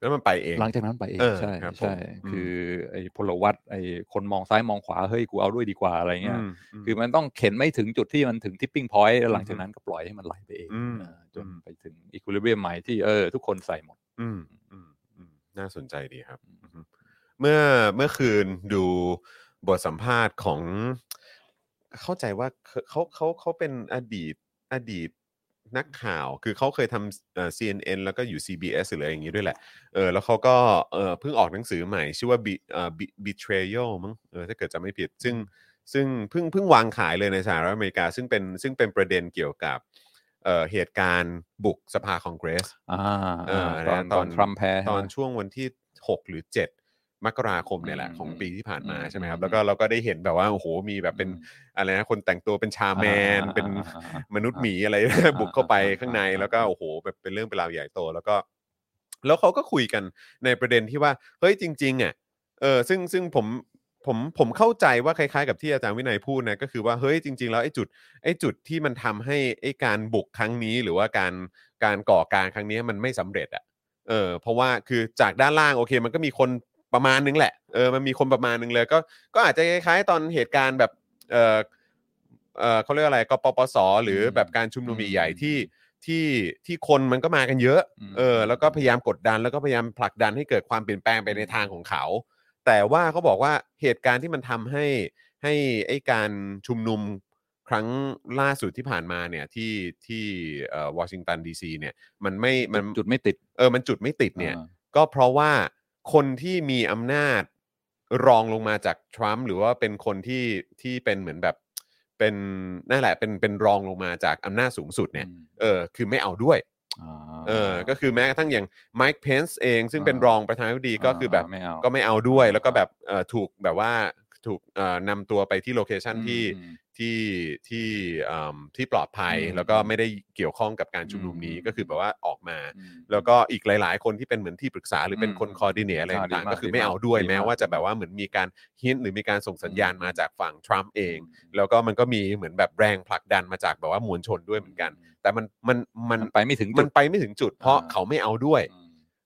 แล้วมันไปเอง หลังจากนั้นไปเองเออใช่ครับผมใช่อืมคือไอ้พลวัตไอ้คนมองซ้ายมองขวาเฮ้ยกูเอาด้วยดีกว่าอะไรเงี้ยอืมคือมันต้องเข็นไม่ถึงจุดที่มันถึงทิปปิ้งพอยต์แล้วหลังอืจากมนั้นก็ปล่อยให้มันไหลไปเองอืมอ่าจนอืมไปถึงอีค i ลิเบียมใหม่ที่เออ ทุกคนใส่หมด อืมอืมอืมน่าสนใจดีครับอืมเมื่อเมื่อคืนดูบทสัมภาษณ์ของ เข้าใจว่าเขาเขาเขาเขาเป็นอดีตอดีต นักข่าวคือเขาเคยทำเอ่อ CNN แล้วก็อยู่ CBS หรืออะไรอย่างนี้ด้วยแหละเออแล้วเขาก็เออเพิ่งออกหนังสือใหม่ ชื่อว่า Be- เอ่อ Be- Betrayal มั้งเออถ้าเกิดจะไม่ผิด ซึ่งซึ่งเพิ่งเพิ่งวางขายเลยในสหรัฐอเมริกา ซึ่งเป็นซึ่งเป็นประเด็นเกี่ยวกับเอ่อเหตุการณ์บุกสภาคองเกรส อ่าเออตอนนะตอนทรัมป์แพ้ตอนใช่ไหมช่วงวันที่ 6 หรือ 7 มกราคมเนี่ยแหละอืมของปีที่ผ่านมาอืมใช่ไหมครับอืมแล้วก็เราก็ได้เห็นแบบว่าโอ้โหมีแบบเป็นอืมอะไรนะคนแต่งตัวเป็นชาแมนอ่าเป็นอ่าอ่ามนุษย์หมีอะไรอ่าบุกเข้าไปอ่าข้างในอ่าแล้วก็โอ้โหแบบเป็นเรื่องเป็นราวใหญ่โต แล้วก็ แล้วเขาก็คุยกันในประเด็นที่ว่าเฮ้ยจริง ๆอะเออซึ่งซึ่งผมผมผมเข้าใจว่าคล้ายๆกับที่อาจารย์วินัยพูดนะก็คือว่าเฮ้ยจริง ๆ แล้วไอ้จุดไอ้จุดที่มันทำให้ไอ้การบุกครั้งนี้ หรือว่าการการก่อการครั้งนี้มันไม่สำเร็จอะเออเพราะว่าคือจากด้านล่างโอเค มันก็มีคน ประมาณนึงแหละเออมันมีคนประมาณนึงเลยก็ก็อาจจะคล้ายๆตอนเหตุการณ์แบบเออเออเขาเรียกอะไรกปปสหรือแบบการชุมนุมใหญ่ๆที่ที่ที่คนมันก็มากันเยอะอืมเออแล้วก็พยายามกดดันแล้วก็พยายามผลักดันให้เกิดความเปลี่ยนแปลงไปในทางของเขา แต่ว่าเขาบอกว่าเหตุการณ์ที่มันทำให้ให้ไอ้การชุมนุมครั้งล่าสุดที่ผ่านมาเนี่ยที่ที่เอ่อวอชิงตันดีซีเนี่ยมันไม่มันจุดไม่ติดเออมันจุดไม่ติดเนี่ยอ่าก็เพราะว่า คนที่มีอำนาจรองลงมาจากทรัมป์หรือว่าเป็นคนที่ที่เป็นเหมือนแบบเป็นนั่นแหละเป็นเป็นรองลงมาจากอำนาจสูงสุดเนี่ยอืมเออคือไม่เอาด้วยอ่าเออก็คือแม้กระทั่งอย่างไมค์เพนส์เอง ซึ่งเป็นอ่ารองประธานาธิบดีก็คือแบบไม่เอาก็ไม่เอาด้วยอ่าแล้วก็แบบเอ่อถูกแบบว่าถูกเอ่อนำตัวไปที่ location ที่อืม ที่ที่อืมที่ปลอดภัยอืมแล้วก็ไม่ได้เกี่ยวข้องกับการชุมนุมนี้อืมก็คือแบบว่าออกมาอืมแล้วก็อีกหลาย ๆ คนที่เป็นเหมือนที่ปรึกษาหรือเป็นอืมคน coordinate อะไรอ่าดีต่างมากๆก็คือดีไม่มากเอาด้วยดีมากแม้ว่าจะแบบว่าเหมือนมีการ hint หรือมีการส่งสัญญาณอืมมาจากฝั่งทรัมป์เอง แล้วก็มันก็มีเหมือนแบบแรงผลักดันมาจากแบบว่ามวลชนด้วยเหมือนกัน แต่มันมันมันมันไปไม่ถึงมัจุดไปไม่ถึงจุด เพราะอ่าเขาไม่เอาด้วยอืม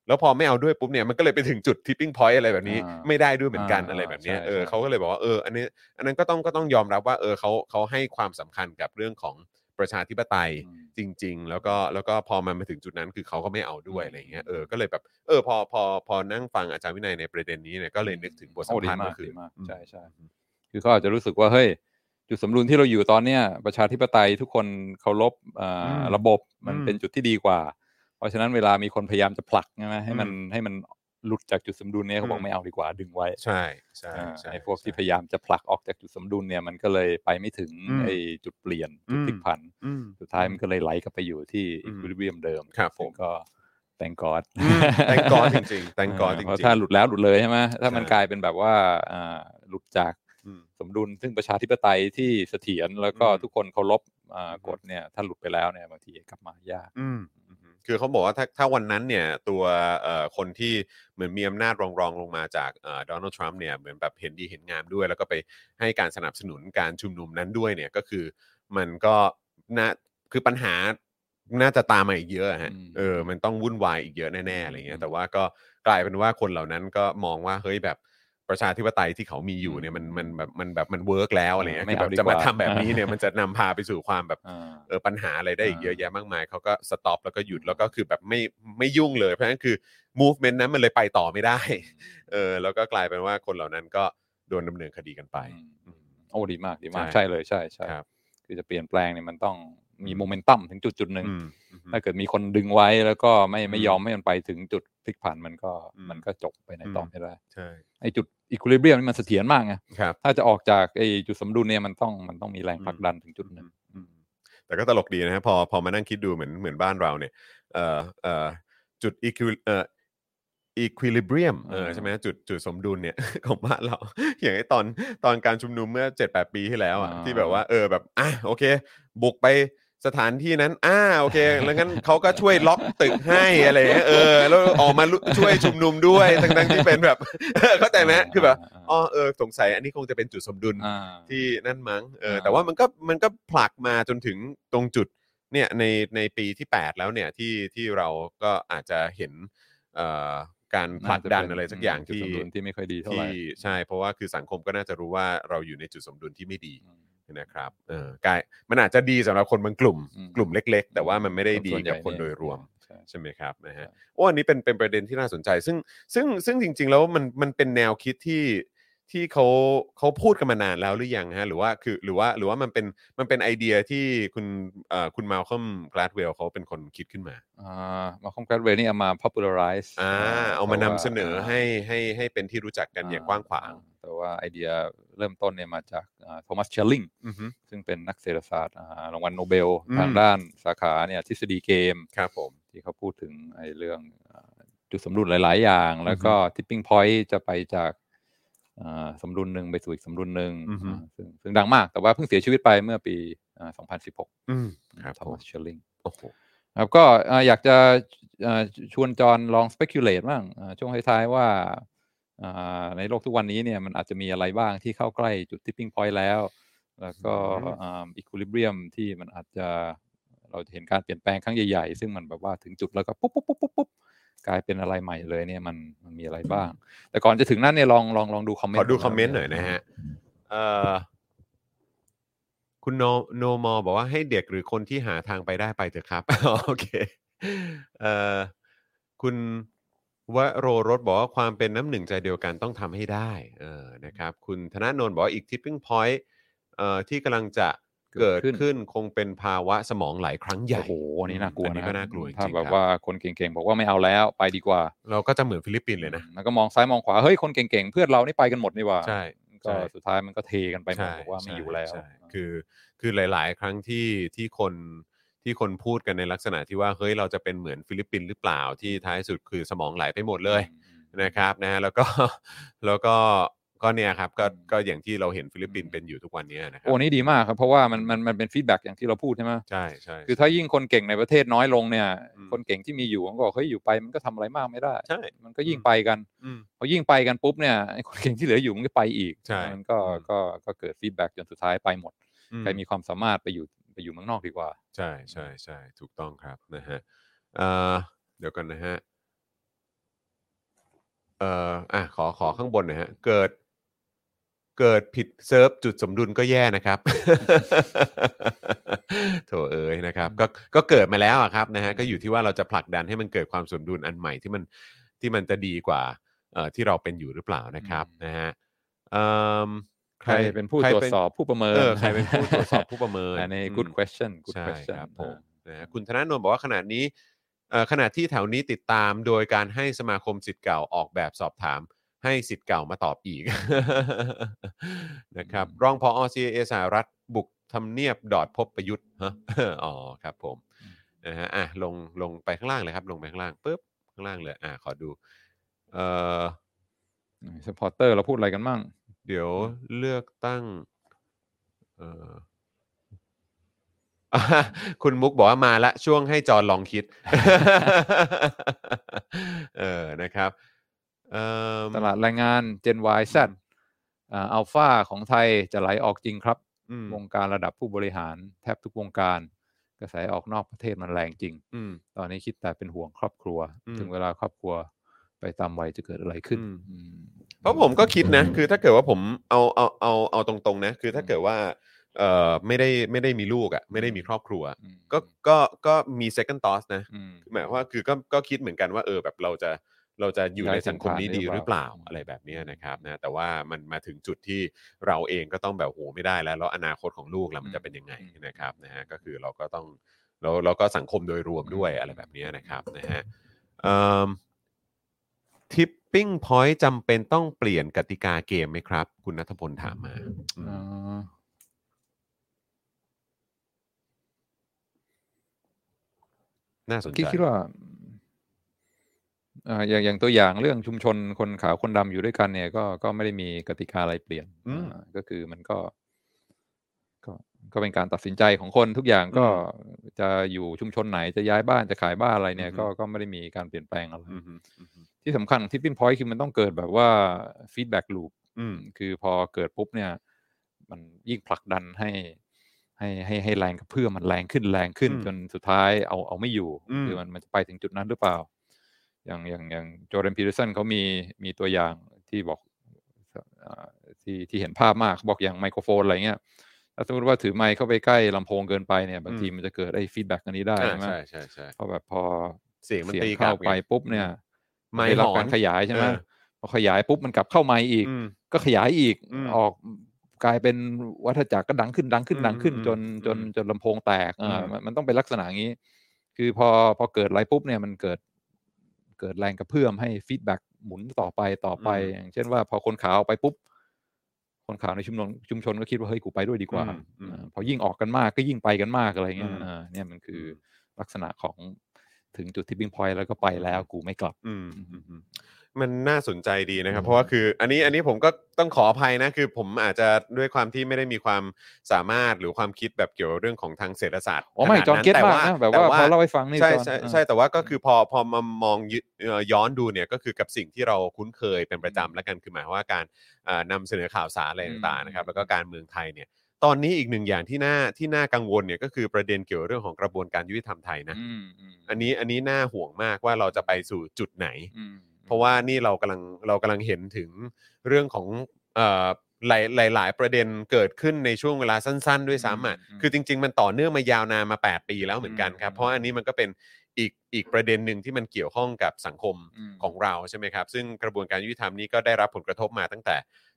แล้วพอไม่เอาด้วยปุ๊บเนี่ยมันก็เลยไปถึงจุด tipping point อะไรแบบนี้ อ่าไม่ได้ด้วยเหมือนกันอ่าอะไรแบบเนี้ยใช่เออใช่ เขาก็เลยบอกว่าเอออันนี้อันนั้นก็ต้องก็ต้องยอมรับว่าเออเขาเขาให้ความสำคัญกับเรื่องของประชาธิปไตย อืม จริง ๆ แล้วก็แล้วก็พอมันมาถึงจุดนั้นคือเขาก็ไม่เอาด้วยอืมอะไรเงี้ยเออก็เลยแบบเออพอพอพอนั่งฟังอาจารย์วินัยในประเด็นนี้เนี่ยก็เลยนึกถึงบทสัมโอ้ดีมาก ดีมากอืม ใช่ใช่คือเขาอาจจะรู้สึกว่าเฮ้ยจุดสมดุลที่เราอยู่ตอนเนี้ยประชาธิปไตยทุกคนเคารพอ่าอืมระบบมันอืมเป็นจุดที่ดีกว่า เพราะฉะนั้นเวลามีคนพยายามจะผลักใช่ไหมให้มันอืมให้มันหลุดจากจุดสมดุลเนี่ยเขาบออืกมไม่เอาดีกว่าดึงไว้ ใช่ใช่อ่าใช่ไอ้พวกที่ใช่พยายามจะผลักออกจากจุดสมดุลเนี่ยมันก็เลยไปไม่ถึงอืมไอ้จุดเปลี่ยนจุดอืมพลิกผันอืมสุดท้ายมันก็เลยไหลกลับไปอยู่ที่อือีมควิลิเบียมเดิมครับผมซึ่งก็แตงกอดแตงกอจริงๆแตงกอจริงเพราะๆถ้าหลุดแล้วหลุดเลยใช่ไหมถ้ามันใช่กลายเป็นแบบว่าอ่าหลุดจากอืมสมดุลซึ่งประชาธิปไตยที่เสถียรแล้วก็อืมทุกคนเคารพอ่าอืมกฎเนี่ยถ้าหลุดไปแล้วเนี่ยบางทีกลับมายากอืมอืม คือเขาบอกว่าถ้าถ้าวันนั้นเนี่ยตัวเอ่อคนที่เหมือนมีอำนาจรองรองลงมาจากเอ่อโดนัลด์ทรัมป์เนี่ยเหมือนแบบเห็นดีเห็นงามด้วย แล้วก็ไปให้การสนับสนุนการชุมนุมนั้นด้วยเนี่ยก็คือมันก็น่าคือปัญหาน่าจะตามมาอีกเยอะอะฮะอืมเออมันต้องวุ่นวายอีกเยอะแน่ๆอะไรเงี้อืยมแต่ว่าก็กลายเป็นว่าคนเหล่านั้นก็มองว่าเฮ้ยแบบ ประชาธิปไตยที่เขามีอยู่เนี่ยมันมันแบบมันแบบมัน work แล้วอะไรเงี้ยไม่คือแบบจะมาทำแบบนี้เนี่ยมันจะนำพาไปสู่ความแบบอ่า เออปัญหาอะไรได้อีกอ่าเยอะแยะมากมายเขาก็ stop แล้วก็หยุดแล้วก็คือแบบไม่ไม่ยุ่งเลย เพราะฉะนั้นคือ movement นั้นมันเลยไปต่อไม่ได้ เออแล้วก็กลายเป็นว่าคนเหล่านั้นก็โดนดำเนินคดีกันไป อืม โอ้ดีมากดีมากใช่ ใช่เลยใช่ใช่ครับ คือจะเปลี่ยนแปลงเนี่ยมันต้อง มีโมเมนตัมถึงจุดจุดหนึ่งอืมอืมถ้าเกิดมีคนดึงไว้แล้วก็ไม่ไม่อืมยอมให้มันไปถึงจุดพลิกผันมันก็อืมมันก็จบไปในต่ออืมไม่ได้ใช่ไอ้จุดอีควิลิเบียมนี่มันเสถียรมากไงครับถ้าจะออกจากไอ้จุดสมดุลเนี่ยมันต้องมันต้องมีแรงผลักดันถึงจุดหนึ่งอืมแต่ก็ตลกดีนะฮะพอพอมานั่งคิดดูเหมือนเหมือนบ้านเราเนี่ยเอ่อเอ่อจุด equi เอ่อ equilibrium เอออ่าใช่ไหมจุดจุดสมดุลเนี่ยของบ้านเรา อย่างไอ้ตอนตอนการชุมนุมเมื่อ 7-8 ปีที่แล้วอะที่แบบว่าเออแบบอะโอเค บุกไป สถานที่นั้น อ่า โอเค แล้วงั้นเขาก็ช่วยล็อกตึกให้อะไรอย่างเงี้ยเออ แล้วออกมาลุช่วยชุมนุมด้วยทั้งทั้งๆที่เป็นแบบ เข้าใจไหมคือแบบ อ๋อ เออ สงสัยอันนี้คงจะเป็นจุดสมดุลอ่าที่นั่นมั้ง เอออ่าแต่ว่ามันก็ มันก็ผลักมาจนถึงตรงจุด เนี่ย ใน ในปีที่ 8 แล้วเนี่ย ที่ ที่เราก็อาจจะเห็น เอ่อ การผลักดันอะไรสักอย่างจุดที่สมดุลที่ไม่ค่อยดีเท่าไหร่ที่ใช่ เพราะว่าคือสังคมก็น่าจะรู้ว่าเราอยู่ในจุดสมดุลที่ไม่ดีอืม นะครับเออกายมันอาจจะดีสำหรับคนบางกลุ่ม อืมกลุ่มเล็ก ๆ แต่ว่ามันไม่ได้ดีส่วนใหญ่กับคนโดยรวม ใช่ ใช่ไหมครับนะฮะใช่โอ้อันนี้เป็นเป็นประเด็นที่น่าสนใจ ซึ่งซึ่งซึ่งจริง ๆ แล้วมันมันเป็นแนวคิดที่ที่เขาเขาพูดกันมานานแล้วหรือยังฮะหรือว่าคือหรือว่าหรือว่ามันเป็นมันเป็นไอเดียที่คุณเอ่อคุณมาลคอมกลาดเวลเขาเป็นคนคิดขึ้นมาอ่ามาคอมแกรดเวนี่เอามา popularize อ่าเอามานำพระว่เสนอให้ให้ให้เป็นที่รู้จักกันอย่างกว้างขวางอ่ แต่ว่าไอเดียเริ่มต้นเนี่ยมาจากโทมัสเชลลิงอือฮึซึ่งเป็นนักเศรษฐศาสตร์อ่ารางวัลโนเบลอืมทางด้านสาขาเนี่ยทฤษฎีเกมครับผมที่เขาพูดถึงไอ้เรื่องอ่าจุดสมดุลหลาย ๆ อย่าง แล้วก็ tipping point จะไปจากอ่าสมดุลหนึ่งไปสู่อีกสมดุลหนึ่งอือฮึอ่าซึ่งซึ่งดังมาก แต่ว่าเพิ่งเสียชีวิตไปเมื่อปีอ่า2016อืมครับผมโทมัสเชลลิงโอ้โหครับก็อ่าอยากจะอ่าชวนจอห์นลอง speculate บ้างอ่าช่วงท้ายๆว่าอ่า ในโลกทุกวันนี้เนี่ยมันอาจจะมีอะไรบ้างที่เข้าใกล้จุด tipping point แล้ว แล้วก็อืมอ่า equilibrium ที่มันอาจจะเราจะเห็นการเปลี่ยนแปลงครั้งใหญ่ๆ ซึ่งมันแบบว่าถึงจุดแล้วก็ปุ๊บปุ๊บปุ๊บปุ๊บปุ๊บกลายเป็นอะไรใหม่เลยเนี่ยมันมันมีอะไรบ้าง แต่ก่อนจะถึงนั้นเนี่ยลองลองลองดูคอมเมนขต์อดูคอมเมนต์หน่อยนะฮะเอ่อคุณโนโนมอบอกว่าให้เด็กหรือคนที่หาทางไปได้ไปเถอะครับ โอเคเอ่อคุณ วโรรสบอกว่าความเป็นน้ำหนึ่งใจเดียวกันต้องทำให้ได้เออนะครับ คุณธนาโนนบอกว่าอีก tipping point เอ่อที่กำลังจะเกิดขึ้นคงเป็นภาวะสมองไหลครั้งใหญ่ โอ้โหอันนี้น่ากลัวอันนี้นะก็น่ากลัวจริงๆถ้าแบบครับว่าคนเก่งๆบอกว่าไม่เอาแล้วไปดีกว่า เราก็จะเหมือนฟิลิปปินส์เลยนะแล้วก็มองซ้ายมองขวาเฮ้ยคนเก่งๆเพื่อนเรานี่ไปกันหมดนี่หว่าใช่ก็ใช่สุดท้ายมันก็เทกันไปหมดใช่บอกว่าไม่ใช่อยู่แล้วใช่คือคือหลาย ๆ ครั้งที่ที่คน ที่คนพูดกันในลักษณะที่ว่าเฮ้ยเราจะเป็นเหมือนฟิลิปปินส์หรือเปล่าที่ท้ายสุดคือสมองไหลไปหมดเลยนะครับนะฮะแล้วก็แล้วก็ก็เนี่ยครับก็ก็อย่างที่เราเห็นฟิลิปปินส์เป็นอยู่ทุกวันนี้นะครับโอ้นี่ดีมากครับ เพราะว่ามันมันมันเป็น feedback อย่างที่เราพูดใช่ไหมใช่ใช่คือถ้ายิ่งคนเก่งในประเทศน้อยลงเนี่ยอืมคนเก่งที่มีอยู่มันก็บอกเฮ้ยอยู่ไปมันก็ทำอะไรมากไม่ได้ใช่มันก็ยิ่งไปกันอืมพอยิ่งไปกันปุ๊บเนี่ยไอ้คนเก่งที่เหลืออยู่มันก็ไปอีกใช่มันก็อืมก็ก็เกิด feedback จนสุดท้ายไปหมดอืมใครมีความสามารถไปอยู่ ไปอยู่เมืองนอกดีกว่า ใช่ใช่ใช่ถูกต้องครับนะฮะเอ่อเดี๋ยวกันนะฮะเอ่ออะขอขอข้างบนหน่อยฮะเกิด เกิดผิดเซิร์ฟจุดสมดุลก็แย่นะครับ โถเอ้ยนะครับก็ก็เกิดมาแล้วอะครับนะฮะก็อยู่ที่ว่าเราจะผลักดันให้มันเกิดความสมดุลอันใหม่ที่มันที่มันจะดีกว่าเอ่อที่เราเป็นอยู่หรือเปล่านะครับอืมนะฮะเอิ่ม ใครเป็นผู้ใคตรวจสอบผู้ประเมินเออใครเป็นผู้ตรวจสอบผู้ประเมินอันนี้อืม good question good ใช่ question ครับผมอ่านะฮะคุณธนาโนนบอกว่าขนาดนี้เอ่อขณะที่แถวนี้ติดตามโดยการให้สมาคมสิทธิ์เก่าออกแบบสอบถาม ให้สิทธิ์เก่ามาตอบอีกนะครับรองพอ CIA สหรัฐบุกทำเนียบดอดพบประยุทธ์ฮะอ๋อครับผมนะฮะอะลงลงไปข้างล่างเลยครับ ลงไปข้างล่างปุ๊บข้างล่างเลย อะขอดู เอ่อ supporter เราพูดอะไรกันมั่ง เดี๋ยวเลือกตั้งเอ่ออะคุณมุกบอกว่ามาละช่วงให้จอห์นลองคิด เออนะครับเอิ่มตลาดแรงงาน Gen Y Z Alpha ของไทยจะไหลออกจริงครับอืมวงการระดับผู้บริหารแทบทุกวงการ กระแสออกนอกประเทศมันแรงจริงอืมตอนนี้คิดแต่เป็นห่วงครอบครัวอืมถึงเวลาครอบครัว ไปตามวัยจะเกิดอะไรขึ้นอืมอืมเพราะผมก็คิดนะ คือถ้าเกิดว่าผมเอาเอาเอาเอาตรงๆนะ คือถ้าเกิดว่าเอ่อไม่ได้ไม่ได้มีลูกอะไม่ได้มีครอบครัวอืมก็ก็ก็มี second thought นะอืมหมายความว่าคือก็ก็คิดเหมือนกันว่าเออแบบเราจะเราจะอยู่ย้ายในสังคมนี้ดีหรือเปล่าสังขารหรือเปล่าอะไรแบบเนี้ยนะครับนะแต่ว่ามันมาถึงจุดที่เราเองก็ต้องแบบโหไม่ได้แล้วแล้วอนาคตของลูกเรามันจะเป็นยังไงนะครับนะฮะก็คือเราก็ต้องเราเราก็สังคมโดยรวมด้วยอะไรแบบเนี้ยนะครับนะฮะ ทิปปิ้งพอยต์จำเป็นต้องเปลี่ยนกติกาเกมไหมครับ คุณนัทพลถามมาอืมอ่าน่าสนคิดใจ คิดว่าอ่าอย่างอย่างตัวอย่างเรื่องชุมชนคนขาวคนดำอยู่ด้วยกันเนี่ย ก็ก็ไม่ได้มีกติกาอะไรเปลี่ยนอืม อ่าก็คือมันก็ ก็ก็เป็นการตัดสินใจของคนทุกอย่างก็จะอยู่ชุมชนไหนจะย้ายบ้านจะขายบ้านอะไรเนี่ย อือฮึ ก็ก็ไม่ได้มีการเปลี่ยนแปลงอะไร อืมฮึอืมฮึ ที่สำคัญของ tipping point คือมันต้องเกิดแบบว่า feedback loop อืม คือพอเกิดปุ๊บเนี่ย มันยิ่งผลักดันให้ให้ให้ให้แรงกระเพื่อมมันแรงขึ้นแรงขึ้นอืมจนสุดท้ายเอาเอาไม่อยู่อืมคือมันมันจะไปถึงจุดนั้นหรือเปล่า อย่างอย่างอย่างจอร์แดนปีเตอร์สันเขามีมีตัวอย่างที่บอกอ่าที่ที่เห็นภาพมากเขาบอกอย่างไมโครโฟนอะไรเงี้ยถ้าสมมติว่าถือไมค์เข้าไปใกล้ลำโพงเกินไปเนี่ยบางทีมันจะเกิดไอ้ feedback อันนี้ได้อ่าใช่ไหมใช่ใช่ใช่เพราะแบบพอเสียงมันเสียงตีกลัเข้าไปไงปุ๊บเนี่ย ไม่ได้รับหอนการขยายใช่ไหมเออพอขยายปุ๊บมันกลับเข้าไมค์อีกอืมก็ขยายอีกอืมออกกลายเป็นวัฏจักรก็ดังขึ้นดังขึ้นอืมดังขึ้นอืมจนจนอืมจนลำโพงแตกอ่าอืมมันมันต้องเป็นลักษณะอย่างนี้ คือพอพอเกิดอะไรปุ๊บเนี่ยมันเกิดเกิดแรงกระเพื่อมให้ feedback หมุนต่อไปต่อไป อย่างเช่นว่าพอคนขาวออกไปปุ๊บ คนขาวในชุมชนชุมชนก็คิดว่าเฮ้ยกูไปด้วยดีกว่าอืมอืมอ่าพอยิ่งออกกันมากก็ยิ่งไปกันมากอะไรเงี้ยอืมอ่าเนี่ยมันคือลักษณะของ ถึงจุด tipping point แล้วก็ไปแล้วกูไม่กลับ อืมอืมอืมอืมมันน่าสนใจดีนะครับอืมเพราะว่าคือ อันนี้อันนี้ผมก็ต้องขออภัยนะ คือผมอาจจะด้วยความที่ไม่ได้มีความสามารถหรือความคิดแบบเกี่ยวกับเรื่องของทางเศรษฐศาสตร์อ๋อไม่ขนาดแต่จอห์น get มากนะแบบว่าพอเล่าให้ฟังนี่ใช่จอห์นใช่อ่าใช่แต่ว่าก็คือพอพอมามองยึเอ่อย้อนดูเนี่ยก็คือกับสิ่งที่เราคุ้นเคยเป็นประจำแล้วกันคือหมายความว่าการอ่านำเสนอข่าวสารอะไรต่างๆนะครับ แล้วก็การเมืองไทยเนี่ย ตอนนี้อีกหนึ่งอย่างที่น่าที่น่ากังวลเนี่ยก็คือประเด็นเกี่ยวเรื่องของกระบวนการยุติธรรมไทยนะ อืมอืมอันนี้อันนี้น่าห่วงมากว่าเราจะไปสู่จุดไหน อืมเพราะว่านี่เรากำลังเรากำลังเห็นถึงเรื่องของเอ่อหลายหลายหลายประเด็นเกิดขึ้นในช่วงเวลาสั้น ๆ ด้วยซ้ำอะคือจริง ๆ มันต่อเนื่องมายาวนานมา 8 ปีแล้วเหมือนกันครับเพราะอันนี้มันก็เป็นอีกอีกประเด็นหนึ่งที่มันเกี่ยวข้องกับสังคมม ของเราใช่ไหมครับ ซึ่งกระบวนการยุติธรรมนี้ก็ได้รับผลกระทบมาตั้งแต่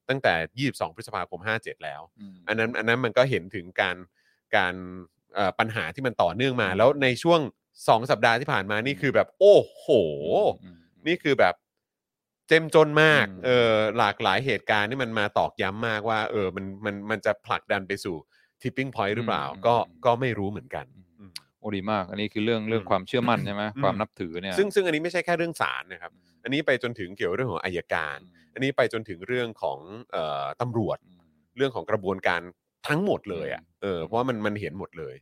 ตั้งแต่ 22 พฤษภาคม 57 แล้วมอันนั้นอันนั้นมันก็เห็นถึงการการเอ่อปัญหาที่มันต่อเนื่องมา แล้วในช่วง 2 สัปดาห์ที่ผ่านมานี่คือแบบโอ้โหอืมนี่คือแบบเจ้มจนมากอืมเออหลากหลายเหตุการณ์ที่มันมาตอกย้ำมากว่า เออมันมันมันจะผลักดันไปสู่ tipping point หรือเปล่า ก็ก็ไม่รู้เหมือนกันอืมโอ้ดีมาก อันนี้คือเรื่องเรื่องความเชื่อมั่นใช่ไหมอืมความนับถือเนี่ยซึ่งซึ่งอันนี้ไม่ใช่แค่เรื่องศาลนะครับอืมอันนี้ไปจนถึงเกี่ยวเรื่องของอายการ อันนี้ไปจนถึงเรื่องของเอ่อตำรวจอืมเรื่องของกระบวนการทั้งหมดเลยอะอืมเออเพราะว่ามันมันเห็นหมดเลย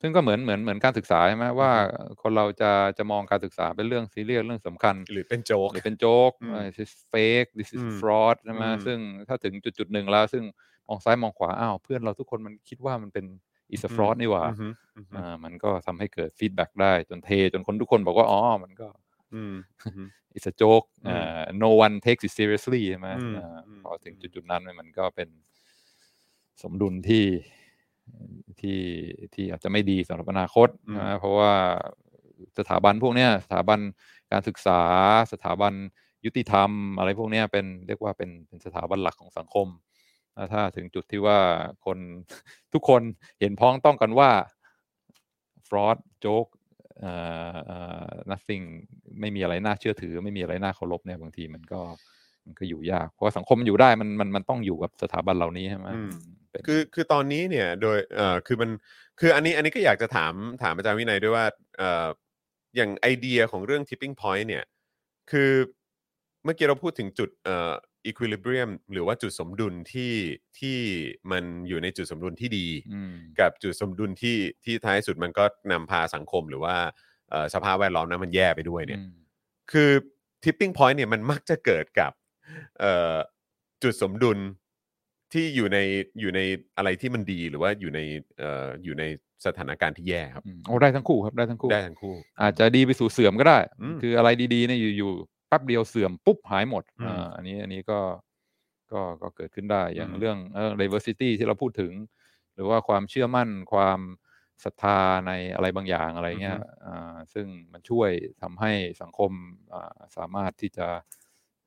ซึ่งก็เหมือนเหมือนเหมือนการศึกษาใช่ไหมว่าคนเราจะจะมองการศึกษาเป็นเรื่องซีเรียสเรื่องสำคัญ หรือเป็นโจ๊ก หรือเป็นโจ๊ก อืมเอ่อ this is fake this is อืม fraud ใช่ไหมอืม ซึ่งถ้าถึงจุดจุดๆหนึ่งแล้ว ซึ่งมองซ้ายมองขวา อ้าว เพื่อนเราทุกคนมันคิดว่ามันเป็น is a fraud นี่หว่าอือฮึอือฮึอ่ามันก็ทำให้เกิดฟีดแบ็กได้จนเท จนคนทุกคนบอกว่า อ๋อ มันก็อืมอือฮึ it's a joke อืมอ่า no one takes it seriously ใช่ไหมอืมอ่าอืมพอถึงจุดๆนั้นมันก็เป็นสมดุลที่ที่ที่อาจจะไม่ดีสำหรับอนาคตนะเพราะว่าสถาบันพวกเนี้ยสถาบันการศึกษาสถาบันยุติธรรม อะไรพวกเนี้ยเป็นเรียกว่าเป็นเป็นสถาบันหลักของสังคมแล้วถ้าถึงจุดที่ว่าคนทุกคนเห็นพ้องต้องกันว่า fraud joke เอ่อเอ่อ nothing ไม่มีอะไรน่าเชื่อถือ ไม่มีอะไรน่าเคารพเนี่ยบางทีมันก็มันก็อยู่ยาก เพราะว่าสังคมมันอยู่ได้มันมันมันต้องอยู่กับสถาบันเหล่านี้ใช่ไหมอืมเป็นคือคือตอนนี้เนี่ยโดยเอ่อคือมันคืออันนี้อันนี้ก็อยากจะถามถามอาจารย์วินัยด้วยว่าเอ่ออย่างไอเดียของเรื่อง tipping point เนี่ย คือเมื่อกี้เราพูดถึงจุดเอ่อ equilibrium หรือว่าจุดสมดุลที่ที่มันอยู่ในจุดสมดุลที่ดีอืมกับจุดสมดุลที่ที่ท้ายสุดมันก็นำพาสังคมหรือว่าเอ่อสภาพแวดล้อมนั้นมันแย่ไปด้วยเนี่ยอืมคือ tipping point เนี่ยมันมักจะเกิดกับเอ่อจุดสมดุลที่อยู่ในอยู่ในอะไรที่มันดีหรือว่าอยู่ในเอ่ออยู่ในสถานการณ์ที่แย่ครับอืมโอ้ได้ทั้งคู่ครับได้ทั้งคู่ได้ทั้งคู่ อาจจะดีไปสู่เสื่อมก็ได้อืมคืออะไรดีๆเนี่ยอยู่ๆ แป๊บเดียวเสื่อมปุ๊บหายหมดอืมอ่าอันนี้อันนี้ก็ก็ก็เกิดขึ้นได้อย่างอืมเรื่องเอ่อ diversity ที่เราพูดถึง หรือว่าความเชื่อมั่นความศรัทธาในอะไรบางอย่างอะไรเงี้ยอ่าซึ่งมันช่วยทำให้สังคมอ่าสามารถที่จะ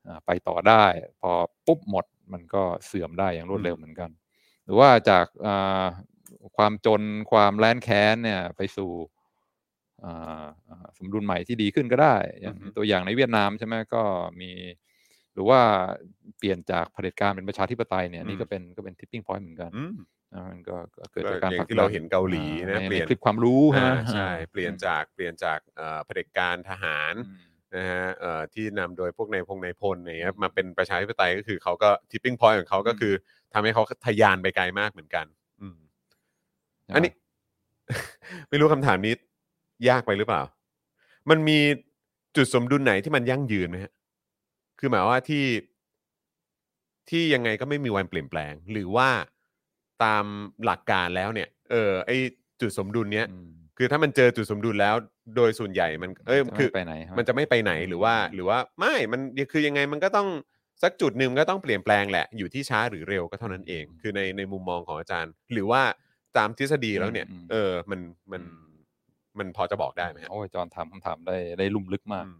อ่าไปต่อได้ พอปุ๊บหมดมันก็เสื่อมได้อย่างรวดเร็วเหมือนกัน หรือว่าจากอ่าความจนความแร้นแค้นเนี่ย ไปสู่อ่าอ่า สมดุลใหม่ที่ดีขึ้นก็ได้ อย่างอือฮึตัวอย่างในเวียดนามใช่ไหมก็มีหรือว่าเปลี่ยนจากเผด็จการเป็นประชาธิปไตยเนี่ยนี่ก็เป็นก็เป็น tipping point เหมือนกันอืมนะมันก็ก็เกิดก็จากการอย่างผลักที่ดัเราเห็นเกาหลีอ่นะในเปลี่ยนในคลิปความรู้อ่านะใช่อ่าเปลี่ยนจากเปลี่ยนจากเอ่อเผด็จการทหารอืมนะฮะเอ่อที่นำโดยพวกนายพงนายพลเนี่ยครับมาเป็นประชาธิปไตยก็คือเขาก็ tipping point ของเขาก็คือทำให้เขาทะยานไปไกลมากเหมือนกันอืมอันนี้ ไม่รู้คำถามนี้ ยากไปหรือเปล่า มันมีจุดสมดุลไหนที่มันยั่งยืนไหมฮะคือหมายว่าที่ที่ยังไงก็ไม่มีวันเปลี่ยนแปลง หรือว่าตามหลักการแล้วเนี่ย เออไอจุดสมดุลเนี้ยอืมคือถ้ามันเจอจุดสมดุลแล้ว โดยส่วนใหญ่มัน เอ้ยจะไม่คือไปไหนครับมันจะไม่ไปไหนหรือว่า หรือว่าไม่มันคือยังไงมันก็ต้องสักจุดหนึ่งมันก็ต้องเปลี่ยนแปลงแหละ อยู่ที่ช้าหรือเร็วก็เท่านั้นเอง คือในในมุมมองของอาจารย์ หรือว่าตามทฤษฎีแล้วเนี่ยอืมเออมันมัน มันพอจะบอกได้ไหมฮะโอ้ยจอห์นถามคำถามได้ได้ลุ่มลึกมากอืม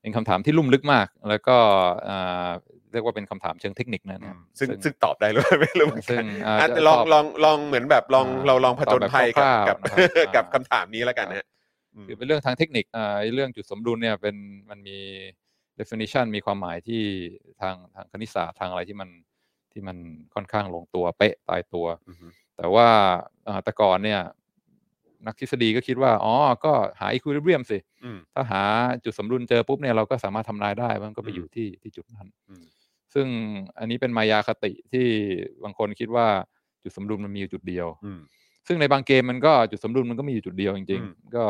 เป็นคำถามที่ลุ่มลึกมาก แล้วก็อ่าเรียกว่าเป็นคำถามเชิงเทคนิคนะอืเนี่ยมซึ่งซึ่งตอบได้หรือไม่รู้เหมือนซึ่กันงอ่าอะจะลองตอบลองลองเหมือนแบบลองอ่าเราลองผจญภัยตกัอบบแบบกับคร่าวๆนะครับกับอ่าคำถามนี้แล้วกันนะฮะอืมคือเป็นเรื่องทางเทคนิคอ่าไอ้เรื่องจุดสมดุลเนี่ยเป็นมันมี definition มีความหมายที่ทางทางคณิตศาสตร์ทางอะไรที่มันที่มันค่อนข้างลงตัวเป๊ะตายตัวอือฮึแต่ว่าอ่าแต่ก่อนเนี่ย นักทฤษฎีก็คิดว่า อ๋อ ก็หา equilibrium สิอืมถ้าหาจุดสมดุลเจอปุ๊บเนี่ยเราก็สามารถทำนายได้ว่ามันก็ไปอืมอยู่ที่ที่จุดนั้นอืมซึ่งอันนี้เป็นมายาคติที่บางคนคิดว่าจุดสมดุลมันมีอยู่จุดเดียวอืมซึ่งในบางเกมมันก็จุดสมดุลมันก็มีอยู่จุดเดียวจริงอืมๆก็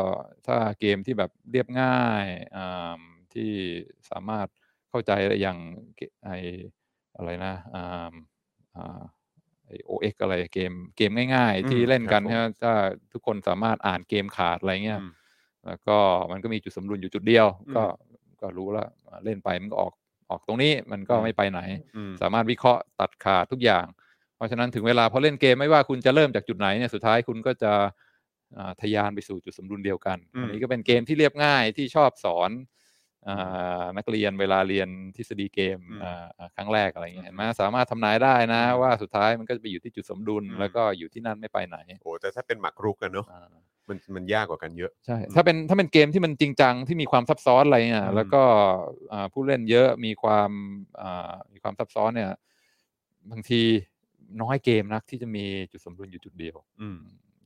ถ้าเกมที่แบบเรียบง่ายอ่าที่สามารถเข้าใจได้อย่างเกไออะไรนะอ่าอ่าไอ โอเอ็กอะไรเกมเกมง่ายอืมๆที่เล่นกันครับผมใช่ไหมถ้าทุกคนสามารถอ่านเกมขาดอะไรเงี้ยอืมแล้วก็มันก็มีจุดสมดุลอยู่จุดเดียวอืมก็ก็รู้แล้วอ่าเล่นไปมันก็ออกออกตรงนี้มันก็อืมไม่ไปไหนอืมสามารถวิเคราะห์ตัดขาดทุกอย่าง เพราะฉะนั้นถึงเวลาพอเล่นเกมไม่ว่าคุณจะเริ่มจากจุดไหนเนี่ยสุดท้ายคุณก็จะอ่าทะยานไปสู่จุดสมดุลเดียวกันอืมอันนี้ก็เป็นเกมที่เรียบง่ายที่ชอบสอนอา นักเรียนเวลาเรียนทฤษฎีเกมอืมอ่าอ่าครั้งแรกอะไรอย่างเงี้ยอืมเห็นไหมสามารถทำนายได้นะอืมว่าสุดท้ายมันก็จะไปอยู่ที่จุดสมดุลอืมแล้วก็อยู่ที่นั่นไม่ไปไหนโอ้แต่ถ้าเป็นหมากรุกกันเนอะอ่ามันมันยากกว่ากันเยอะใช่อืมถ้าเป็นถ้าเป็นเกมที่มันจริงจังที่มีความซับซ้อนอะไรเนี่ยอืมแล้วก็อ่าผู้เล่นเยอะมีความอ่ามีความซับซ้อนเนี่ย บางทีน้อยเกมนักที่จะมีจุดสมดุลอยู่จุดเดียว อืม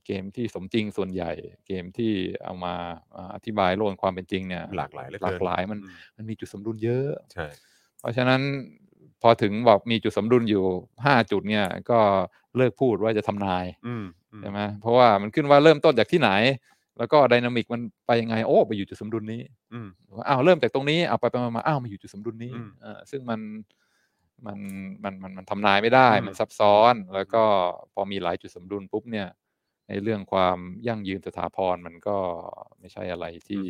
เกมที่สมจริงส่วนใหญ่ เกมที่เอามาอ่าอธิบายโลกแห่งความเป็นจริงเนี่ยหลากหลายเหลือหลาเกิกหลายมันอืมันมีจุดสมดุลเยอะใช่เพราะฉะนั้นพอถึงบอกมีจุดสมดุลอยู่ห้าจุดเนี่ย ก็เลิกพูดว่าจะทำนายอืมอืมใช่ไหมเพราะว่ามันขึ้นว่าเริ่มต้นจากที่ไหน แล้วก็ไดนามิกมันไปยังไงโอ้ไปอยู่จุดสมดุลนี้อืมว่าอ้าวเริ่มจากตรงนี้เอาไปไปมาๆอ้าวมาอยู่จุดสมดุลนี้อืมเออซึ่งมันมันมันมันมันทำนายไม่ได้อืมมันซับซ้อน แล้วก็พอมีหลายจุดสมดุลปุ๊บเนี่ย ในเรื่องความยั่งยืนสถาพรมันก็ไม่ใช่อะไรที่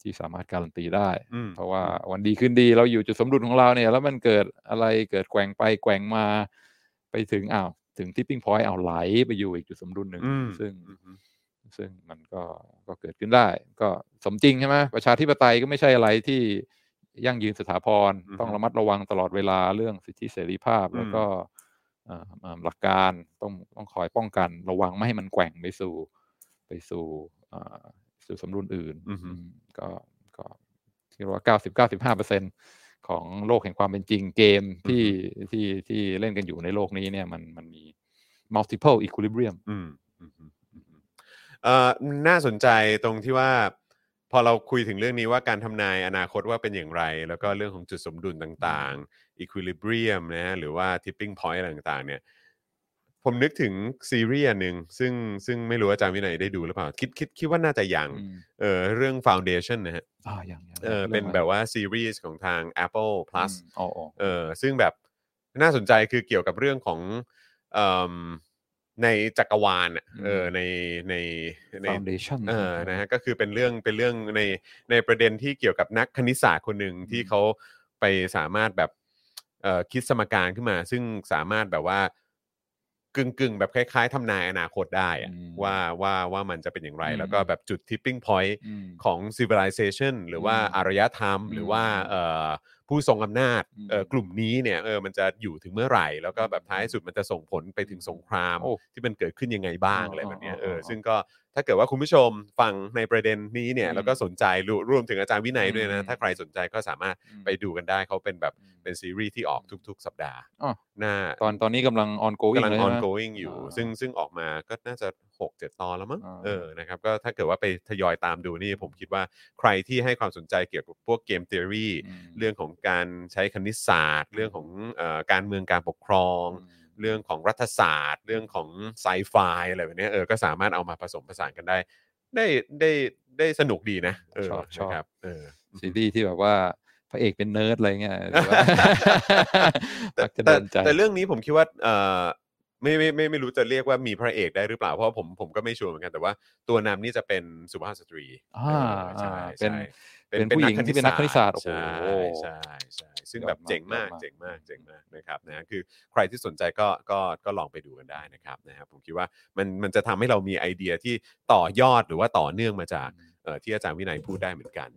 ที่สามารถการันตีได้อืมเพราะว่าวันดีขึ้นดีเราอยู่จุดสมดุลของเราเนี่ย แล้วมันเกิดอะไรเกิดแกว่งไปแกว่งมา ไปถึงอ้าวถึงทิปปิ้งพอยต์เอาไหลไปอยู่อีกจุดสมดุลหนึ่งอืมซึ่งอืมซึ่งมันก็ก็เกิดขึ้นได้ ก็สมจริงใช่ไหมประชาธิปไตยก็ไม่ใช่อะไรที่ยั่งยืนสถาพรอือฮึต้องระมัดระวังตลอดเวลาเรื่องสิทธิเสรีภาพอืมแล้วก็เอ่อเอ่อ หลักการต้องต้องคอยป้องกันระวังไม่ให้มันแกว่งไปสู่ ไปสู่เอ่อจุดสมดุลอื่นอือฮึอืมก็ก็คิดว่าเก้าสิบเก้าสิบห้าเปอร์เซ็นของโลกแห่งความเป็นจริงเกมที่ที่ที่เล่นกันอยู่ในโลกนี้เนี่ยมันมันมี multiple equilibrium อืมอืมอืมอืมเอ่อน่าสนใจตรงที่ว่า พอเราคุยถึงเรื่องนี้ว่าการทำนายอนาคตว่าเป็นอย่างไร แล้วก็เรื่องของจุดสมดุลต่างๆ equilibrium นะฮะหรือว่า tipping point อะไรต่างๆเนี่ยผมนึกถึงซีรีส์อันหนึ่งซึ่งซึ่งไม่รู้ว่าอาจารย์วินัยได้ดูหรือเปล่า คิดคิดคิดว่าน่าจะยังอืมเออเรื่อง foundation นะฮะอ่าอย่างอย่างเออเป็นแบบว่าซีรีส์ของทาง Apple Plus อ๋ออ๋อเออซึ่งแบบน่าสนใจคือเกี่ยวกับเรื่องของเอิ่มในจักรวาลอะเออในในใน foundation เออนะฮะก็คือเป็นเรื่องเป็นเรื่องในในประเด็นที่เกี่ยวกับนักคณิตศาสตร์คนหนึ่งที่เขาไปสามารถแบบเอ่อ คิดสมการขึ้นมา ซึ่งสามารถแบบว่ากึ่งกึ่งๆแบบคล้ายๆทำนายอนาคตได้อะอืมว่าว่าว่ามันจะเป็นอย่างไรอืมแล้วก็แบบจุด tipping point อืมของ civilization หรือว่าอืมอารยธรรมอืมหรือว่าเอ่อผู้ทรงอำนาจอืมเอ่อกลุ่มนี้เนี่ยเออมันจะอยู่ถึงเมื่อไหร่ แล้วก็แบบท้ายสุดมันจะส่งผลไปถึงสงครามโอ้ที่มันเกิดขึ้นยังไงบ้างอ๋ออะไรแบบเนี้ยอ๋อเอออ๋อซึ่งก็ ถ้าเกิดว่าคุณผู้ชมฟังในประเด็นนี้เนี่ยอืมแล้วก็สนใจรวรวมถึงอาจารย์วินัยด้วยนะอืมถ้าใครสนใจก็สามารถอืมไปดูกันได้เขาเป็นแบบอืมเป็นซีรีส์ที่ออกทุก ๆ สัปดาห์อ๋อหน้าตอนตอนนี้กำลัง ongoing กำลัง เลยใช่ไหม ongoing อยู่ อ่าซึ่งซึ่งออกมาก็น่าจะ 6 7 ตอนแล้วมั้งอ่า เออนะครับก็ถ้าเกิดว่าไปทยอยตามดูนี่ผมคิดว่าใครที่ให้ความสนใจเกี่ยวกับพวกเกม t ท o r y อืมเรื่องของการใช้คณิตศาสตร์ เรื่องของเอ่อการเมืองการปกครองอืม เรื่องของรัฐศาสตร์ เรื่องของไซไฟอะไรแบบเนี้ยเออก็สามารถเอามาผสมผสานกันได้ ได้ได้ได้สนุกดีนะเออชอบชอบนะครับเออซีรีส์ที่แบบว่าพระเอกเป็นเนิร์ดอะไรเงี้ยหรือว่าแต่มักจะแต่โดนใจแต่เรื่องนี้ผมคิดว่าเออไม่ไม่ไม่ไม่รู้จะเรียกว่ามีพระเอกได้หรือเปล่าเพราะว่าผมผมก็ไม่ sure เหมือนกันแต่ว่าตัวนำนี่จะเป็นสุภาพสตรีอ่าเออใช่อ่าเป็นใช่เป็นผู้หญิงที่เป็นนักคณิตศาสตร์โอ้โหใช่ใช่ใช่ซึ่งยอดแบบมากเจ๋งมากยอดมากเจ๋งมากเจ๋งมากนะครับนะคือใครที่สนใจก็ก็ก็ลองไปดูกันได้นะครับนะครับผมคิดว่ามันมันจะทำให้เรามีไอเดียที่ต่อยอดหรือว่าต่อเนื่องมาจากเอ่อที่อาจารย์วินัยพูดได้เหมือนกัน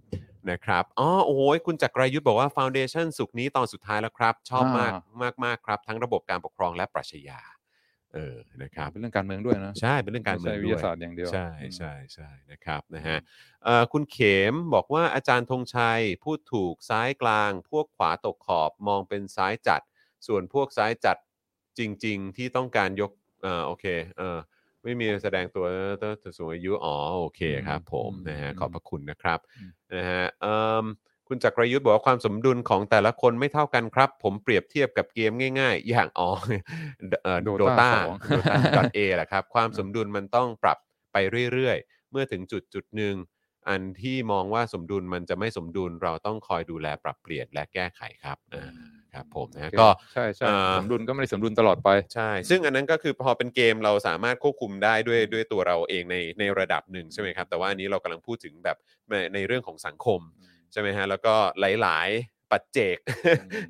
นะครับอ๋อโอ้ยคุณจักรายุทธบอกว่า Foundation สุกร์นี้ตอนสุดท้ายแล้วครับ ชอบมากอ่มากมากครับ ทั้งระบบการปกครองและปรัชญา เออนะครับเป็นเรื่องการเมืองด้วยนะใช่เป็นเรื่องการเมืองไใช่วิด้ทวยยาศาสตร์อย่างเดียว ใช่อืมใช่ใช่นะครับนะฮะเอ่อคุณเขมบอกว่าอาจารย์ธงชัยพูดถูกซ้ายกลาง พวกขวาตกขอบมองเป็นซ้ายจัด ส่วนพวกซ้ายจัดจริง ๆ ที่ต้องการยกเอ่อโอเคเออไม่มีแสดงตัวตัวตัวสูงอายุอ๋อโอเคครับ ผมอืมนะฮะอืมขอบพระคุณนะครับอืมนะฮะเอิ่ม คุณจักรยุทธ์บอกว่าความสมดุลของแต่ละคนไม่เท่ากันครับ ผมเปรียบเทียบกับเกมง่าย ๆ อย่างอ๋อเอ่อ Dota โดตาสองโดตาดอทเอแหละครับ ความสมดุลมันต้องปรับไปเรื่อยๆ เมื่อถึงจุดจุดหนึ่งอันที่มองว่าสมดุลมันจะไม่สมดุลเราต้องคอยดูแลปรับเปลี่ยนและแก้ไขครับอ่าครับผมนะฮะโอเคก็ใช่ใช่เอ่อสมดุลก็ไม่ได้สมดุลตลอดไปใช่ ซึ่งอันนั้นก็คือพอเป็นเกมเราสามารถควบคุมได้ด้วยด้วยตัวเราเองในในระดับหนึ่งใช่ไหมครับ แต่ว่าอันนี้เรากำลังพูดถึงแบบในในเรื่องของสังคม ใช่ไหมฮะแล้วก็หลาย ๆ ปัจเจก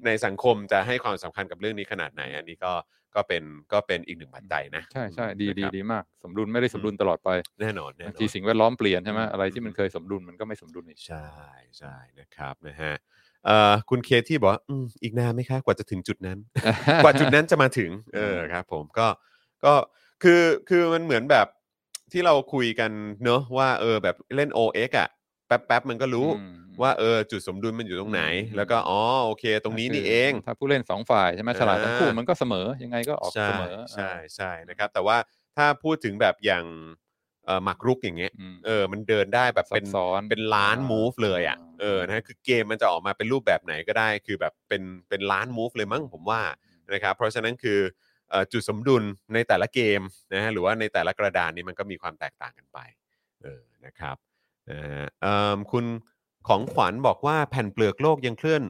ในสังคมจะให้ความสำคัญกับเรื่องนี้ขนาดไหน อันนี้ก็ก็เป็นก็เป็นอีกหนึ่งปัจจัยนะใช่ใช่ดีนะดีครับดีมาก สมดุลไม่ได้สมดุลตลอดไปแน่นอนแน่นบางอทีนสิ่งแวดล้อมเปลี่ยนใช่ไหมอืมอะไรที่มันเคยสมดุลมันก็ไม่สมดุลอีก ใช่ใช่นะครับนะฮะเอ่อคุณเคที่บอกว่าอืมอีกนานไหมคะกว่าจะถึงจุดนั้น กว่าจุดนั้นจะมาถึงเออครับ ผมก็ก็คือคือมันเหมือนแบบที่เราคุยกันเนอะว่าเออแบบเล่น OX อะ แป๊บแป๊บๆมันก็รู้อืมว่าเออจุดสมดุลมันอยู่ตรงไหน อืม แล้วก็อ๋อโอเค ตรงนี้นี่เอง ถ้าผู้เล่นสองฝ่ายใช่ไหมฉลาดทั้งคู่อ่ามั มันก็เสมอยังไงก็ออกใช่เสมอใช่อ่าใช่นะครับแต่ว่าถ้าพูดถึงแบบอย่างเอ่อหมักรุกอย่างเงี้ยอืมเออมันเดินได้แบบเป็นซับซ้อน เป็นล้าน อ่ามูฟเลยอะอ่าเออ นะ คือเกมมันจะออกมาเป็นรูปแบบไหนก็ได้ คือแบบเป็น เป็นล้านมูฟเลยมั้งผมว่า นะครับ เพราะฉะนั้นคือเอ่อจุดสมดุลในแต่ละเกมนะฮะ หรือว่าในแต่ละกระดานนี้มันก็มีความแตกต่างกันไป เออ นะครับ นะฮะเอิ่มคุณของขวัญบอกว่าแผ่นเปลือกโลกยังเคลื่อน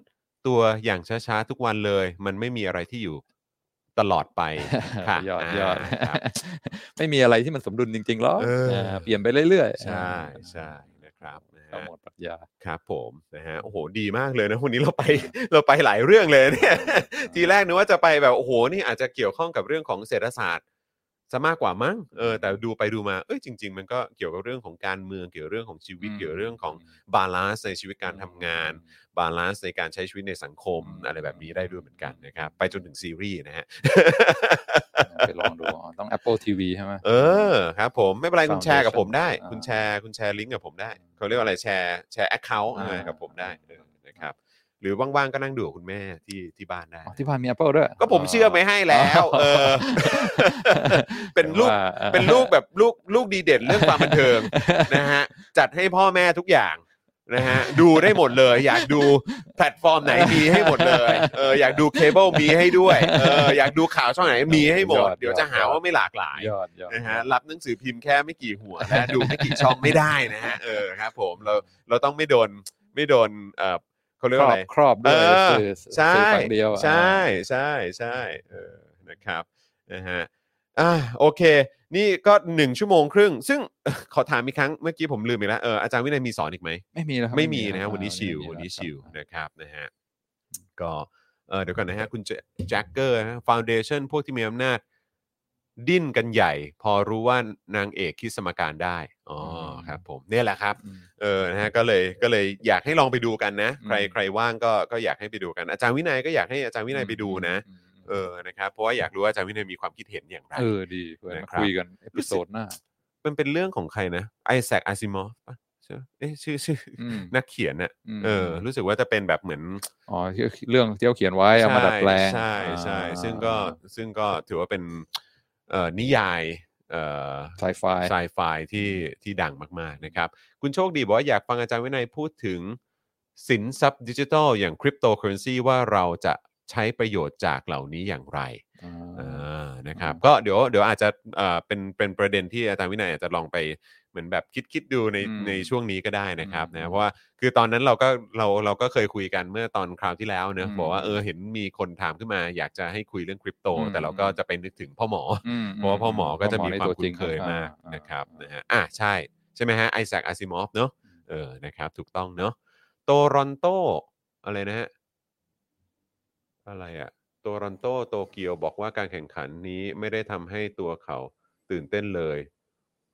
ตัวอย่างช้าๆ ทุกวันเลย มันไม่มีอะไรที่อยู่ตลอดไป ค่ะยอดยอดาครับ ไม่มีอะไรที่มันสมดุลจริงๆหรอกเออาเปลี่ยนไปเรื่อยๆใช่ใช่นะครับนะตามฮะหมดปรัชญา ครับผมนะฮะโอ้โหดีมากเลยนะวันนี้เราไป เราไปหลายเรื่องเลยเนี่ย ทีแรกนึกว่าจะไปแบบโอ้โหนี่อาจจะเกี่ยวข้องกับเรื่องของเศรษฐศาสตร์ ซะมากกว่ามั้งเออแต่ดูไปดูมาเอ้ยจริง ๆ มันก็เกี่ยวกับเรื่องของการเมืองเกี่ยวกับเรื่องของชีวิต อืม เกี่ยวกับเรื่องของ balance ในชีวิตการทำงาน balance ในการใช้ชีวิตในสังคมอืมอะไรแบบนี้ได้ด้วยเหมือนกันนะครับไปจนถึงซีรีส์นะฮะ ไปลองดูอ๋อต้อง Apple TV ใช่ไหม เออครับผมไม่เป็นไรคุณแชร์กับผมได้อ่าคุณแชร์คุณแชร์ลิงก์กับผมได้เขาเรียกว่าอะไรแชร์แชร์ account อ่า กับผมได้เออนะครับ หรือว่างๆก็นั่งดูกับคุณแม่ที่ที่บ้านได้ อ๋อที่บ้านมี Apple ด้วย ก็ผมเชื่อไม่ให้แล้วเออ เป็นลูกว่าอ่อเป็นลูกแบบลูกลูกดีเด่นเรื่องความบันเทิง นะฮะจัดให้พ่อแม่ทุกอย่างนะฮะดูได้หมดเลย อยากดูแพลตฟอร์มไหนมีให้หมดเลยเอออยากดูเคเบิลมีให้ด้วยเอออยากดูข่าวช่องไหนมีให้หมดเดี๋ยวจะหาว่าไม่หลากหลายยอดยอดนะฮะรับหนังสือพิมพ์แค่ไม่กี่หัวและดูไม่กี่ช่องไม่ได้นะฮะเออครับ ผมเราเราต้องไม่โดนไม่โดนเออ เขาเรียกครว่าอะไรครอบครอบด้วยเออสื่อใช่สื่อฝั่งเดียวอะใช่ใช่ใช่เออนะครับนะฮะอ่าโอเค นี่ก็หนึ่งชั่วโมงครึ่ง ซึ่งขอถามอีกครั้งเมื่อกี้ผมลืมไปแล้วเอออาจารย์วินัยมีสอนอีกไหมไม่มีแล้วครับไม่มีนะคฮะรับวันนี้อ่าชิลไม่มีวันนี้แล้ชิลครับนะครับนะฮะก็เออเดี๋ยวก่อนนะฮะคุณแจ็คเกอร์ฟาวเดชันพวกที่มีอำนาจ ดิ้นกันใหญ่ พอรู้ว่านางเอกคิดสมการได้ อ๋อครับผมเนี่ยแหละครับอืมเออนะฮะก็เลยก็เลยอยากให้ลองไปดูกันนะ ใครอืมใครว่างก็ก็อยากให้ไปดูกัน อาจารย์วินัยก็อยากให้อาจารย์วินัยไปดูนะอืมเออนะครับเพราะว่าอยากรู้ว่าอาจารย์วินัยมีความคิดเห็นอย่างไรเออดีเพื่อนนะมาครับคุยกัน episode หน้ามันเป็นเรื่องของใครนะไอแซคอาซิมอฟปะใช่ปะเอ๊ะชื่อชื่อนักเขียนน่ะอืมเออ รู้สึกว่าจะเป็นแบบเหมือนอ๋อที่เรื่องที่เขาเขียนไว้เอามาดัดแปลงใช่ใช่ซึ่งก็ซึ่งก็ถือว่าเป็นเอ่อนิยายเอ่อ sci-fi sci-fi ที่ที่ดังมาก ๆ นะครับ คุณโชคดีบอกว่าอยากฟังอาจารย์วินัยพูดถึงสินทรัพย์ดิจิทัลอย่างคริปโตเคอเรนซีว่าเราจะใช้ประโยชน์จากเหล่านี้อย่างไรอ่าอ่านะครับอืมก็เดี๋ยวเดี๋ยวอาจจะเอ่อเป็นเป็นประเด็นที่อาจารย์วินัยอาจจะลองไปเห มือนแบบคิดคิดดูในอืมในช่วงนี้ก็ได้นะครับอืมนะเพราะว่าคือตอนนั้นเราก็เราเราก็เคยคุยกันเมื่อตอนคราวที่แล้วเนอะอืมบอกว่าเออเห็นมีคนถามขึ้นมาอยากจะให้คุยเรื่องคริปโต อืม แต่เราก็จะไปนึกถึงพ่อหมออืมเพราะว่าพ่อหมอก็จะมีพ่อความในตัวจคุ้รินงเคยมากอ่านะครับอ่านะฮะอะใช่ใช่ไหมฮะไอแซคอาซิมอฟเนอะเออนะครับถูกต้องเนอะโตรอนโตอะไรนะฮะอะไรอะโตรอนโตโตเกียวบอกว่าการแข่งขันนี้ไม่ได้ทำให้ตัวเขาตื่นเต้นเลย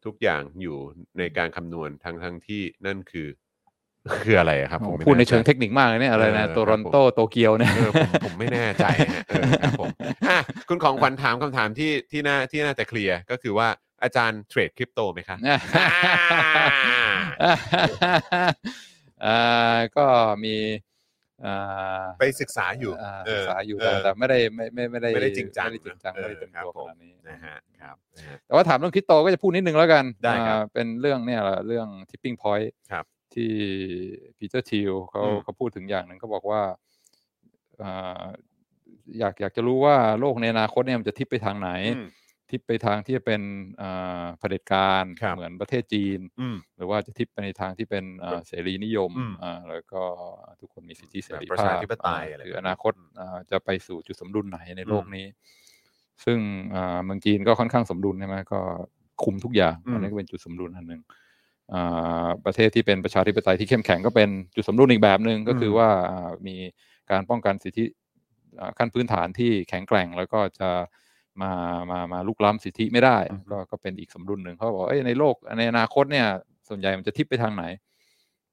ทุกอย่างอยู่ในการคำนวณทั้งทั้งที่นั่นคือ คืออะไรอะครับผมโอ้ไม่พูดในแใจเชิงเทคนิคมากเลยเนี่ยอะไรนะเออโตรอนโตครับผมโตเกียวเนี่ยเออผมผมไม่แน่ใจฮะเออครับผมอะคุณของขวัญถามคำถามที่ที่น่าที่น่าจะเคลียร์ก็คือว่าอาจารย์เทรดคริปโตไหมครับอ่าก็มี อ่าไปศึกษาอยู่อ่าเอศึอกษาอยู่เแต่แต่ไม่ได้ไม่ไม่ไม่ได้ไม่ได้จริงจังไม่ได้จริงจังเออไม่ได้เต็มครับตัวผมขนาดนี้นะฮะครับนะฮะแต่ว่าถามเรื่องคริปโตก็จะพูดนิดนึงแล้วกันได้ครับอ่าเป็นเรื่องเนี่ยแหละเรื่อง tipping point ครับที่ปีเตอร์ทิลเขาอืมเขาพูดถึงอย่างหนึ่งเขาบอกว่าอ่าอยากอยากจะรู้ว่าโลกในอนาคตเนี่ยมันจะทิปไปทางไหนอืม ทิปไปทางที่จะเป็นอ่าเผด็จการครับเหมือนประเทศจีนอืมหรือว่าจะทิปไปในทางที่เป็นอ่าเสรีนิยมอืมอ่าแล้วก็ทุกคนมีสิทธิเสรีแบบประภาชาพธิปไตยอ่าอะไรหรือแบบนี้อนาคตอ่าจะไปสู่จุดสมดุลไหนในโลกอืมนี้ ซึ่งอ่าเมืองจีนก็ค่อนข้างสมดุลใช่ไหมก็คุมทุกอย่างอืมอันนี้ก็เป็นจุดสมดุลอันหนึ่งอ่าประเทศที่เป็นประชาธิปไตยที่เข้มแข็งก็เป็นจุดสมดุลอีกแบบหนึ่งก็คือว่าอ่ามีการป้องกันสิทธิอ่าขั้นพื้นฐานที่แข็งแกร่งแล้วก็จะ มามามาลุกล้ำสิทธิไม่ได้อืมก็ก็เป็นอีกสมดุลหนึ่งเขาบอกเอ้ยในโลกในอนาคตเนี่ย ส่วนใหญ่มันจะทิปไปทางไหน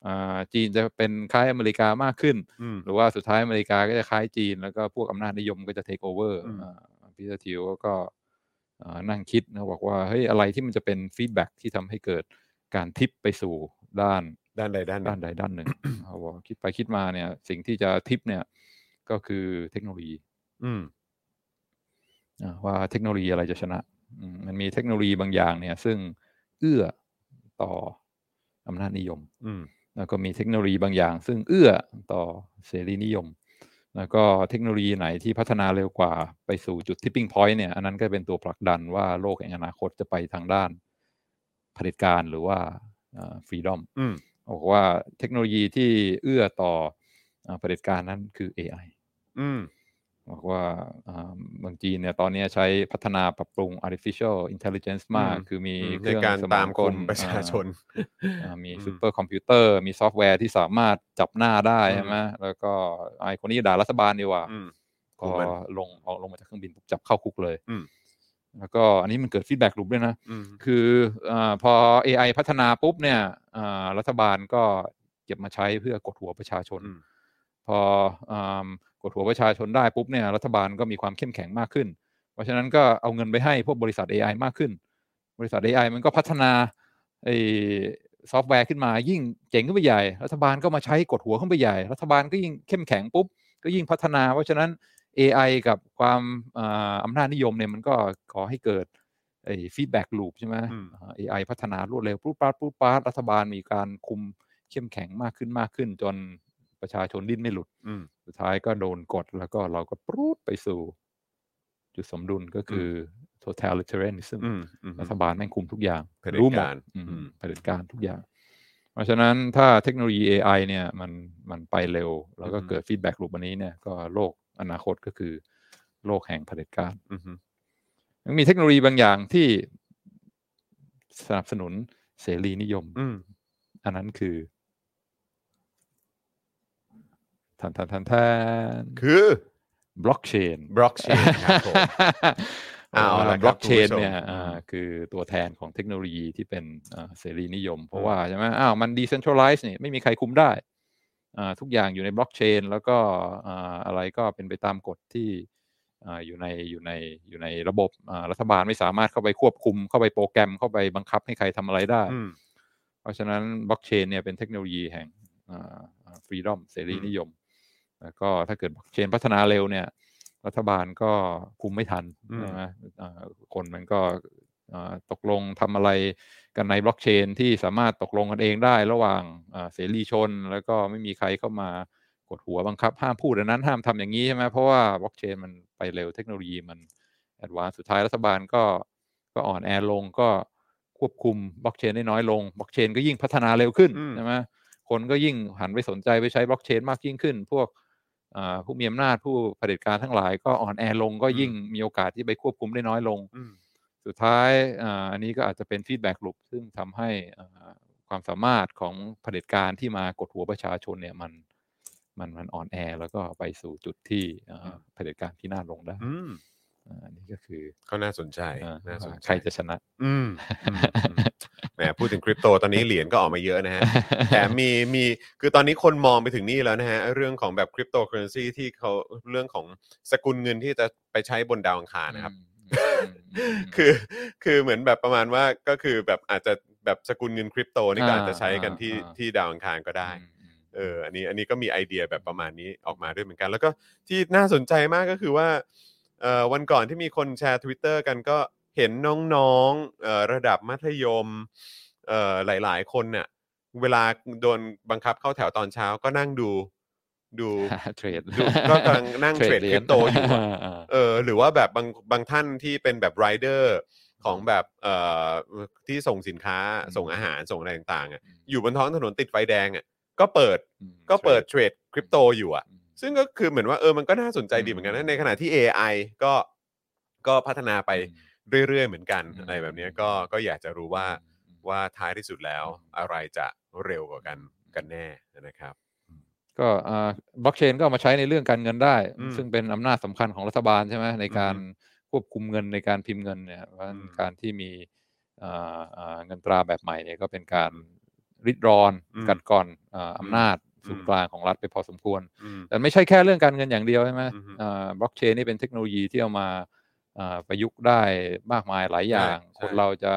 อ่าจีนจะเป็นคล้ายอเมริกามากขึ้นอืมหรือว่าสุดท้ายอเมริกาก็จะคล้ายจีน แล้วก็พวกอำนาจนิยมก็จะ take over อืมพีเตอร์ทิวก็อ่านั่งคิดนะบอกว่าเฮ้ยอะไรที่มันจะเป็น feedback ที่ทำให้เกิดการทิปไปสู่ด้านด้านใดด้านหนึ่ด้างนใดด้านหนึ่งเขาบอกคิดไปคิดมาเนี่ย สิ่งที่จะทิปเนี่ยก็คือเทคโนโลยี อืมอ่า ว่าเทคโนโลยีอะไรจะชนะอืมมันมีเทคโนโลยีบางอย่างเนี่ย ซึ่งเอื้อต่ออำนาจนิยมอืมแล้วก็มีเทคโนโลยีบางอย่าง ซึ่งเอื้อต่อเสรีนิยม แล้วก็เทคโนโลยีไหนที่พัฒนาเร็วกว่าไปสู่จุด tipping point เนี่ย อันนั้นก็เป็นตัวผลักดันว่าโลกแห่งอนาคตจะไปทางด้านเผด็จการหรือว่า freedom อืมบอกว่าเทคโนโลยีที่เอื้อต่ออ่าเผด็จการนั้นคือ AI อืม บอกว่าอ่าเมืองจีนเนี่ยตอนนี้ใช้พัฒนาปรับปรุง artificial intelligence มากอืมคือมีอืมเคในรื่องการสตามองคุลมประชาชนอ่ามีอืมซูเปอร์คอมพิวเตอร์ มีซอฟต์แวร์ที่สามารถจับหน้าได้อืมใช่ไหมแล้วก็ไอคนนี้ด่ารัฐบาลดีกว่าอืมพอคุมมันลงออกลงมาจากเครื่องบินปุ๊บจับเข้าคุกเลยอืมแล้วก็อันนี้มันเกิด feedback loop ด้วยนะอืมคืออาพอ AI พัฒนาปุ๊บเนี่ยอ่ารัฐบาลก็เก็บมาใช้เพื่อกดหัวประชาชนอืมพออา กดหัวประชาชนได้ปุ๊บเนี่ยรัฐบาลก็มีความเข้มแข็งมากขึ้น เพราะฉะนั้นก็เอาเงินไปให้พวกบริษัท AI มากขึ้น บริษัท AI มันก็พัฒนาไอ้ซอฟต์แวร์ขึ้นมายิ่งเจ๋งขึ้นไปใหญ่ รัฐบาลก็มาใช้กดหัวขึ้นไปใหญ่ รัฐบาลก็ยิ่งเข้มแข็งปุ๊บ ก็ยิ่งพัฒนา เพราะฉะนั้น AI กับความอ่าอำนาจนิยมเนี่ยมันก็ก่อให้เกิดไอ้ feedback loop ใช่ไหมอืมอ่า AI พัฒนารวดเร็วปุ๊บปาดปุ๊บปาดรัฐบาลมีการคุมเข้มแข็งมากขึ้นมากขึ้น จน ประชาชนดิ้นไม่หลุดอืมสุดท้ายก็โดนกดแล้วก็เราก็ปรูดไปสู่ จุดสมดุลก็คือ totalitarianism อืมอืมรัฐบาลแม่งคุมทุกอย่างเผด็จรู้หมดการอืมอืมเผด็จการทุกอย่าง เพราะฉะนั้นถ้าเทคโนโลยี AI เนี่ยมันมันไปเร็ว แล้วก็เกิด feedback loop อันนี้เนี่ยก็โลกอนาคตก็คือโลกแห่งเผด็จการอืมยังมีเทคโนโลยีบางอย่างที่สนับสนุนเสรีนิยมอืมอันนั้นคือ ทันทันทันทันคือบล็อกเชนบล็อกเชนครับผมเอาละครับบล็อกเชนคุณผู้ชมเนี่ยอือ่าคือตัวแทนของเทคโนโลยีที่เป็นอ่าเสรีนิยม เพราะว่าอืมใช่ไหมอ้าวมัน decentralize นี่ไม่มีใครคุมได้อ่าทุกอย่างอยู่ในบล็อกเชนแล้วก็อ่าอะไรก็เป็นไปตามกฎที่อ่าอยู่ในอยู่ในอยู่ในระบบอ่ารัฐบาลไม่สามารถเข้าไปควบคุม เข้าไปโปรแกรมเข้าไปบังคับให้ใครทำอะไรได้อืมเพราะฉะนั้นบล็อกเชนเนี่ยเป็นเทคโนโลยีแห่ง freedom เสรีนิยมอืม แล้วก็ถ้าเกิดบล็อกเชนพัฒนาเร็วเนี่ย รัฐบาลก็คุมไม่ทันอืมใช่ไหมอ่าคนมันก็อ่าตกลงทำอะไรกันในบล็อกเชนที่สามารถตกลงกันเองได้ระหว่างอ่าเสรีชน แล้วก็ไม่มีใครเข้ามากดหัวบังคับ ห้ามพูดอันนั้นห้ามทำอย่างนี้ใช่ไหมเพราะว่าบล็อกเชนมันไปเร็วเทคโนโลยีมัน advance สุดท้ายรัฐบาลก็ก็อ่อนแอลงก็ควบคุมบล็อกเชนได้น้อยลงบล็อกเชนก็ยิ่งพัฒนาเร็วขึ้นอืมใช่ไหมคนก็ยิ่งหันไปสนใจไปใช้บล็อกเชนมากยิ่งขึ้น พวกอ่า ผู้มีอำนาจผู้เผด็จการทั้งหลายก็อ่อนแอลงก็ยิ่งมีโอกาสที่ไปควบคุมได้น้อยลงอืมสุดท้ายอ่าอันนี้ก็อาจจะเป็น feedback loop ซึ่งทำให้อ่าความสามารถของเผด็จการที่มากดหัวประชาชนเนี่ยมันมันมันอ่อนแอแล้วก็ไปสู่จุดที่อ่าเผด็จการที่น่าลงได้อืมอ่าอันนี้ก็คือก็น่าสนใจอ่าน่าสนใจว่าใครจะชนะอื มอืมอืมแหมพูดถึงคริปโตตอนนี้เหรียญก็ออกมาเยอะนะฮะแถมมีมีคือตอนนี้คนมองไปถึงนี่แล้วนะฮะเรื่องของแบบคริปโตเคอเรนซีที่เขาเรื่องของสกุลเงินที่จะไปใช้บนดาวอังคารนะครับอืมอืมคือคือเหมือนแบบประมาณว่าก็คือแบบอาจจะแบบสกุลเงินคริปโตนี่ก็อ่าอาจจะใช้กันที่อ่าที่ดาวอังคารก็ได้อืมอืมเอออันนี้อันนี้ก็มีไอเดียแบบประมาณนี้ออกมาด้วยเหมือนกัน แล้วก็ที่น่าสนใจมากก็คือว่าเอ่อวันก่อนที่มีคนแชร์ Twitter กันก็ เห็นน้องๆเอ่อระดับมัธยมเอ่อหลายๆ คนเนี่ยเวลาโดนบังคับเข้าแถวตอนเช้าก็นั่งดูดูเทรดดูก็กำลังนั่งเทรดหคริปโตอยู่อะาาเออหรือว่าแบบบางบางท่านที่เป็นแบบไรเดอร์ของแบบเอ่อที่ส่งสินค้าอืมส่งอาหารส่งอะไรต่างๆอะอืมอยู่บนท้องถนนติดไฟแดงอะก็เปิดอืมก็เปิดเทรดเทรดคริปโตอยู่อะอืมซึ่งก็คือเหมือนว่าเออมันก็น่าสนใจดีเหมือนกันอืนะมในขณะที่ AI ก็ก็พัฒนาไปอืม เรื่อยๆเหมือนกันอืมอะไรแบบเนี้ยก็ก็อยากจะรู้ว่าอืมว่าท้ายที่สุดแล้วอืมอะไรจะเร็วกว่ากันกันแน่นะครับ ก็บล็อกเชนก็เอามาใช้ในเรื่องการเงินได้อืมซึ่งเป็นอำนาจสำคัญของรัฐบาลใช่ไหมในการควบคุมเงินในการพิมพ์เงินเนี่ยเพราะฉะนั้นอืมการที่มีอ่าอ่าเงินตราแบบใหม่เนี่ยก็เป็นการริดรอนอืมกัดก่อนอ่าอำนาจอืมศูนย์กลางของรัฐไปพอสมควรอืมแต่ไม่ใช่แค่เรื่องการเงินอย่างเดียวใช่ไหมอือฮึบล็อกเชนนี่เป็นเทคโนโลยีที่เอามาอ่า ประยุกต์ได้มากมายหลายอย่างใช่คนใช่เราจะ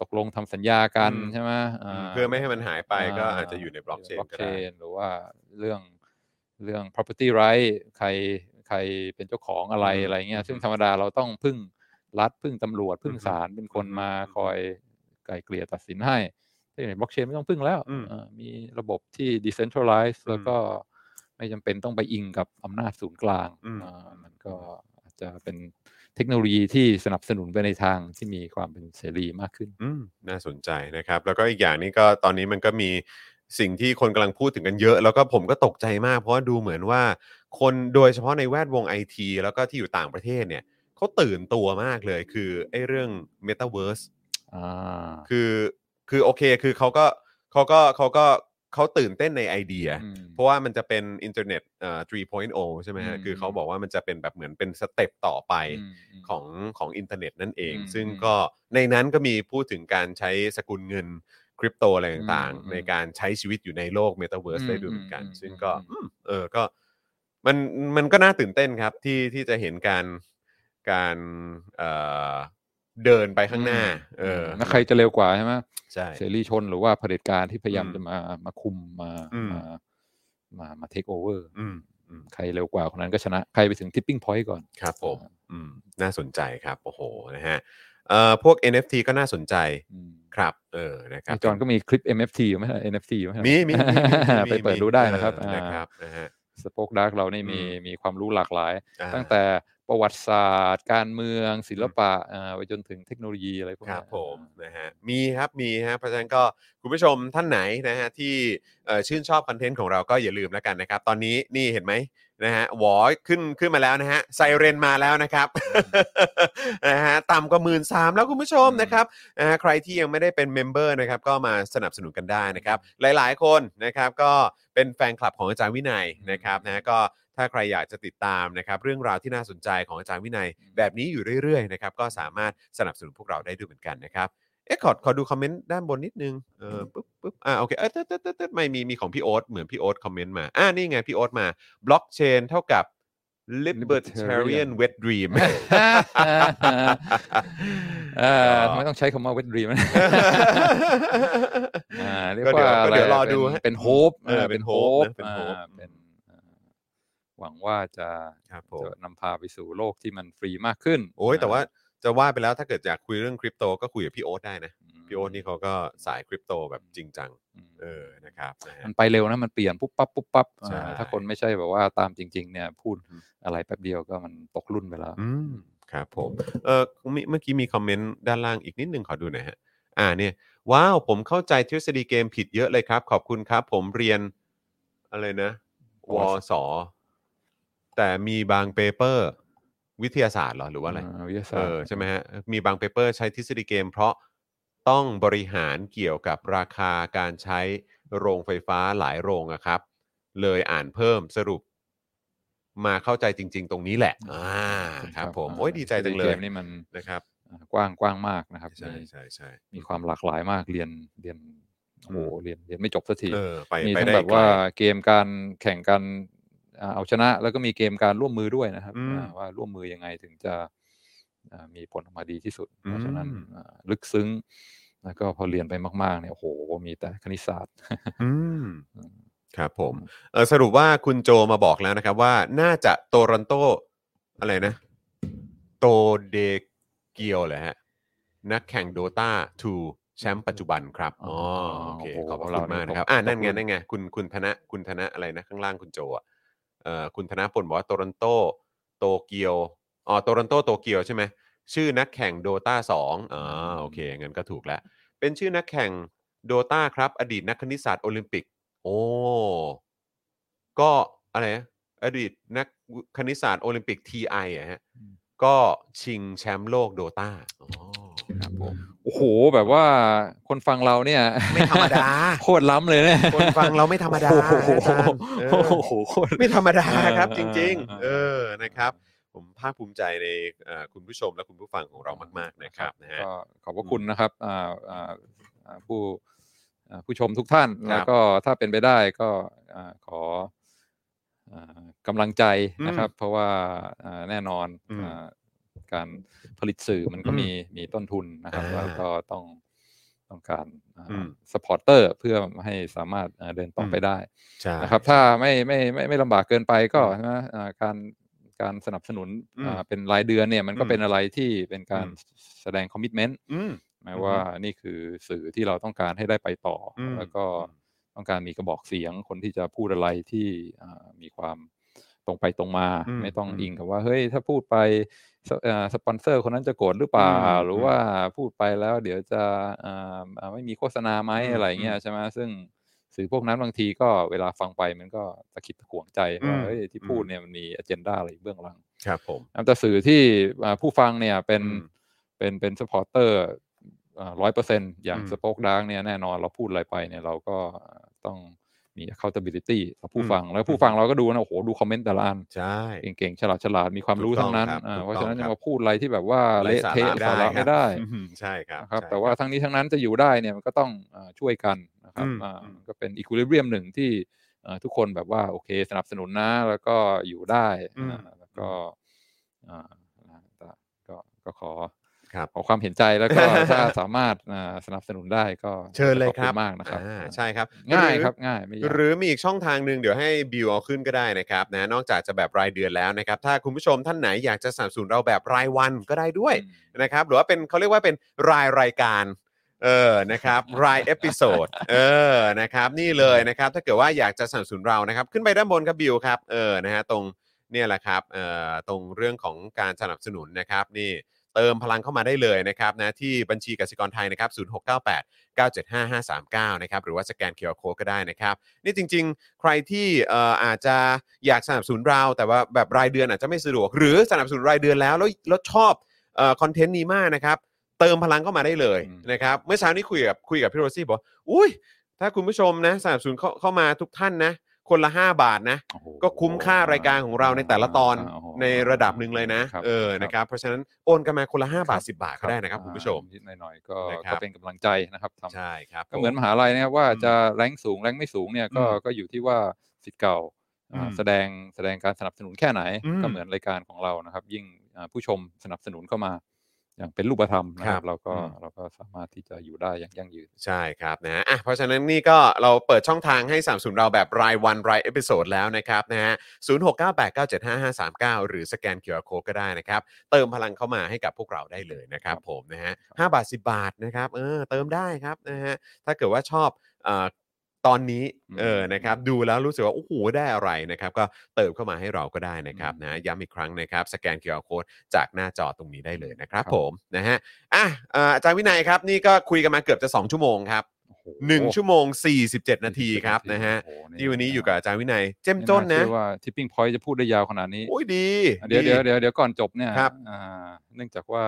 ตกลงทำสัญญากันอืมใช่ไหมอืามเพื่อไม่ให้มันหายไปก็อาจจะอยู่ในบล็อกเชนบล็อกก็เชได้นหรือว่าเรื่องเรื่อง property right ใครใครเป็นเจ้าของอะไรอืมอะไรเงี้อืยมซึ่งธรรมดาเราต้องพึ่งรัฐพึ่งตำรวจพึ่งอืมศาลเป็นคนอืมมาอืมคอยไกล่เกลี่ยตัดสินให้ที่บล็อกเชนไม่ต้องพึ่งแล้วอืมเอ่อมีระบบที่ decentralize อืมแล้วก็ไม่จำเป็นต้องไปอิงกับอำนาจศูนย์กลางอืมอ่ามันก็อาจจะเป็น เทคโนโลยีที่สนับสนุนไปในทางที่มีความเป็นเสรีมากขึ้น อืมน่าสนใจนะครับ แล้วก็อีกอย่างนี้ก็ตอนนี้มันก็มีสิ่งที่คนกำลังพูดถึงกันเยอะ แล้วก็ผมก็ตกใจมาก เพราะว่าดูเหมือนว่า คนโดยเฉพาะในแวดวงไอทีแล้วก็ที่อยู่ต่างประเทศเนี่ยเขาตื่นตัวมากเลยคือไอ้เรื่อง Metaverse อ่าคือคือโอเคคือเขาก็เขาก็เขาก็ เขาตื่นเต้นในไอเดีย อืม เพราะว่ามันจะเป็นอินเทอร์เน็ตเอ่อ3.0 ใช่ไหมฮะอืม คือเขาบอกว่ามันจะเป็นแบบเหมือนเป็น step ต่อไปอืมอืมของของอินเทอร์เน็ตนั่นเอง อืมซึ่งอืมก็ในนั้นก็มีพูดถึงการใช้สกุลเงินคริปโตอะไรต่างอืมๆ ในการใช้ชีวิตอยู่ในโลกเมตาเวิร์สอืมได้ด้วยเหมือนกัน อืมซึ่งก็อืมอืมเออก็มันมันก็น่าตื่นเต้นครับที่ที่จะเห็นการการเอ่อ เดินไปข้างหน้า เออแล้วใครจะเร็วกว่าใช่ไหมใช่เสรีชนหรือว่าเผด็จการที่พยายามอืมจะมามาคุมมาอืมมามามาเทคโอเวอร์อืมอืมใครเร็วกว่าคนนั้นก็ชนะ ใครไปถึง tipping point ก่อน ครับผมอืมน่าสนใจครับ โอ้โหนะฮะเอ่อพวก NFT ก็น่าสนใจอืมครับ เออนะครับจอห์นก็มีคลิป NFT อยู่ไหม NFT อยู่ไหมมีมีมีมีมีมีไปเปิดดูได้นะครับเออนะครับนะฮะ Spoke Dark เรานี่มีอืมมีความรู้หลากหลายอ่าตั้งแต่ ประวัติศาสตร์ การเมือง ศิลปะอ่าไปจนถึงเทคโนโลยีอะไรพวกคนี้รับผมนะฮะมีครับมีฮะเพราะฉะนั้นก็คุณผู้ชมท่านไหนนะฮะที่เอ่อชื่นชอบคอนเทนต์ของเราก็อย่าลืมแล้วกันนะครับ ตอนนี้นี่เห็นไหมนะฮะหวอขึ้นขึ้นมาแล้วนะฮะไซเรนมาแล้วนะครับ นะฮะต่ำกว่าหมื่นสามแล้วคุณผู้ชมนะครับนะฮะใครที่ยังไม่ได้เป็นเมมเบอร์นะครับก็มาสนับสนุนกันได้นะครับ หลายๆ คนนะครับก็เป็นแฟนคลับของอาจารย์วินัยนะครับนะฮะก็ ถ้าใครอยากจะติดตามนะครับเรื่องราวที่น่าสนใจของอาจารย์วินัย แบบนี้อยู่เรื่อยๆนะครับก็สามารถสนับสนุนพวกเราได้ด้วยเหมือนกันนะครับเอ๊ะขอขอดูคอมเมนต์ด้านบนนิดนึงเออปุ๊บปุ๊บอ่าโอเคเออตึ๊ดตึ๊ดตึ๊ดตึ๊ดไม่มีมีของพี่โอ๊ตเหมือนพี่โอ๊ตคอมเมนต์มาอ่านี่ไงพี่โอ๊ตมาบล็อกเชนเท่ากับ libertarian wet dream เออทำไมต้องใช้คำว่า wet dreamอ่าเรียกก็เดี๋ยวว่าก็อะไรเดี๋ยวรอเป็นดูฮะเป็นโฮปเออเป็น hope นะเป็น hope เป็นอ่า หวังว่าจะครับผมจะนำพาไปสู่โลกที่มันฟรีมากขึ้นโอ้ยแต่ว่าจะว่าไปแล้วถ้าเกิดอยากคุยเรื่องคริปโตก็คุยกับพี่โอ๊ตได้นะอืมพี่โอ๊ตนี่เขาก็สายคริปโตแบบจริงจังอืมเออนะครับนะฮะมันไปเร็วนะมันเปลี่ยนปุ๊บปั๊บปุ๊บปั๊บใช่อ่าถ้าคนไม่ใช่แบบว่าตามจริง ๆ เนี่ยพูดอะไรแป๊บเดียวก็มันตกรุ่นไปแล้วอืมครับผมเออมีเมื่อกี้มีคอมเมนต์ด้านล่างอีกนิดนึงขอดูหน่อยฮะ อ่าเนี่ย ว้าว ผมเข้าใจทฤษฎีเกมผิดเยอะเลยครับ ขอบคุณครับ ผมเรียนอะไรนะวส แต่มีบาง paper วิทยาศาสตร์เหรอหรือว่าอะไราวิทยาศาเอสตอร์ใช่ไหมฮะมีบาง paper ใช้ทฤษฎีเกม เพราะต้องบริหารเกี่ยวกับราคาการใช้โรงไฟฟ้าหลายโรงอะครับ เลยอ่านเพิ่มสรุป มาเข้าใจจริง ๆ ตรงนี้แหละอ่าครับ ผมโอ้ยดีใจจังเลเกยมนี่มันนะครับอ่ากว้างกว้างมากนะครับใช่มีใช่ใช่มีความหลากหลายมากเรียนเรียนโอ้โหเรียนเรียนไม่จบสักที เออไปมีไปทั้งได้แบบว่าไกลเกมการแข่งกันอ่า เอาชนะ แล้วก็มีเกมการร่วมมือด้วยนะครับอืมอ่าว่าร่วมมือยังไงถึงจะอ่ามีผลออกมาดีที่สุดอืมเพราะฉะนั้นอ่าลึกซึ้ง แล้วก็พอเรียนไปมากๆเนี่ยโอ้โหมีแต่คณิตศาสตร์อืมครับผมเออสรุปว่าคุณโจมาบอกแล้วนะครับ ว่าน่าจะโตรอนโตอะไรนะ โตเดเกียวเหรอฮะนักแข่งโดตา2แชมป์ปัจจุบันครับ อ๋อ โอเคโอ้โหขอบพระเราคุณมากนี่นะครับผมอ่านั่นไงขอบคุณนั่นไง คุณ คุณธนะ คุณธนะอะไรนะ ข้างล่างคุณโจอะเอ่อ คุณธนพลบอกว่าโตรอนโตโตเกียวอ๋อโตรอนโตโตเกียวใช่ไหมชื่อนักแข่งโดตา2อ๋อโอเคงั้นก็ถูกแล้ว เป็นชื่อนักแข่งโดตาครับ อดีตนักคณิตศาสตร์โอลิมปิก โอ้ก็อะไรนะอดีตนักคณิตศาสตร์โอลิมปิก TI อะฮะอืมก็ชิงแชมป์โลกโดตาอ๋อครับผม โอ้โหแบบว่าคนฟังเราเนี่ย ไม่ธรรมดาโคตรล้ำเลยเนี่ยคนฟังเราไม่ธรรมดาโอ้โหอาจารย์เออโอ้โหโคตรไม่ธรรมดาครับเออจริง ๆเอเอออนะครับ ผมภาคภูมิใจในเอ่อคุณผู้ชมและคุณผู้ฟังของเรามาก ๆ นะครับนะฮะก็ขอบพระคุณนะครับอ่าอ่าอ่าผู้อ่าผู้ชมทุกท่าน แล้วก็ถ้าเป็นไปได้ก็อ่าขออ่ากำลังใจนะครับ เพราะว่าอ่าแน่นอนอืมอ่า การผลิตสื่อมันก็อืมมีมีต้นทุนนะครับอ่าแล้วก็ต้องต้องการอืมสปอร์เตอร์เพื่อให้สามารถอ่าเดินต่ออมไปได้ใช่นะครับ ถ้าไม่ไม่ไม่ไม่ลำบากเกินไปก็อืมนะอ่าการการสนับสนุนอืมอ่าเป็นรายเดือนเนี่ยมันก็อืมเป็นอะไรที่เป็นการอืมแสดง commitment อืมหมายว่านี่คือสื่อที่เราต้องการให้ได้ไปต่ออืมแล้วก็ต้องการมีกระบอกเสียงคนที่จะพูดอะไรที่อ่ามีความ ตรงไปตรงมาอืมไม่ต้องอืมอิงกับว่า เฮ้ย ถ้าพูดไปสเอ่อสปอนเซอร์คนนั้นจะโกรธหรือเปล่าอืมหรือว่าพูดไปแล้วเดี๋ยวจะอ่าอ่าไม่มีโฆษณาไหมอืมอะไรเงี้ยอืมใช่ไหมซึ่งสื่อพวกนั้นบางทีก็เวลาฟังไปมันก็ตะคิดตะขวงใจอืมว่าเฮ้ยที่พูดอืมเนี่ยมันมี agenda อะไรเบื้องหลัง ครับผมแต่สื่อที่อ่าผู้ฟังเนี่ยเป็นอืมเป็นเป็น supporter ร้อยเปอร์เซ็นอย่างอืม Spoke Dark เนี่ยแน่นอนเราพูดอะไรไปเนี่ยเราก็ต้อง มี accountability ต่อผู้อืมฟัง แล้วผู้ฟังเราก็ดูนะ โอ้โห ดูคอมเมนต์แต่ละอันใช่เก่งๆ ฉลาดฉลาดมีความรู้ถูกต้องทั้งนั้นครับอ่าถูกเพราะฉะนั้นต้องครับจะมาพูดอะไรที่แบบว่าไร้เละสาเทะระสาระคไม่รับได้อืมใช่ครับนะครับใช่แต่ว่าทั้งนี้ทั้งนั้นจะอยู่ได้เนี่ยมันก็ต้องอ่าช่วยกันนะครับอืมอ่าอืมก็เป็นอีค i ลิเบียมหนึ่งที่อ่าทุกคนแบบว่าโอเคสนับสนุนนะ แล้วก็อยู่ได้อ่าแล้วก็อ่าแต่ก็ก็ขอ ครับขอความเห็นใจแล้วก็ถ้าสามารถอ่าสนับสนุนได้ก็เชิญเลยขอครับณมากนะครับอ่าใช่ครับ ง่ายหอครับง่ายไม่ยากหรือมีอีกช่องทางหนึ่งเดี๋ยวให้บิวเอาขึ้นก็ได้นะครับนะนอกจากจะแบบรายเดือนแล้วนะครับ ถ้าคุณผู้ชมท่านไหนอยากจะสนับสนุนเราแบบรายวันก็ได้ด้วยนะครับ หรือว่าเป็นเขาเรียกว่าเป็นรายรายการเออ นะครับ ราย episode เออ นะครับ นี่เลยนะครับ ถ้าเกิดว่าอยากจะสนับสนุนเรา นะครับ ขึ้นไปด้านบนครับบิวครับ เออ นะฮะ ตรงเนี่ยแหละครับ เอ่อ ตรงเรื่องของการสนับสนุนนะครับ นี่ เติมพลังเข้ามาได้เลยนะครับนะที่บัญชีกสิกรไทยนะครับ0698 975539 นะครับหรือว่าสแกน QR Code ก็ได้นะครับนี่จริง ๆ ใครที่เอ่ออาจจะอยากสนับสนุนเรา แต่ว่าแบบรายเดือนอาจจะไม่สะดวก หรือสนับสนุนรายเดือนแล้วแล้วแล้วชอบเอ่อคอนเทนต์นี้มากนะครับเติมพลังเข้ามาได้เลยอืมนะครับเมื่อเช้านี้คุยกับคุยกับพี่โรซี่บอกว่าอุ้ยถ้าคุณผู้ชมนะสนับสนุนเข้าเข้ามาทุกท่านนะ คนละ 5 บาทนะ โอ้โหก็คุ้มค่ารายการของเราในแต่ละตอนโโห ในระดับหนึ่งเลยนะ ครับเออครับ นะครับเพราะฉะนั้นโอนกันมาคนละ 5 บาท 10 บาทก็ได้นะครับอ่าคุณผู้ชมนิดหน่อยๆก็นะครับ ก็เป็นกำลังใจนะครับทำ ใช่ครับ ก็เหมือนผมมหาลัยนะครับว่าอืมจะแรงสูงแรงไม่สูงเนี่ยก็อืมก็อยู่ที่ว่าสิทธิ์เก่าอ่าอืมแสดงแสดงการสนับสนุนแค่ไหน อืมก็เหมือนรายการของเรานะครับ ยิ่งอ่าผู้ชมสนับสนุนเข้ามา อย่างเป็นรูปธรรมนะคครัรับบเราก็อืมเราก็สามารถที่จะอยู่ได้อย่างยั่งยืนใช่ครับนะฮะอะเพราะฉะนั้นนี่ก็เราเปิดช่องทางให้สนับสนุนเราแบบรายวันราย episode แล้วนะครับนะฮะศูนย์หกเก้าแปดเก้าเจ็ดห้าห้าสามเก้าหรือสแกน QR Code ก็ได้นะครับ เติมพลังเข้ามาให้กับพวกเราได้เลยนะครับผมนะฮะห้าบาทสิบาทนะครับเออเติมได้ครับนะฮะถ้าเกิดว่าชอบเอ่อ ตอนนี้อืมเออนะครับดูแล้วรู้สึกว่าโอ้โหได้อะไรนะครับก็เติมเข้ามาให้เราก็ได้นะครับอืมนะย้ำอีกครั้งนะครับสแกน QR Code จากหน้าจอตรงนี้ได้เลยนะครับครับผมนะฮะอะเอ่ออาจารย์วินัยครับนี่ก็คุยกันมาเกือบจะ 2 ชั่วโมงครับโอ้โหนึ่งชั่วโมง 47 นาทีครับนะฮะโอ้โหที่วันนี้อยู่กับอาจารย์วินัย เจ้มไม่จนนะาเชื่อว่าทิปปิ้งพอยต์จะพูดได้ยาวขนาดนี้โอ้ยดี เดี๋ยวดีเดี๋ยวเดี๋ยวเดี๋ยวก่อนจบเนี่ยครับอ่าเนื่องจากว่า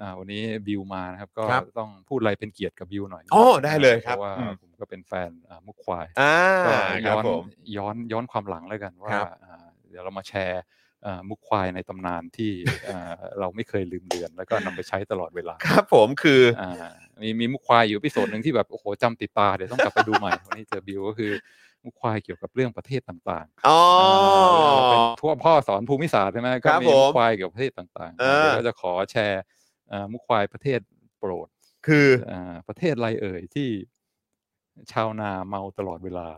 อ่าวันนี้บิวมานะครับ ก็ครับต้องพูดอะไรเป็นเกียรติกับบิวหน่อยอ๋อได้เลยครับเพราะว่าอืม ผมก็เป็นแฟนอ่ามุกควายอ่าก็คย้รับอนผม ย้อนย้อนความหลังแล้วกันว่าครับอ่าเดี๋ยวเรามาแชร์อ่ามุกควายในตำนานที่ อ่าเราไม่เคยลืมเลือน แล้วก็นำไปใช้ตลอดเวลาครับผมคืออ่ามีมีมุกควายอยู่พิโซดหนึ่งที่แบบโอ้โหจำติดตาเดี๋ยวต้องกลับไปดูใหม่ วันนี้เจอบิวก็คือมุกควายเกี่ยวกับเรื่องประเทศต่างๆ อ๋อาเป็นทั่วพ่อสอนภูมิศาสตร์ใช่ไหมคก็รับมีผมมุกควายเกี่ยวกับประเทศต่างๆเออ เดี๋ยวเราจะขอแชร์อ่า มุกควายประเทศโปรด คืออ่าประเทศอะไรเอ่ยที่ชาวนาเมาตลอดเวลา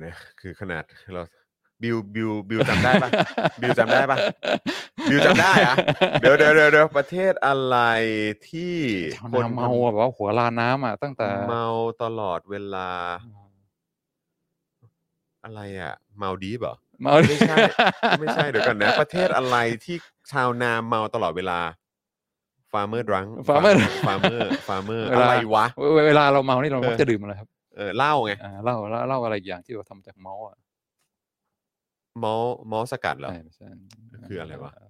เนี่ยคือขนาดเราบิวบิวบิวจำได้ปะบิวจำได้ปะบิวจำได้อะเดี๋ยวเดี๋ยวเดี๋ยวเดี๋ยวประเทศอะไรที่ชาวคนนาเมาอะแบบว่าหัวลาน้ำอะตั้งแต่ เมาตลอดเวลา อะไรอะ เมาดีฟเหรอ เมาไม่ใช่ไม่ใช่เดี๋ยวก่อนนะ ประเทศอะไรที่ชาวนาเมาตลอดเวลา farmer drunk Farmer farmer farmer เวอะลา ไรวะเวเวลาเราเมานี่เราเออ มักจะดื่มอะไรครับเออเหล้าไงอ่าเหล้าเหล้าเหล้าอะไรอีกอย่างที่เราทำจากเมาส์อะมอลมอลสกัดเหรอ ใช่ไม่ใช่คืออะไรวะเอ่อ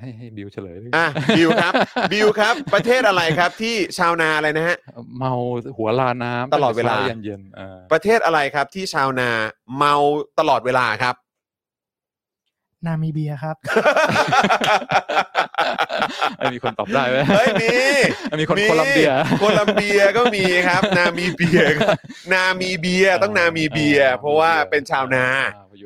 ให้ให้บิวเฉลยอะบิวครับ บิวครับ ประเทศอะไรครับที่ชาวนาอะไรนะฮะ เมาหัวราน้ำตลอดเวลาตั้งแต่เช้ายันเย็นอ่าประเทศอะไรครับที่ชาวนาเมาตลอดเวลาครับ นามิเบียครับเอ้ยมีคนตอบได้ไหมเฮ้ยมีมีคนโคลัมเบีย โคลัมเบียก็มีครับ นามีเบียก็นามีเบียต้องนามีเบีย เพราะว่าเป็นชาวนา